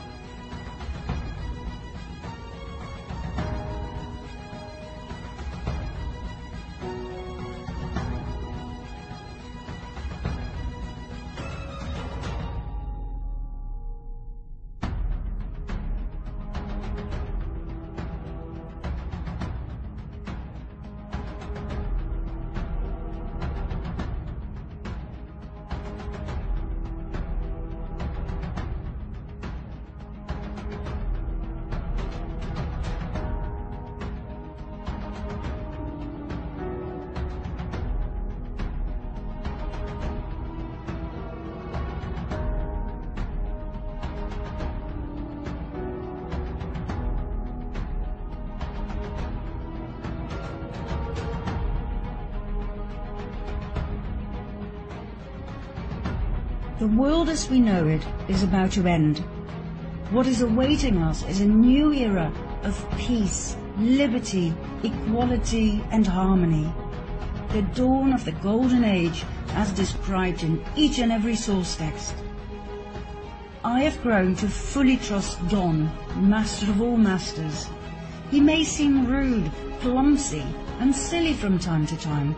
[SPEAKER 1] World as we know it is about to end. What is awaiting us is a new era of peace, liberty, equality and harmony. The dawn of the golden age as described in each and every source text. I have grown to fully trust Don, master of all masters. He may seem rude, clumsy and silly from time to time,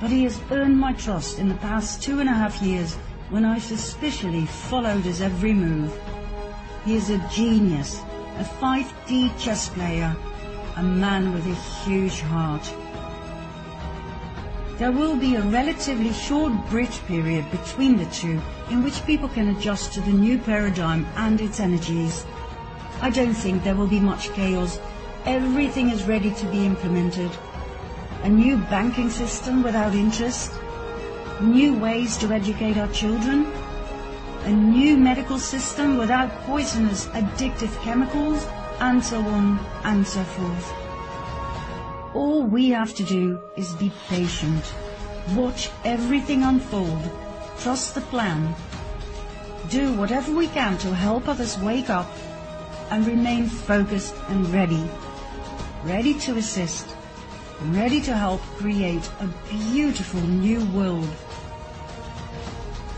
[SPEAKER 1] but he has earned my trust in the past two and a half years when I suspiciously followed his every move. He is a genius, a 5D chess player, a man with a huge heart. There will be a relatively short bridge period between the two in which people can adjust to the new paradigm and its energies. I don't think there will be much chaos. Everything is ready to be implemented. A new banking system without interest, new ways to educate our children, a new medical system without poisonous addictive chemicals, and so on and so forth. All we have to do is be patient, watch everything unfold, trust the plan, do whatever we can to help others wake up, and remain focused and ready, ready to assist, ready to help create a beautiful new world.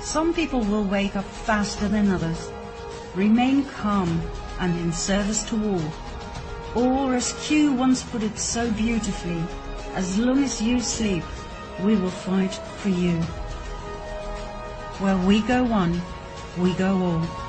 [SPEAKER 1] Some people will wake up faster than others, remain calm and in service to all or as Q once put it so beautifully, as long as you sleep, we will fight for you. Where we go one, we go all.